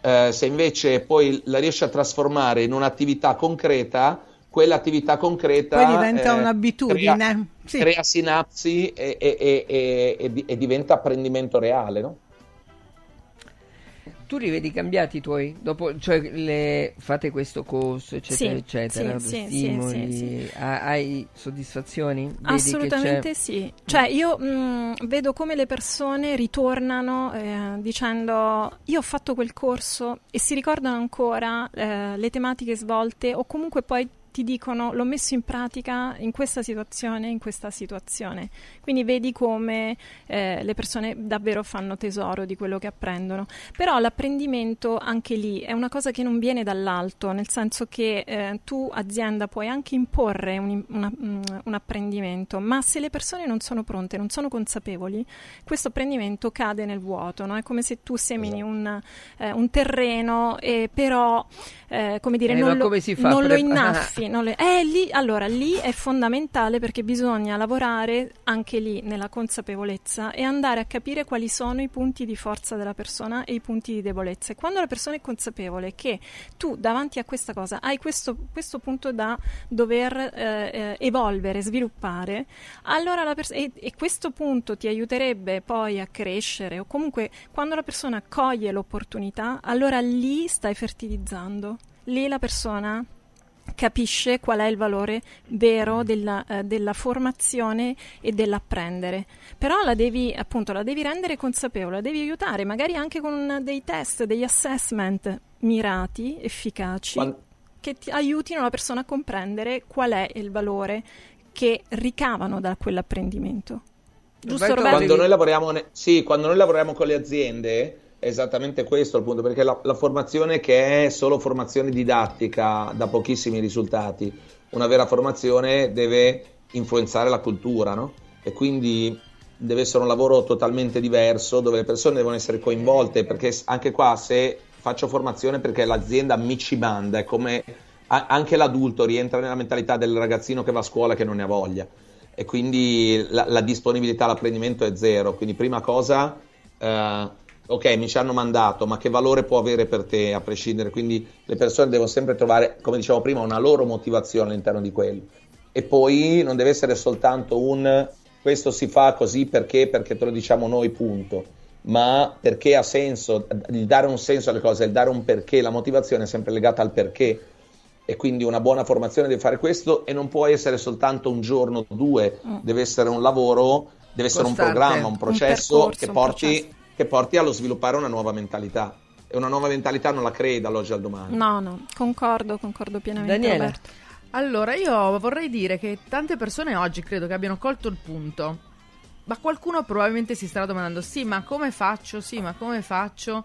Eh, se invece poi la riesce a trasformare in un'attività concreta, quell'attività concreta
Poi diventa
eh,
un'abitudine.
crea,
Sì.
crea sinapsi e, e- e- e diventa apprendimento reale, no?
Tu li vedi cambiati i tuoi? Dopo, cioè, le- fate questo corso, eccetera,
Sì,
eccetera,
sì, sì, sì,
stimoli,
sì,
ha- hai soddisfazioni? Vedi
Assolutamente sì. Cioè, io mh, vedo come le persone ritornano eh, dicendo io ho fatto quel corso e si ricordano ancora eh, le tematiche svolte o comunque poi ti dicono l'ho messo in pratica in questa situazione, in questa situazione. Quindi vedi come eh, le persone davvero fanno tesoro di quello che apprendono. Però l'apprendimento anche lì è una cosa che non viene dall'alto, nel senso che eh, tu azienda puoi anche imporre un, una- mm, un apprendimento, ma se le persone non sono pronte, non sono consapevoli, questo apprendimento cade nel vuoto, no? È come se tu semini un, eh, un terreno e però, eh, come dire,
Eh,
non, lo,
come
non lo
prepa- [laughs]
non lo- eh, lì, allora, lì è fondamentale perché bisogna lavorare anche lì nella consapevolezza e andare a capire quali sono i punti di forza della persona e i punti di debolezza. E quando la persona è consapevole che tu davanti a questa cosa hai questo, questo punto da dover eh, eh, evolvere, sviluppare, allora la pers- e, e questo punto ti aiuterebbe poi a crescere o comunque quando la persona coglie l'opportunità, allora lì stai fertilizzando. Lì la persona capisce qual è il valore vero della, eh, della formazione e dell'apprendere. Però la devi, appunto, la devi rendere consapevole, la devi aiutare, magari anche con dei test, degli assessment mirati, efficaci,
Quando-
che ti aiutino la persona a comprendere qual è il valore che ricavano da quell'apprendimento. Giusto Roberto?
Quando noi lavoriamo, ne- sì, quando noi lavoriamo con le aziende esattamente questo il punto, perché la, la formazione che è solo formazione didattica dà pochissimi risultati, una vera formazione deve influenzare la cultura, no? E quindi deve essere un lavoro totalmente diverso dove le persone devono essere coinvolte, perché anche qua se faccio formazione perché l'azienda mi ci manda, è come a- anche l'adulto rientra nella mentalità del ragazzino che va a scuola e che non ne ha voglia e quindi la, la disponibilità all'apprendimento è zero. Quindi, prima cosa, eh, ok, mi ci hanno mandato, ma che valore può avere per te a prescindere? Quindi le persone devono sempre trovare, come dicevamo prima, una loro motivazione all'interno di quello. E poi non deve essere soltanto un questo si fa così perché, perché te lo diciamo noi, punto. Ma perché ha senso, il dare un senso alle cose, il dare un perché, la motivazione è sempre legata al perché. E quindi una buona formazione deve fare questo e non può essere soltanto un giorno o due,
Mm.
deve essere un lavoro, deve essere
Costante.
un programma, un
Un
processo
percorso,
che
un
porti. Che porti allo sviluppare una nuova mentalità. E una nuova mentalità non la crei dall'oggi al domani.
No, no, concordo, concordo pienamente.
Daniela.
Roberto.
Allora, io vorrei dire che tante persone oggi credo che abbiano colto il punto. Ma qualcuno probabilmente si starà domandando: sì, ma come faccio? Sì, ma come faccio?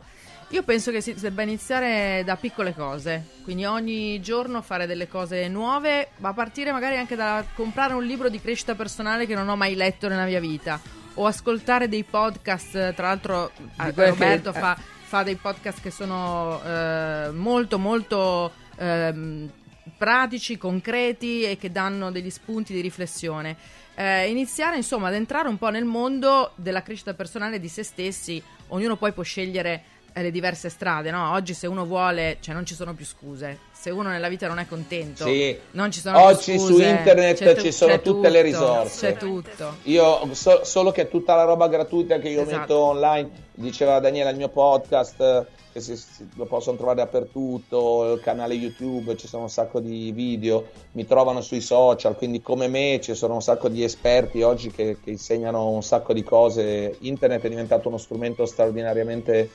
Io penso che si debba iniziare da piccole cose, quindi ogni giorno fare delle cose nuove, ma a partire magari anche da comprare un libro di crescita personale che non ho mai letto nella mia vita, o ascoltare dei podcast, tra l'altro eh, Roberto
che-
fa, fa dei podcast che sono eh, molto molto ehm, pratici, concreti e che danno degli spunti di riflessione. Eh, iniziare insomma ad entrare un po' nel mondo della crescita personale di se stessi, ognuno poi può scegliere eh, le diverse strade, no? Oggi se uno vuole, cioè non ci sono più scuse. Se uno nella vita non è contento,
Sì.
non ci sono
Oggi
più
su
scuse.
internet
C'è tu-
ci sono tutte le risorse.
C'è tutto.
Io so- solo che tutta la roba gratuita che io
Esatto.
metto online, diceva Daniela, il mio podcast, eh, che si- si- lo possono trovare dappertutto, il canale YouTube, ci sono un sacco di video, mi trovano sui social, quindi come me ci sono un sacco di esperti oggi che, che insegnano un sacco di cose. Internet è diventato uno strumento straordinariamente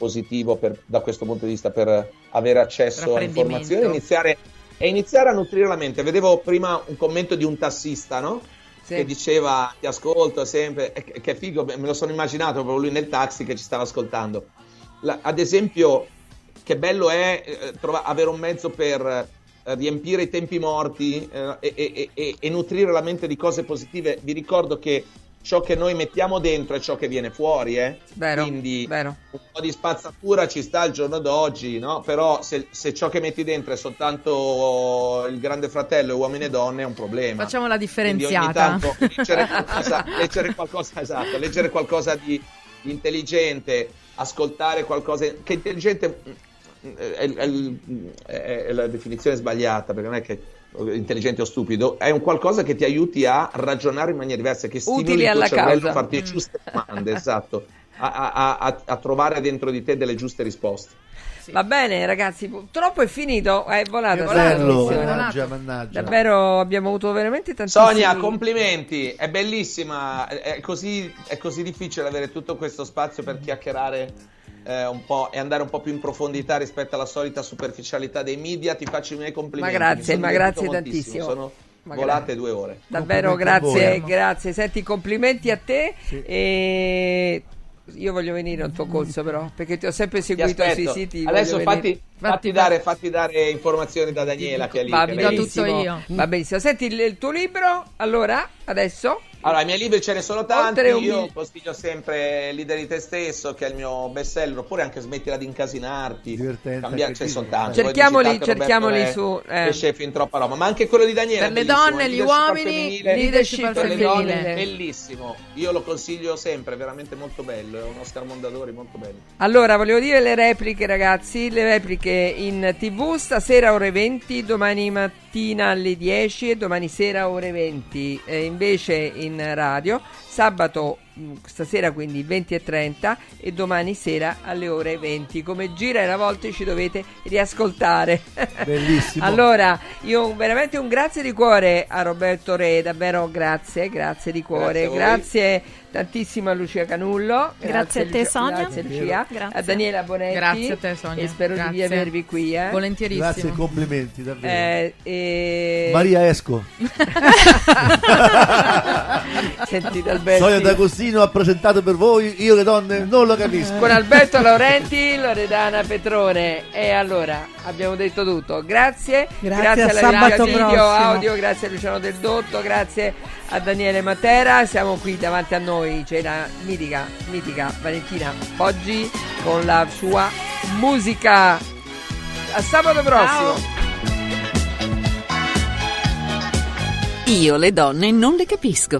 positivo per- da questo punto di vista per avere accesso a informazioni, iniziare, e iniziare a nutrire la mente. Vedevo prima un commento di un tassista, no?
Sì.
che diceva ti ascolto sempre, che, che figo, me lo sono immaginato proprio lui nel taxi che ci stava ascoltando. La- ad esempio, che bello è eh, trova- avere un mezzo per eh, riempire i tempi morti eh, e, e- e- e nutrire la mente di cose positive. Vi ricordo che ciò che noi mettiamo dentro è ciò che viene fuori, eh?
Vero,
quindi
vero.
un po' di spazzatura ci sta al giorno d'oggi, no? Però se, se ciò che metti dentro è soltanto il grande fratello e uomini e donne è un problema.
Facciamo la differenziata.
tanto leggere [laughs] qualcosa, leggere qualcosa, esatto, leggere qualcosa di, intelligente, ascoltare qualcosa che intelligente mm, è, è- è- è la definizione sbagliata perché non è che intelligente o stupido, è un qualcosa che ti aiuti a ragionare in maniera diversa, che stimoli
Utili
il tuo cervello
causa.
a farti le giuste [laughs] domande, esatto, a, a- a- a trovare dentro di te delle giuste risposte.
Va bene, ragazzi, purtroppo è finito. È volata.
Che
sta
bello,
trasmissione.
mannaggia, mannaggia.
Davvero abbiamo avuto veramente tantissimi
Sonia, complimenti, è bellissima, è è così, è così difficile avere tutto questo spazio per chiacchierare eh, un po' e andare un po' più in profondità rispetto alla solita superficialità dei media. Ti faccio i miei complimenti.
Ma grazie, ma grazie tantissimo.
Sono
Ma
volate due ore.
Davvero grazie,
voi.
grazie. Senti, complimenti a te. E io voglio venire al tuo corso, però, perché ti ho sempre seguito sui siti.
Adesso fatti, fatti dare, fatti dare informazioni da Daniela che è lì.
Va
che
benissimo. Va benissimo. Senti il, il tuo libro, allora, adesso?
Allora, i miei libri ce ne sono tanti. Io consiglio sempre Leader di te stesso, che è il mio best seller, oppure anche smettila di incasinarti. Cambiare, ce ne sono tanti.
eh. Cerchiamoli- cerchiamoli su, eh.
che c'è fin troppa roba, ma anche quello di Daniele.
Per le donne,
il
gli uomini, leadership al
per le donne, bellissimo. Io lo consiglio sempre, è veramente molto bello. È un Oscar Mondadori molto bello.
Allora, volevo dire le repliche, ragazzi. Le repliche in tv stasera ore 20, domani mattina alle 10 e domani sera ore 20. E invece in radio, sabato mh, stasera quindi 20 e 30 e domani sera alle ore 20. Come gira e a volte ci dovete riascoltare.
Bellissimo. [laughs]
allora, io veramente un grazie di cuore a Roberto Re, davvero grazie, grazie di cuore.
Grazie.
Grazie tantissimo a Lucia Canullo.
Grazie a te,
Lucia-
Sonia.
Grazie Lucia.
Grazie.
A Daniela Bonetti.
Grazie a te, Sonia.
E spero
Grazie.
di avervi qui. Eh.
Volentierissimo.
Grazie, complimenti, davvero.
Eh, e-
Maria Esco. [laughs]
Senti Alberto.
Sonia D'Agostino ha presentato per voi Io le donne non lo capisco.
Con Alberto Laurenti, Loredana Petrone. E allora abbiamo detto tutto. Grazie,
Grazie, a
alla
sabato
video,
prossimo.
audio, grazie a Luciano Del Dotto, grazie a Daniele Matera. Siamo qui davanti a noi, c'è la mitica, mitica Valentina Poggi con la sua musica. A sabato prossimo.
Io le donne non le capisco.